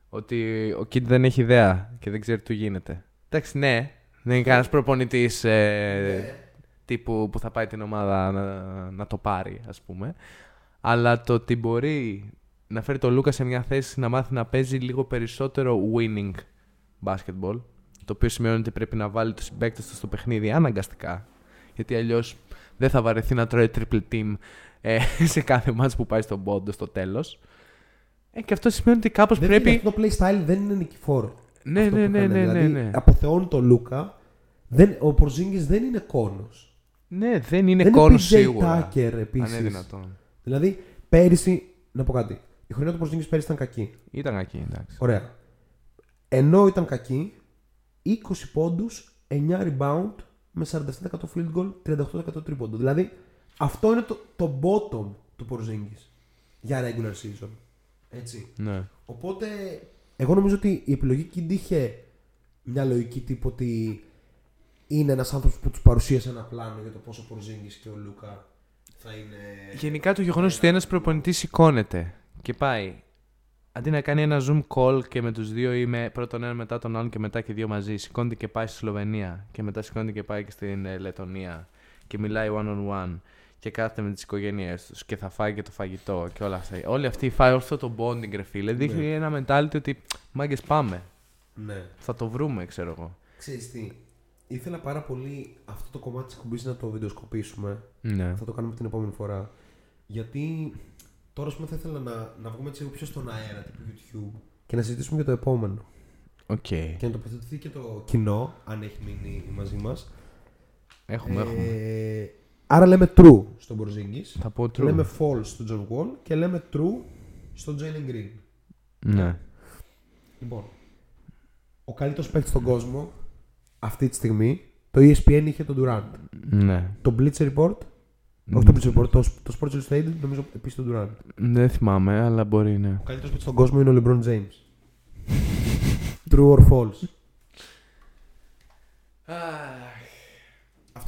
Ότι ο Kid δεν έχει ιδέα και δεν ξέρει τι του γίνεται. Εντάξει, ναι. Δεν είναι κανένας προπονητής Ναι. τύπου που θα πάει την ομάδα να, να το πάρει, ας πούμε. Αλλά το ότι μπορεί να φέρει τον Λούκα σε μια θέση να μάθει να παίζει λίγο περισσότερο winning basketball. Το οποίο σημαίνει ότι πρέπει να βάλει τους συμπαίκτε του στο παιχνίδι αναγκαστικά. Γιατί αλλιώς δεν θα βαρεθεί να τρώει triple team ε, σε κάθε μάτς που πάει στον πόντο στο τέλος. Ε, και αυτό σημαίνει ότι κάπως Δεν πρέπει. είναι, αυτό το play style δεν είναι νικηφόρο. Ναι, Αυτό ναι, που ναι, έκανε. ναι, ναι, Δηλαδή, ναι. Αποθεώνει τον Λούκα. Δεν, ο Πορζίνγκης δεν είναι κόνος. Ναι, δεν είναι δεν κόνος είναι PJ σίγουρα. Tucker Αν επίσης. είναι δυνατόν. Δηλαδή, πέρυσι, να πω κάτι. Η χρονιά του Πορζίνγκης πέρυσι ήταν κακή. Ήταν εκεί, εντάξει. Ωραία. Ενώ ήταν κακή, 20 πόντους, 9 rebound με 47% field goal, 38% τρίποντο. Δηλαδή, αυτό είναι το, το bottom του Porzingis για regular season. Έτσι. Ναι. Οπότε, εγώ νομίζω ότι η επιλογή Kid είχε μια λογική τύπου ότι είναι ένας άνθρωπος που τους παρουσίασε ένα πλάνο για το πόσο ο Porzingis και ο Λούκα θα είναι... Γενικά το γεγονός ότι ένας προπονητής σηκώνεται και πάει αντί να κάνει ένα zoom call και με τους δύο ή με πρώτον ένα μετά τον άλλον και μετά και δύο μαζί, σηκώνεται και πάει στη Σλοβενία και μετά σηκώνεται και πάει και στην ε, Λετωνία και μιλάει one on one και κάθεται με τις οικογένειές τους και θα φάει και το φαγητό και όλα αυτά. Όλη αυτή η φάει αυτό το bonding, ρε φίλε, δείχνει Ναι. ένα mentality ότι μάγκες πάμε. Ναι. Θα το βρούμε, ξέρω εγώ. Ξέρεις τι, ήθελα πάρα πολύ αυτό το κομμάτι της εκπομπής να το βιντεοσκοπήσουμε. Ναι. Θα το κάνουμε την επόμενη φορά. Γιατί τώρα ας πούμε, θα ήθελα να, να βγούμε έτσι λίγο πιο στον αέρα, τύπου YouTube, και να συζητήσουμε για το επόμενο. Οκ. Και να τοποθετηθεί και το κοινό, αν έχει μείνει μαζί μας. Έχουμε, έχουμε. Ε, άρα λέμε true στον Πορζίνγκις, Θα πω true. λέμε false στον John Wall και λέμε true στον Jalen Green. Ναι. Λοιπόν, ο καλύτερος παίκτης στον κόσμο αυτή τη στιγμή, το E ESPN είχε τον Durant. Ναι. Το Bleacher Report, όχι το Bleacher Report, το, το Sports Illustrated νομίζω επίσης τον Durant. Δεν θυμάμαι, αλλά μπορεί, ναι. Ο καλύτερος παίκτης στον κόσμο είναι ο LeBron James. True or false;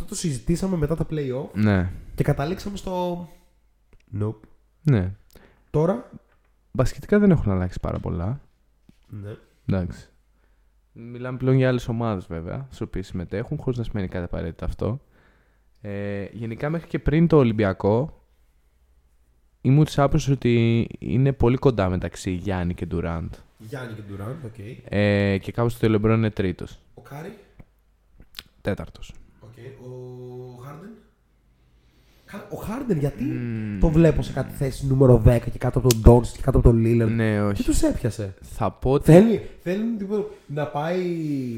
Αυτό το συζητήσαμε μετά τα play-off Ναι. και καταλήξαμε στο... Nope. Ναι. Τώρα... Μπασκετικά δεν έχουν αλλάξει πάρα πολλά. Ναι. Εντάξει. Μιλάμε πλέον για άλλες ομάδες βέβαια, στις οποίες συμμετέχουν, χωρίς να σημαίνει κάτι απαραίτητο αυτό. Ε, γενικά μέχρι και πριν το Ολυμπιακό, ήμουν της άποψης ότι είναι πολύ κοντά μεταξύ Γιάννη και Ντουράντ. Γιάννη και Ντουράντ, οκ. Ε, και κάπως το Λεμπρόν είναι τρίτος. Ο Κάρι, Τέταρτος. Οκ. Ο Χάρντεν. Κα- Ο Χάρντεν γιατί το βλέπω σε κάτι θέση νούμερο 10 και κάτω από τον Ντόντσιτς και κάτω από τον Λίλαρντ. Ναι, Τι όχι. τους έπιασε. Θα πω ότι. Θέλει, θέλει τύπου, να πάει...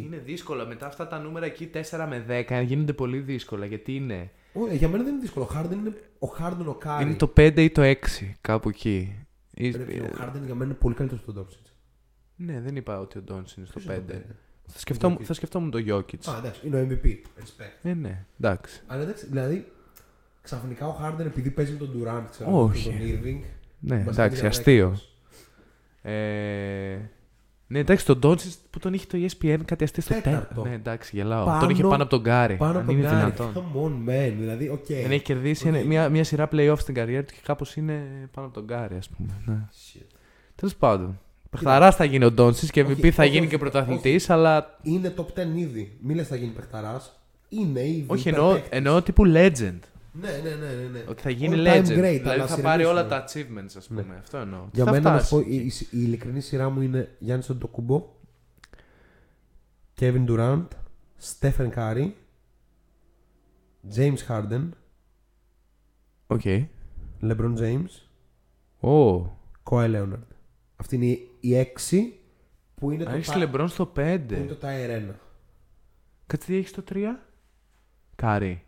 Είναι δύσκολο. Μετά αυτά τα νούμερα εκεί 4 με 10 γίνονται πολύ δύσκολα. Γιατί είναι; Ω, ε, για μένα δεν είναι δύσκολο. Ο Χάρντεν είναι ο Χάρντεν ο Κάρι. Είναι το 5 ή το 6, κάπου εκεί. Ή- Ρε φίλε, Ο Χάρντεν για μένα είναι πολύ καλύτερος από τον Ντόνσιτς. Ναι, δεν είπα ότι ο Ντόντσιτς είναι στο Ποιος είναι 5. Το πέντε; Θα σκεφτόμουν, Jokic. θα σκεφτόμουν το Jokic. Α, εντάξει, είναι ο MVP. Respect. Ε, ναι, εντάξει. Αλλά εντάξει, δηλαδή ξαφνικά ο Χάρντεν επειδή παίζει με τον Durant, ξέρω Όχι. με τον Irving. Ναι, μας εντάξει, είναι αστείο. άδεκτος. Ε, ναι, εντάξει, τον Ντόντσιτς που τον είχε το E ESPN κάτι αστείο στο Τέταρτο. τέλο. Ναι, εντάξει, γελάω. Πάνω- τον είχε πάνω από τον Κάρι. Πάνω αν από τον είναι Κάρι. δυνατόν. Come on, man. Δηλαδή, οκ. Δεν έχει κερδίσει Οκ. ένα- μια, μια σειρά playoff στην καριέρα του και κάπως είναι πάνω από τον Κάρι, ας πούμε. Ναι. Shit. Τέλος πάντων. Παιχταράς θα γίνει ο Ντόντσιτς και Όχι, MVP θα όχι, γίνει όχι, και πρωταθλητής, όχι. αλλά. Είναι top 10 ήδη. Μη λες θα γίνει παιχταρά. Είναι ήδη. Όχι, εννοώ, υπερπαίκτης. εννοώ τύπου legend. Ναι, ναι, ναι. ναι, ναι. Ότι θα γίνει All time legend. great, δηλαδή αλλά θα πάρει σειρά όλα είναι. τα achievements, ας πούμε. Αυτό εννοώ. Για θα μένα να φτάσει. σου πω, η, η, η ειλικρινή σειρά μου είναι Γιάννη Αντετοκούνμπο, Kevin Durant, Stephen Curry, James Harden, OK. LeBron James, Ω. Kawhi Leonard. Αυτή είναι η, η έξι που είναι, το, Αν έχει τα- Λεμπρόν στο 5. που είναι το Tier 1. Κάτσε τι έχεις στο 3. Κάρι.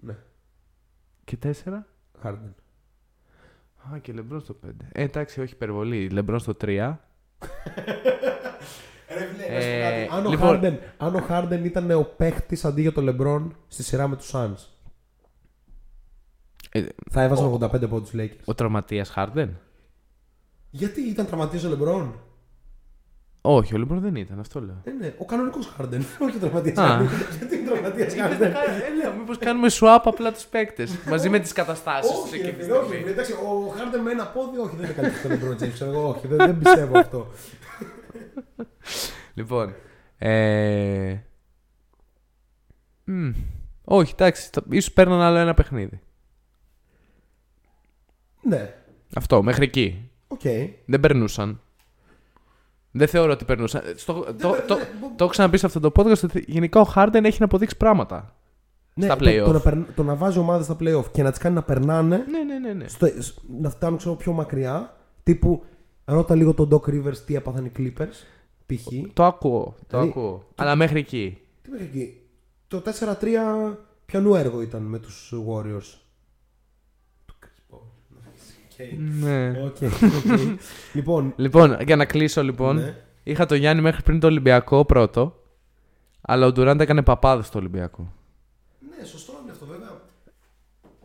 Ναι, Και 4. Harden. Α, και Λεμπρόν στο 5. Ε, εντάξει, όχι υπερβολή. Λεμπρόν στο 3. Ε, αν, ο λοιπόν- Harden, αν ο Harden ήταν ο παίχτης αντί για τον LeBron στη σειρά με τους Suns, Ε, θα έβαζαν 85 πόντους Lakers. ο τραυματίας Χάρντεν; Γιατί ήταν τραυματίας ο LeBron. Όχι, ο Λεμπρόν δεν ήταν, αυτό λέω. Ε, ναι, ο κανονικός Harden. Όχι ο τραυματίας Α. Harden. Γιατί είναι τραυματίας Harden. Ε, λέω, μήπως κάνουμε swap απλά τους παίκτες μαζί με τις καταστάσεις του Όχι, εκεί ρε τη φίλε, όχι. στιγμή. Εντάξει, ο Harden με ένα πόδι, όχι, δεν είναι καλύτερο από τον LeBron James. ξέρω εγώ, όχι, δεν, δεν πιστεύω αυτό. Λοιπόν. Ε... μ, όχι, εντάξει, θα- ίσως παίρναν άλλο ένα παιχνίδι. Ναι, Αυτό, μέχρι εκεί. Οκ. Δεν περνούσαν. Δεν θεωρώ ότι περνούσαν. Ε, Στο, το, το, περ- το, ναι, έχω ξαναπεί σε αυτό το podcast ότι γενικά ο Harden έχει να αποδείξει πράγματα. Ναι, Στα το- play-off. Το, να, περν- το να βάζει ομάδες στα playoff και να τις κάνει να περνάνε, Ναι, ναι, ναι. ναι. στο, σ- να φτάνουν ξέρω, πιο μακριά. Τύπου, ρώτα λίγο τον Doc Rivers τι έπαθαν οι Clippers. Π.χ. Το ακούω. Το Δηλαδή, ακούω. Αλλά μέχρι εκεί. Τι μέχρι εκεί. Το 4-3 ποιανού έργο ήταν με τους Warriors; Του Chris Paul. Nice. Ναι. OK, OK. Λοιπόν, Λοιπόν, για να κλείσω λοιπόν. Ναι. Είχα το Γιάννη μέχρι πριν το Ολυμπιακό πρώτο. Αλλά ο Ντουράντ έκανε παπάδες στο Ολυμπιακό. ναι, σωστό είναι αυτό βέβαια.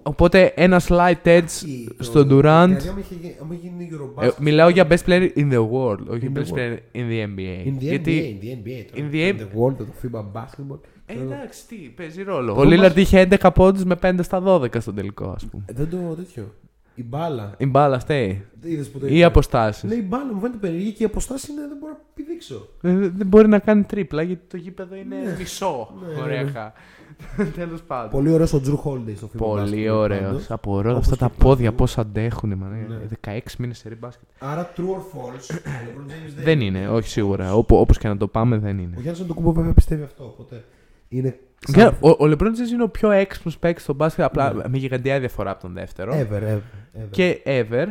Οπότε ένα slight edge Ή το- στον Durant. Δηλαδή, άμα είχε, γι- άμα γίνει Eurobasket. Ε, μιλάω για best player in the world, όχι In the best player in the NBA. In the Γιατί, NBA, in the NBA. τώρα. in the in the world, το FIBA basketball. Ε, Ξέρω εγώ. εντάξει, τι, παίζει ρόλο. Το Ο Λίλαρντ μας- είχε 11 πόντους με 5 στα 12 στον τελικό, ας πούμε. Ε, Δεν το τέτοιο. Η μπάλα. Η μπάλα φταίει. Είδες που το Ή είπα. αποστάσεις. Ναι, η μπάλα μου φαίνεται περίεργη και η αποστάση είναι δεν μπορώ να πηδήξω. Δεν μπορεί να κάνει τρίπλα γιατί το γήπεδο είναι Ναι. μισό. Ναι, ναι, Ωραία. Τέλος πάντων. Πολύ ωραίος ο Τζρου Holiday στο FIBA Πολύ basketball ωραίος. πάντως. Απορώ Όπως αυτά και τα πλάι πόδια του. πώς αντέχουν. Man. Ναι. 16 μήνες σε ριμπάσκετ. Άρα true or false. ο LeBron James Δεν είναι, όχι σίγουρα. Όπως και να το πάμε, δεν Ο είναι. Γιάννης Αντοκούμπο βέβαια πιστεύει αυτό. Οπότε είναι. Σαν- Και Ο, ο LeBron James είναι ο πιο έξυπνος παίκτης στο μπάσκετ, απλά με γιγαντιά διαφορά από τον δεύτερο. Ever, ever. ever. Και ever.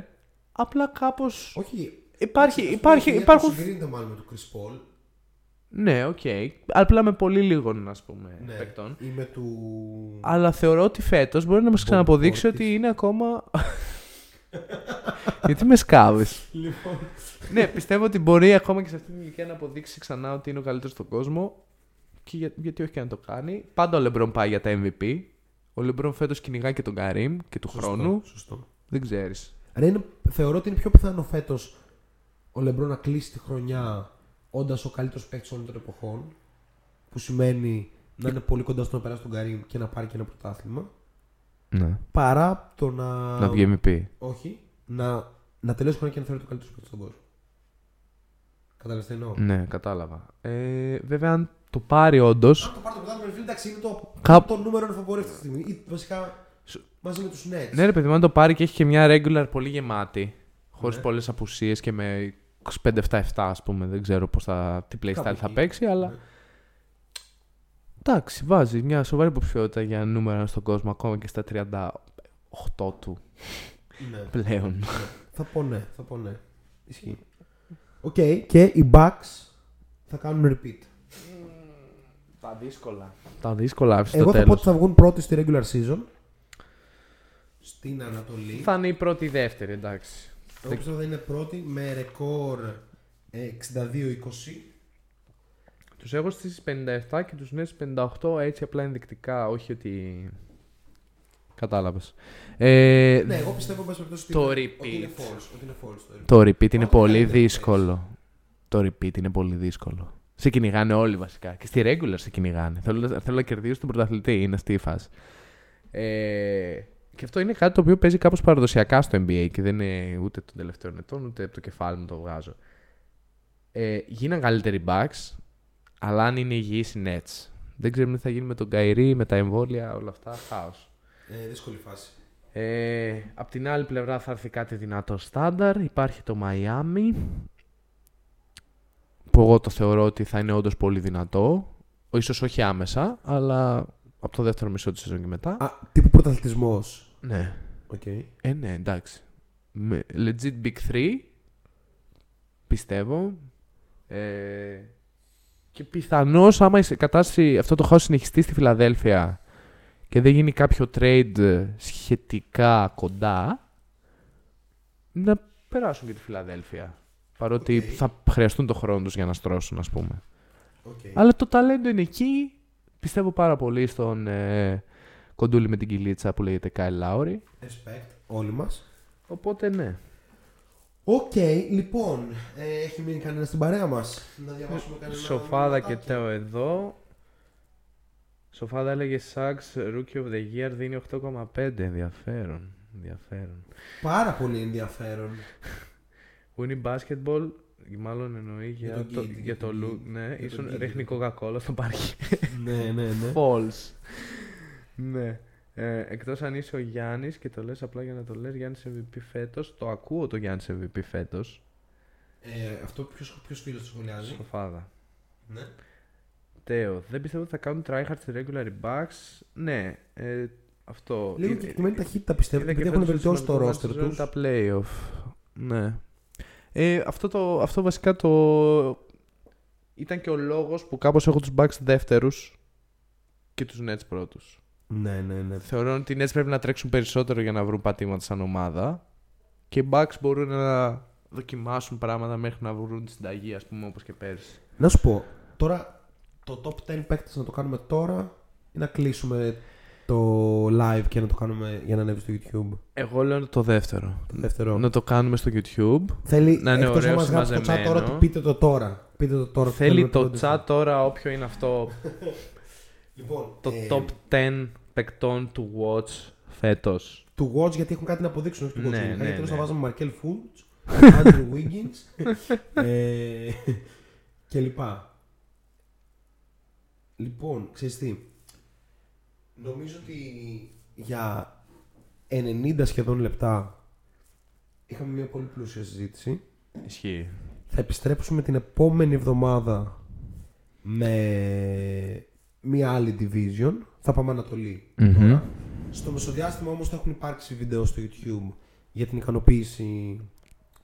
Απλά κάπως. Όχι. Υπάρχει, ας πούμε, υπάρχει, η Ed υπάρχουν. του Συγκρίνεται μάλλον με τον Chris Paul. Ναι, οκ. Απλά με πολύ λίγων, ας πούμε, Ναι. παικτών. Ή με του. Αλλά θεωρώ ότι φέτος μπορεί να μας ξαναποδείξει Portis. ότι είναι ακόμα. Γιατί με σκάβεις. Λοιπόν. ναι, πιστεύω ότι μπορεί ακόμα και σε αυτή την ηλικία να αποδείξει ξανά ότι είναι ο καλύτερος στον κόσμο. Και για- γιατί όχι και να το κάνει. Πάντα ο Λεμπρόν πάει για τα MVP. Ο Λεμπρόν φέτος κυνηγάει και τον Καρύμ και του Σωστό, χρόνου. Σωστό. Δεν ξέρεις. Ρε, είναι, θεωρώ ότι είναι πιο πιθανό φέτος ο Λεμπρό να κλείσει τη χρονιά όντας ο καλύτερος παίκτης όλων των εποχών. Που σημαίνει να είναι πολύ κοντά στο να περάσει τον Καρύμ και να πάρει και ένα πρωτάθλημα. Ναι. Παρά το να. Να βγει MVP. Όχι. Να, να τελειώσει χρονιά και να θεωρεί το καλύτερος παίκτης στον κόσμο. Κατάλαβε τι εννοώ; Ναι, κατάλαβα. Ε, βέβαια, αν το πάρει όντως. Αν το πάρει το πρωτάθλημα, φίλε, εντάξει, είναι το, Κά- το νούμερο ένα φαβορή αυτή τη στιγμή. Ή βασικά μαζί με τους Nets. Ναι, ρε παιδί μου, αν το πάρει και έχει και μια regular πολύ γεμάτη. Χωρίς Ναι. πολλές απουσίες και με 25-7-7, ας πούμε. Δεν ξέρω πώς θα, τι playstyle Κάπου θα εκεί. παίξει, αλλά. Ναι. Εντάξει, βάζει μια σοβαρή υποψηφιότητα για νούμερο ένα στον κόσμο, ακόμα και στα 38 του Ναι. πλέον. Θα πω ναι, θα πω ναι. Ισχύει. Οκ, και οι Bucks θα κάνουν repeat. Τα δύσκολα. Τα δύσκολα, άφησε Εγώ το θα πω τέλος. ότι θα βγουν πρώτοι στη regular season. Στην Ανατολή. Θα είναι η πρώτη ή η δεύτερη, εντάξει. Εγώ πιστεύω θα είναι πρώτη με ρεκόρ ε, 62-20. Τους έχω στις 57 και τους νέους 58 έτσι απλά ενδεικτικά, όχι ότι... Κατάλαβες. Ε, Ναι, εγώ πιστεύω εν πάση περιπτώσει, ότι Το είναι- ότι είναι repeat. false. Ότι είναι false το repeat. Το repeat είναι Ό,τι πολύ καλύτερο δύσκολο. Το repeat είναι πολύ δύσκολο. Σε κυνηγάνε όλοι βασικά. Και στη regular σε κυνηγάνε. Θέλω, θέλω να κερδίσω τον πρωταθλητή. Είναι αυτή η φάση. Ε, και αυτό είναι κάτι το οποίο παίζει κάπως παραδοσιακά στο NBA και δεν είναι ούτε των τελευταίων ετών ούτε από το κεφάλι μου το βγάζω. Ε, γίναν καλύτεροι Bucks, αλλά αν είναι υγιείς οι Nets. Δεν ξέρουμε τι θα γίνει με τον Κάιρι, με τα εμβόλια, όλα αυτά. Χάος. Ε, δύσκολη φάση. Ε, απ' την άλλη πλευρά θα έρθει κάτι δυνατό στάνταρ. Υπάρχει το Miami. Που εγώ το θεωρώ ότι θα είναι όντως πολύ δυνατό. Ίσως όχι άμεσα, αλλά από το δεύτερο μισό της σεζόν και μετά. Α, τύπου πρωταθλητισμός. Ναι. Οκ. Ε, ναι, εντάξει. Με legit Big 3. Πιστεύω. Ε, και πιθανώς άμα η κατάσταση αυτό το χάος συνεχιστεί στη Φιλαδέλφια και δεν γίνει κάποιο trade σχετικά κοντά, να περάσουν και τη Φιλαδέλφια. Παρότι Οκ. θα χρειαστούν το χρόνο τους για να στρώσουν, ας πούμε. οκ. Αλλά το ταλέντο είναι εκεί. Πιστεύω πάρα πολύ στον ε, κοντούλη με την κοιλίτσα που λέγεται Kyle Lowry. Respect. Όλοι μας. Οπότε ναι. Οκ, λοιπόν. Ε, έχει μείνει κανένας στην παρέα μας. Να διαβάσουμε κανένα. Σοφάδα και μηνυματάκι. Τέο εδώ. Σοφάδα έλεγε Σάξ, Rookie of the Year δίνει 8,5. Ενδιαφέρον. Ενδιαφέρον. Πάρα πολύ ενδιαφέρον. Winnie Basketball, μάλλον εννοεί Για για, τον το, Kid, για για το τον look. Kid, Ναι, για τον ίσον Kid, ρίχνει για τον Coca-Cola στο πάρκι. ναι, ναι, ναι. False. ναι. Ε, εκτός αν είσαι ο Γιάννης και το λες απλά για να το λες Γιάννης MVP φέτος, το ακούω το Γιάννης MVP φέτος. Ε, αυτό ποιος, ποιος φίλος το σχολιάζει; Σοφάδα. Ναι. Τέο, δεν πιστεύω ότι θα κάνουν tryhard στη regular bucks. Ναι, ε, αυτό. Λίγο Είναι- και εκτιμένη ταχύτητα πιστεύω. είδα και Γιατί έχουν φέτος βελτιώσει το σημαντικό roster μάτι της του. Τα playoff. Ναι. Ε, αυτό, το, αυτό βασικά το... Ήταν και ο λόγος που κάπως έχω τους Bucks δεύτερους και τους Nets πρώτους. Ναι, ναι, ναι. Θεωρώ ότι οι Nets πρέπει να τρέξουν περισσότερο για να βρουν πατήματα σαν ομάδα και οι Bucks μπορούν να δοκιμάσουν πράγματα μέχρι να βρουν τη συνταγή, ας πούμε, όπως και πέρσι. Να σου πω, τώρα το top 10 παίκτες να το κάνουμε τώρα ή να κλείσουμε το live και να το κάνουμε για να ανέβει στο YouTube. Εγώ λέω το δεύτερο. Το δεύτερο. Να το κάνουμε στο YouTube. Θέλει να είναι εκτός ωραίος αν μας γράψει το chat συμμαζεμένο. τώρα ότι πείτε το τώρα. Πείτε το τώρα. που Θέλει θέλουμε το επεισόδιο. chat τώρα όποιο είναι αυτό Λοιπόν, το ε, top 10 παικτών του Watch φέτος. του Watch γιατί έχουν κάτι να αποδείξουν. Όχι του Watch. Ναι, γενικά, ναι, γιατί ναι. θα βάζαμε Μαρκέλ Φούλτς, Άντρου Wiggins ε, και λοιπά. Λοιπόν, ξέρεις τι. Νομίζω ότι για 90 σχεδόν λεπτά είχαμε μια πολύ πλούσια συζήτηση. Ισχύει. Θα επιστρέψουμε την επόμενη εβδομάδα με μια άλλη division. Θα πάμε Ανατολή Μμμ. τώρα. Στο μεσοδιάστημα όμως θα έχουν υπάρξει βίντεο στο YouTube για την ικανοποίηση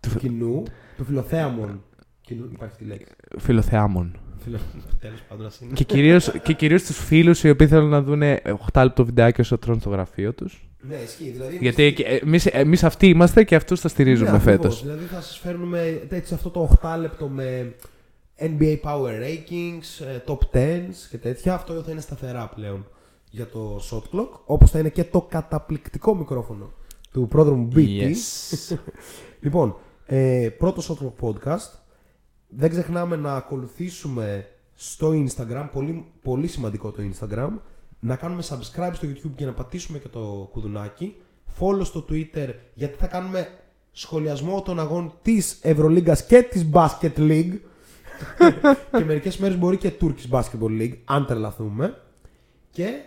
του κοινού, του φιλοθέαμων κοινού. Υπάρχει τη λέξη. Φιλοθεάμων. Φιλο... Τέλος πάντων, ας είναι. και, κυρίως, και κυρίως τους φίλους οι οποίοι θέλουν να δουν 8 λεπτό βιντεάκι όσο τρώνε στο γραφείο τους. Ναι, ισχύει. Δηλαδή, Γιατί και- εμείς, εμείς αυτοί είμαστε και αυτούς τα στηρίζουμε Ναι, ακριβώς. φέτος. Δηλαδή θα σας φέρνουμε έτσι αυτό το 8 λεπτό με NBA Power Rankings, ε, Top 10s και τέτοια. Αυτό θα είναι σταθερά πλέον για το Shot Clock. Όπως θα είναι και το καταπληκτικό μικρόφωνο του πρόδρομου BT. Yes. Λοιπόν, ε, πρώτο Shot Clock Podcast. Δεν ξεχνάμε να ακολουθήσουμε στο Instagram, πολύ, πολύ σημαντικό το Instagram, να κάνουμε subscribe στο YouTube και να πατήσουμε και το κουδουνάκι, follow στο Twitter γιατί θα κάνουμε σχολιασμό των αγώνων της Ευρωλίγκας και της Basket League και μερικές μέρες μπορεί και Turkish Basketball League, αν τρελαθούμε. Και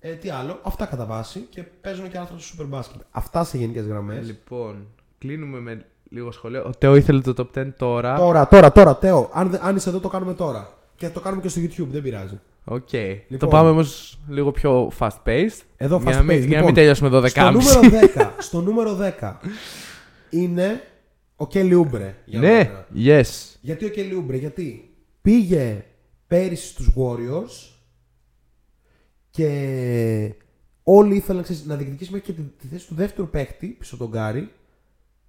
ε, τι άλλο, αυτά κατά βάση και παίζουν και άρθρα στο Super Basket. Αυτά σε γενικές γραμμές. Λοιπόν, κλείνουμε με λίγο σχολείο. Ο Τέο ήθελε το top 10 τώρα. Τώρα, τώρα, τώρα, Τέο. Αν, δεν- αν είσαι εδώ, το κάνουμε τώρα. Και θα το κάνουμε και στο YouTube, δεν πειράζει. Οκ. Λοιπόν. Το πάμε όμως λίγο πιο fast paced. Εδώ για, fast να μην, paced, για να λοιπόν. μην τελειώσουμε 12.30. Στο νούμερο 10, στο νούμερο 10 είναι ο Κέλι Ούμπρε. για ναι, μένα. yes. Γιατί ο Κέλι Ούμπρε, γιατί πήγε πέρυσι στους Warriors και όλοι ήθελαν ξέρεις, να διεκδικήσει μέχρι και τη, τη θέση του δεύτερου παίκτη πίσω από τον Γκάρι,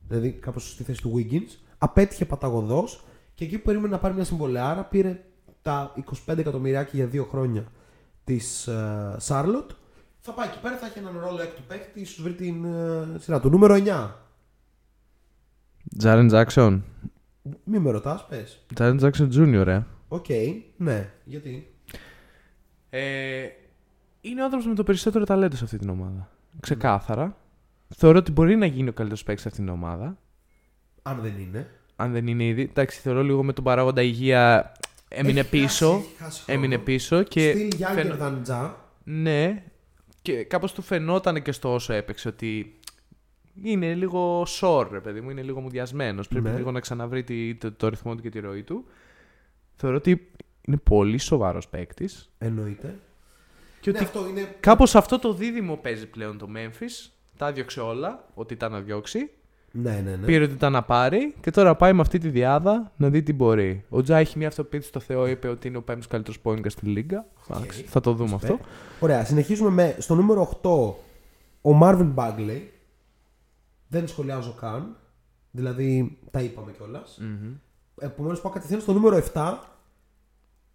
δηλαδή κάπως στη θέση του Wiggins, απέτυχε παταγωδός και εκεί που περίμενε να πάρει μια συμβολεάρα πήρε τα 25 εκατομμυριάκια για δύο χρόνια της Σάρλοτ. θα πάει εκεί πέρα, θα έχει έναν ρόλο έκτου παίκτη, ίσως βρει την ε, σειρά του. Νούμερο 9. Τζάρεν Τζάξον. Μη με ρωτάς, πες. Τζάρεν Τζάξον Jr. Ε. Οκ, ναι. Γιατί; Ε, είναι ο άνθρωπος με το περισσότερο ταλέντο σε αυτή την ομάδα. Ξεκάθαρα. Θεωρώ ότι μπορεί να γίνει ο καλύτερος παίκτης σε αυτή την ομάδα. Αν δεν είναι. Αν δεν είναι ήδη. Εντάξει, θεωρώ λίγο με τον παράγοντα υγεία έμεινε Έχει πίσω. χάσει, έχει χάσει χρόνο. έμεινε πίσω και. Στυλ Younger φαινο- than Ja. Ναι, και κάπως του φαινόταν και στο όσο έπαιξε ότι είναι λίγο σόρ, ρε παιδί μου, είναι λίγο μουδιασμένος. Πρέπει Ναι. λίγο να ξαναβρει τη- το, το ρυθμό του και τη ροή του. Θεωρώ ότι είναι πολύ σοβαρός παίκτης. Εννοείται. Και Ναι, ότι αυτό είναι. κάπως αυτό το δίδυμο παίζει πλέον το Memphis. Τα διώξε όλα, ό,τι ήταν να διώξει. Ναι, ναι, ναι. Πήρε ότι ήταν να πάρει και τώρα πάει με αυτή τη διάδα να δει τι μπορεί. Ο Τζα έχει μια αυτοποίηση στο Θεό, είπε ότι είναι ο πέμπτος καλύτερος πόνικα στη Λίγκα. Εντάξει, Θα το δούμε αυτό. Ωραία, συνεχίζουμε με στο νούμερο 8 ο Marvin Bagley. Δεν σχολιάζω καν. Δηλαδή τα είπαμε κιόλας. Mm-hmm. Επομένως πάω κατευθείαν στο νούμερο 7.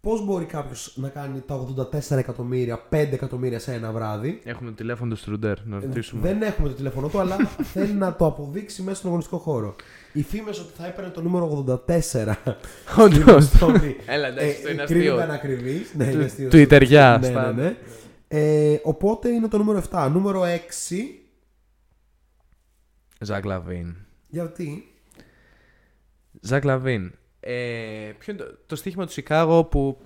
Πώς μπορεί κάποιος να κάνει τα 84 εκατομμύρια, 5 εκατομμύρια σε ένα βράδυ; Έχουμε το τηλέφωνο του Στρούντερ να ρωτήσουμε. Δεν έχουμε το τηλέφωνο του, αλλά θέλει να το αποδείξει μέσα στον αγωνιστικό χώρο. Οι φήμες ότι θα έπαιρνε το νούμερο 84. Όντως. Στόνι. Έλα, εντάξει, αυτό είναι κρύβεται αστείο. ανακριβής. Ναι, Του- είναι αστείο. Twitterιά, Ναι, ναι, στα- ναι. Ε, οπότε είναι το νούμερο 7. Νούμερο 6. Ζακ Λαβίν. Γιατί; Ζακ Λαβίν. Ε, ποιο είναι το, το στοίχημα του Σικάγο που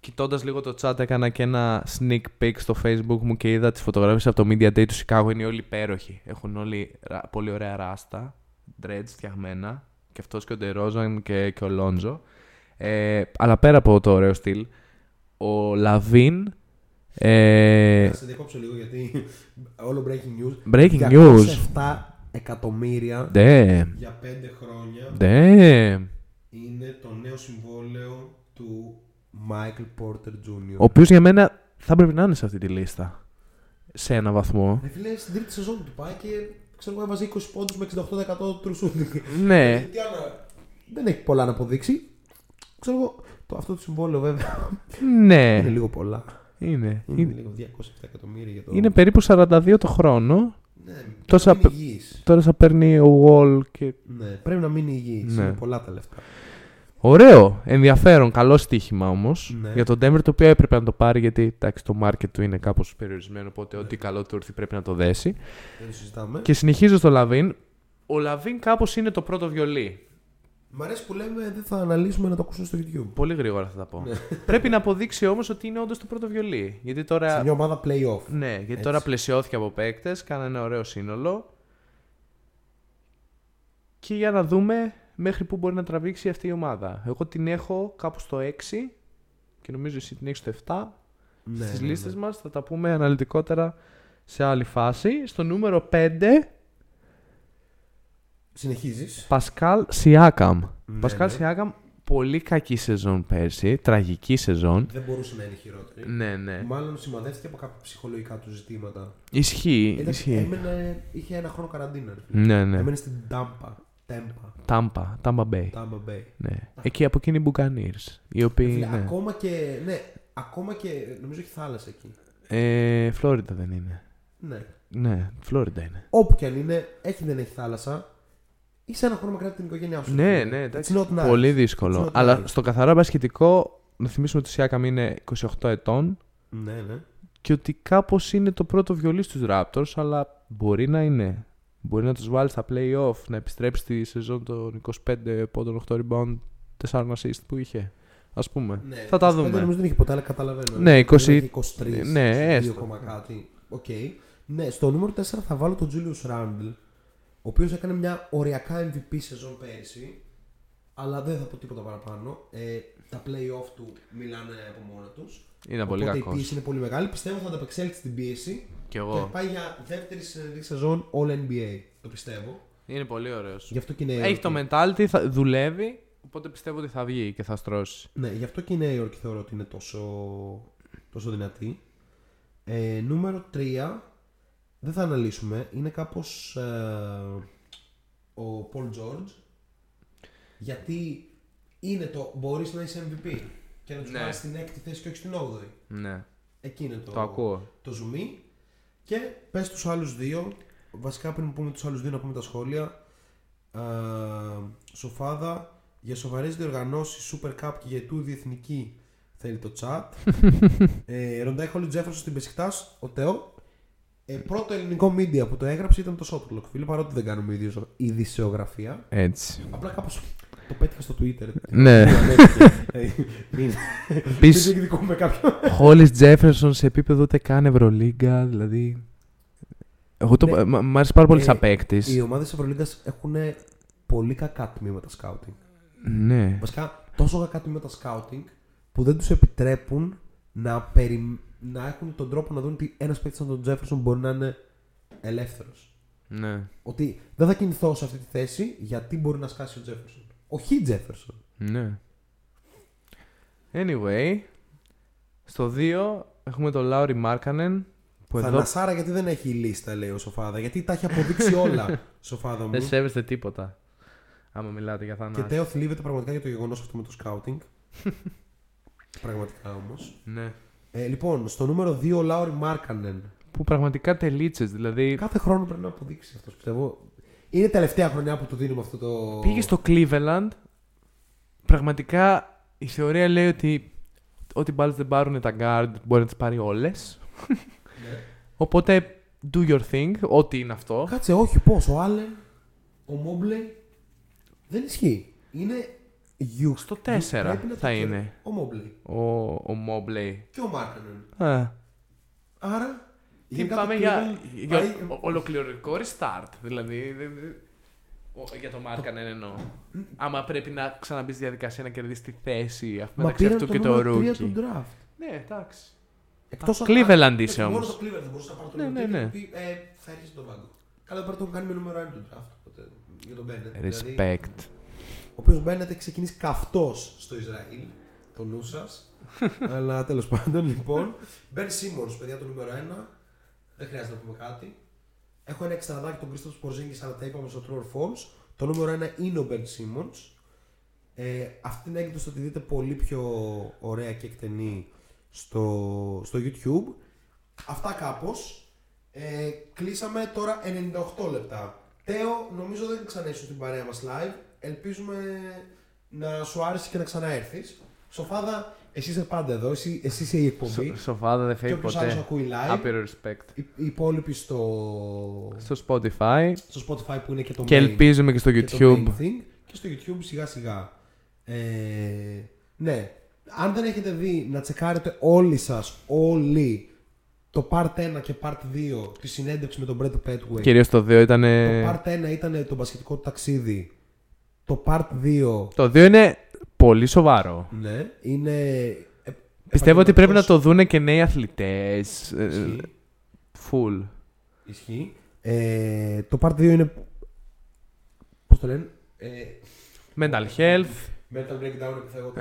κοιτώντας λίγο το chat έκανα και ένα sneak peek στο facebook μου και είδα τις φωτογραφίες από το Media Day του Σικάγο. Είναι όλοι υπέροχοι. Έχουν όλοι ρα- πολύ ωραία ράστα, dreads φτιαγμένα. Και αυτός και ο Ντερόζαν και, και ο Λόντζο. Ε, αλλά πέρα από το ωραίο στυλ, ο Λαβίν ε, Θα σε διακόψω λίγο γιατί όλο breaking news. Breaking news. 207 εκατομμύρια Ντε, για 5 χρόνια ντε. Είναι το νέο συμβόλαιο του Michael Porter Jr. Ο οποίος για μένα θα πρέπει να είναι σε αυτή τη λίστα. Σε ένα βαθμό. Ρε φίλε, στην τρίτη σεζόν του πάει και ξέρω εγώ έβαζε 20 πόντους με 68% true shooting. Ναι. Τι άλλο, δεν έχει πολλά να αποδείξει. Ξέρω εγώ, το, αυτό το συμβόλαιο βέβαια Ναι. είναι λίγο πολλά. Είναι. Είναι Είναι, λίγο 207 εκατομμύρια για το. είναι περίπου 42 το χρόνο. Ναι, τόσα πρέπει να πε- μείνει υγιής. Τώρα θα παίρνει ο Wall και. Ναι, πρέπει να μείνει υγιής. Ναι. Είναι πολλά τα λεφτά. Ωραίο, ενδιαφέρον, καλό στοίχημα όμως. Ναι. Για τον Denver το οποίο έπρεπε να το πάρει γιατί εντάξει, το market του είναι κάπως περιορισμένο. Οπότε ό,τι καλό του έρθει πρέπει να το δέσει. Δεν το συζητάμε. Και συνεχίζω στο Λαβίν. Ο Λαβίν κάπως είναι το πρώτο βιολί. Μ' αρέσει που λέμε δεν θα αναλύσουμε να το ακούσουν στο YouTube. Πολύ γρήγορα θα τα πω. Ναι. Πρέπει να αποδείξει όμως ότι είναι όντως το πρώτο βιολί. Γιατί τώρα. Σε μια ομάδα playoff. Ναι, γιατί Έτσι. τώρα πλαισιώθηκε από παίκτες, κάνανε ένα ωραίο σύνολο. Και για να δούμε μέχρι πού μπορεί να τραβήξει αυτή η ομάδα. Εγώ την έχω κάπου στο 6 και νομίζω εσύ την έχεις στο 7 Ναι, στις ναι, λίστες ναι. μας. Θα τα πούμε αναλυτικότερα σε άλλη φάση. Στο νούμερο 5, Συνεχίζεις. Πασκάλ Σιάκαμ. Ναι, Πασκάλ ναι. Σιάκαμ, πολύ κακή σεζόν πέρσι, τραγική σεζόν. Δεν μπορούσε να είναι χειρότερη. Ναι, ναι. Μάλλον σημαδεύτηκε από κάποια ψυχολογικά του ζητήματα. Ισχύει, Εντάξει, ισχύει. έμενε, είχε ένα χρόνο καραντίνα. ρε φίλε. Ναι, ναι. Έμενε στην Τάμπα. Τέμπα. Τάμπα, Τάμπα Bay. Τάμπα Bay. Ναι. Εκεί από εκείνη οι Buccaneers. Οι οποίοι. Φίλε, ναι. Ακόμα και. Ναι, ακόμα και. Νομίζω έχει θάλασσα εκεί. Ε, Φλόριντα δεν είναι. Ναι. Ναι, Φλόριντα είναι. Όπου και αν είναι, έχει δεν έχει θάλασσα. Είσαι ένα χρόνο μακριά από την οικογένειά σου. Ναι, φίλε. ναι, It's εντάξει. not nice. Πολύ It's δύσκολο. not Αλλά nice. στο καθαρά μπασκετικό, να θυμίσουμε ότι ο Σιάκαμ είναι 28 ετών Ναι, ναι. και ότι κάπως είναι το πρώτο βιολί στους Raptors, αλλά μπορεί να είναι. Μπορεί να τους βάλει στα playoff, να επιστρέψει στη σεζόν των 25 πόντων, 8 rebound, 4 assist που είχε. Ας πούμε. Ναι, θα τα 25 δούμε. Νομίζω δεν είχε ποτέ, αλλά καταλαβαίνω. Ναι, 20 Είχε 23. ναι, 2 έστω. κόμμα κάτι. Οκ. Ναι, στο νούμερο 4 θα βάλω τον Julius Randle, ο οποίος έκανε μια οριακά MVP σεζόν πέρυσι, αλλά δεν θα πω τίποτα παραπάνω. Ε, τα playoff του μιλάνε από μόνα τους. Είναι πολύ Οπότε κακός. η πίεση είναι πολύ μεγάλη. Πιστεύω θα ανταπεξέλθει στην πίεση Κι και εγώ. πάει για δεύτερη συνεχόμενη σεζόν All NBA. Το πιστεύω. Είναι πολύ ωραίος. Γι' αυτό και είναι. Έχει το York. mentality, θα δουλεύει. Οπότε πιστεύω ότι θα βγει και θα στρώσει. Ναι, γι' αυτό και η Νέα Υόρκη θεωρώ ότι είναι τόσο, τόσο δυνατή. Ε, νούμερο 3, δεν θα αναλύσουμε, είναι κάπως ε, ο Paul George. Γιατί είναι το μπορείς να είσαι MVP και να τους Ναι. βάλεις στην έκτη θέση και όχι στην 8η. Ναι. Εκεί είναι το, Το ακούω. το ζουμί. Και πες τους άλλους δύο, βασικά πριν πούμε τους άλλους δύο να πούμε τα σχόλια. Ε, σοφάδα, για σοβαρές διοργανώσεις Super Cup και για τούδη εθνική θέλει το chat. ε, Ροντάι Χόλι Τζέφερσον στην Πεσικτάς, ο Τεό. Ε, πρώτο ελληνικό media που το έγραψε ήταν το Shotclock, φίλε, παρότι δεν κάνουμε ειδησιο- ειδησιογραφία. Έτσι. Απλά κάπως το πέτυχα στο Twitter. Ναι. Ε, Μην μην Πίσω. διεκδικούμε κάποιον. Χόλι Jefferson σε επίπεδο ούτε καν Ευρωλίγκα, δηλαδή. Εγώ το. Ναι. μ- Μ' άρεσε πάρα πολύ Ε, σαν παίκτης. Οι ομάδες της Ευρωλίγκας έχουν πολύ κακά τμήματα scouting. Ναι. Βασικά τόσο κακά τμήματα scouting που δεν τους επιτρέπουν να, περι... να έχουν τον τρόπο να δουν ότι ένας παίκτης σαν τον Τζέφερσον μπορεί να είναι ελεύθερος. Ναι. Ότι δεν θα κινηθώ σε αυτή τη θέση γιατί μπορεί να σκάσει ο Τζέφερσον. Όχι Τζέφερσον. Ναι. Anyway, στο 2 έχουμε τον Λάουρι Μάρκανεν. Που Θα εδώ νασάρα γιατί δεν έχει λίστα, λέει ο Σοφάδα; Γιατί τα έχει αποδείξει όλα, Σοφάδα μου. δεν σέβεστε τίποτα. Άμα μιλάτε για Και θανάση. Τέο θλίβεται πραγματικά για το γεγονός αυτό με το scouting. πραγματικά όμως. Ναι. Ε, λοιπόν, στο νούμερο 2 ο Λάουρι Μάρκανεν. Που πραγματικά τελίτσε. Δηλαδή Κάθε χρόνο πρέπει να αποδείξεις αυτός, πιστεύω. Είναι τελευταία χρονιά που του δίνουμε αυτό το. πήγε στο Cleveland. Πραγματικά η θεωρία λέει ότι ό,τι μπάλες δεν πάρουν τα guard μπορεί να τις πάρει όλες. Ναι. Οπότε do your thing, ό,τι είναι αυτό. Κάτσε, όχι, πώς. Ο Άλεν, ο Μόμπλεϊ. Δεν ισχύει. Είναι. You. Στο you- 4 πρέπει να θα το- είναι. Ο Μόμπλεϊ. Ο, ο Mobley. Και ο Μάρκανεν. Α, Άρα. Τι γενικά πάμε το για, Cleveland για πάει- ο- ολοκληρωτικό restart. Δηλαδή, δεν- δεν- ο- για το Μάρκανεν εννοώ. Άμα πρέπει να ξαναμπεί στη διαδικασία να κερδίσεις τη θέση αφού Μα μεταξύ πήραν αυτού το και το νούμερο 3 rookie. του draft. Ναι, εντάξει. Εκτός αν- Cleveland αν- είσαι Μόνο όμως. το Cleveland δεν μπορούσες να πάρεις το Ναι, νούμερο ναι, 3 ναι. και να πει, ε, θα έρχεσαι τον πάγκο. Καλά, πρέπει να το κάνει με νούμερο 1 του draft. Οπότε, για τον Bennett. Δηλαδή, Respect. ο οποίος Μπένετ έχει ξεκινήσει καυτός στο Ισραήλ. Το νου σας. Αλλά τέλος πάντων, λοιπόν. Μπεν Σίμον, παιδιά, το νούμερο 1. Δεν χρειάζεται να πούμε κάτι. Έχω ένα εξτραδάκι τον Κρίστοφ Πορζίνγκη, αλλά τα είπαμε στο True or False. Το νούμερο 1 είναι ο Μπεν Σίμονς. Ε, αυτή την έκδοση θα τη δείτε πολύ πιο ωραία και εκτενή στο, στο YouTube. Αυτά κάπως. Ε, κλείσαμε τώρα 98 λεπτά. Τέο, νομίζω δεν ξαναίσου στην παρέα μας live. Ελπίζουμε να σου άρεσε και να ξαναέρθεις. Σοφάδα, εσύ είσαι πάντα εδώ, εσύ, εσύ είσαι η εκπομπή. Σο- Σοφάδα δεν και φεύγει όποιος άλλος ποτέ. ακούει live. Άπειρο respect. Οι, οι υπόλοιποι στο, Στο Spotify στο Spotify που είναι και το και main, ελπίζουμε και στο και το YouTube. main thing. Και στο YouTube σιγά σιγά. Ε, ναι. Αν δεν έχετε δει, να τσεκάρετε όλοι σας, όλοι, το Part 1 και Part 2 της συνέντευξης με τον Brett Petway. Κυρίως το 2 ήταν. Το Part 1 ήταν το μπασκετικό του ταξίδι. Το Part 2, Το 2 είναι πολύ σοβαρό. ναι, είναι... ε, Πιστεύω ότι πρέπει να επαγγελματικός- το δούνε και νέοι αθλητές. Ισχύει. Full. Ισχύει. Ε, το Part 2 είναι... Πώς το λένε; Ε, Mental health. Mental breakdown επιθέγω.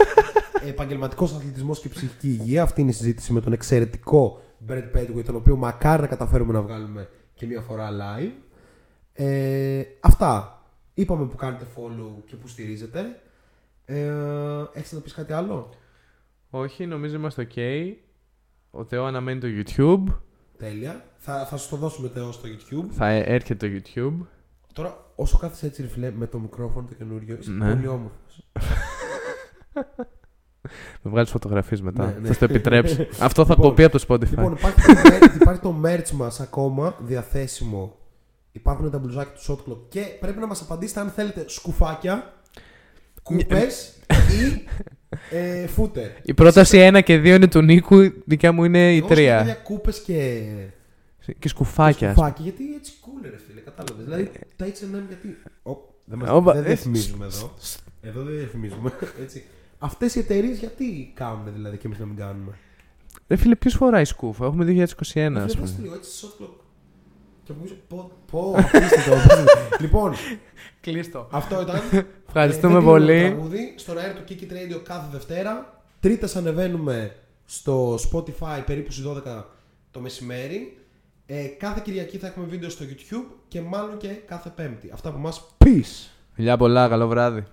Επαγγελματικός αθλητισμός και ψυχική υγεία. Αυτή είναι η συζήτηση με τον εξαιρετικό Brent Petway, τον οποίο μακάρι να καταφέρουμε να βγάλουμε και μία φορά live. Ε, αυτά. Είπαμε που κάνετε follow και που στηρίζετε. Ε, έχεις να πεις κάτι άλλο; Όχι, νομίζω είμαστε ok. Ο Θεό αναμένει το YouTube. Τέλεια. Θα, θα σου το δώσουμε Θεό στο YouTube. Θα ε- έρχεται το YouTube. Τώρα, όσο κάθεσαι έτσι, ρε φιλέ, με το μικρόφωνο το καινούριο, είσαι Ναι. πολύ όμορφος. Με βγάλεις φωτογραφίες μετά. Ναι, ναι. Θα στο επιτρέψει. Αυτό θα Λοιπόν, κοπεί από το Spotify. Λοιπόν, υπάρχει το, mer- υπάρχει το merch μας ακόμα διαθέσιμο. Υπάρχουν τα μπλουζάκια του Shotclock και πρέπει να μας απαντήσετε αν θέλετε σκουφάκια, Κούπες ή ε, φούτερ. Η πρόταση 1 και 2 είναι του Νίκου, η δικιά μου είναι η 3. Κούπες και Και σκουφάκια. σκουφάκι. Γιατί έτσι cool, ρε φίλε, κατάλαβες. Δηλαδή τα HM γιατί. Ω, δεν μας- Όπα, δεν ε, διαφημίζουμε εδώ. Εδώ δεν διαφημίζουμε. Έτσι. Αυτές οι εταιρείες γιατί κάνουν δηλαδή και εμείς να μην κάνουμε; Ρε φίλε, ποιος φοράει σκούφα; Έχουμε 2021, ας Φίλε, πούμε. δώστε λίγο έτσι soft clock. Και από πίσω. Πω, πω, απίστευτο, απίστευτο. Λοιπόν, Κλείστο. αυτό ήταν. Ευχαριστούμε Ε, δεν κλείνουμε πολύ. το τραγούδι. Στον αέρα του Kiki Radio κάθε Δευτέρα. Τρίτες ανεβαίνουμε στο Spotify περίπου στις 12 το μεσημέρι. Ε, κάθε Κυριακή θα έχουμε βίντεο στο YouTube και μάλλον και κάθε Πέμπτη. Αυτά από εμάς. Peace! Φιλιά πολλά, καλό βράδυ.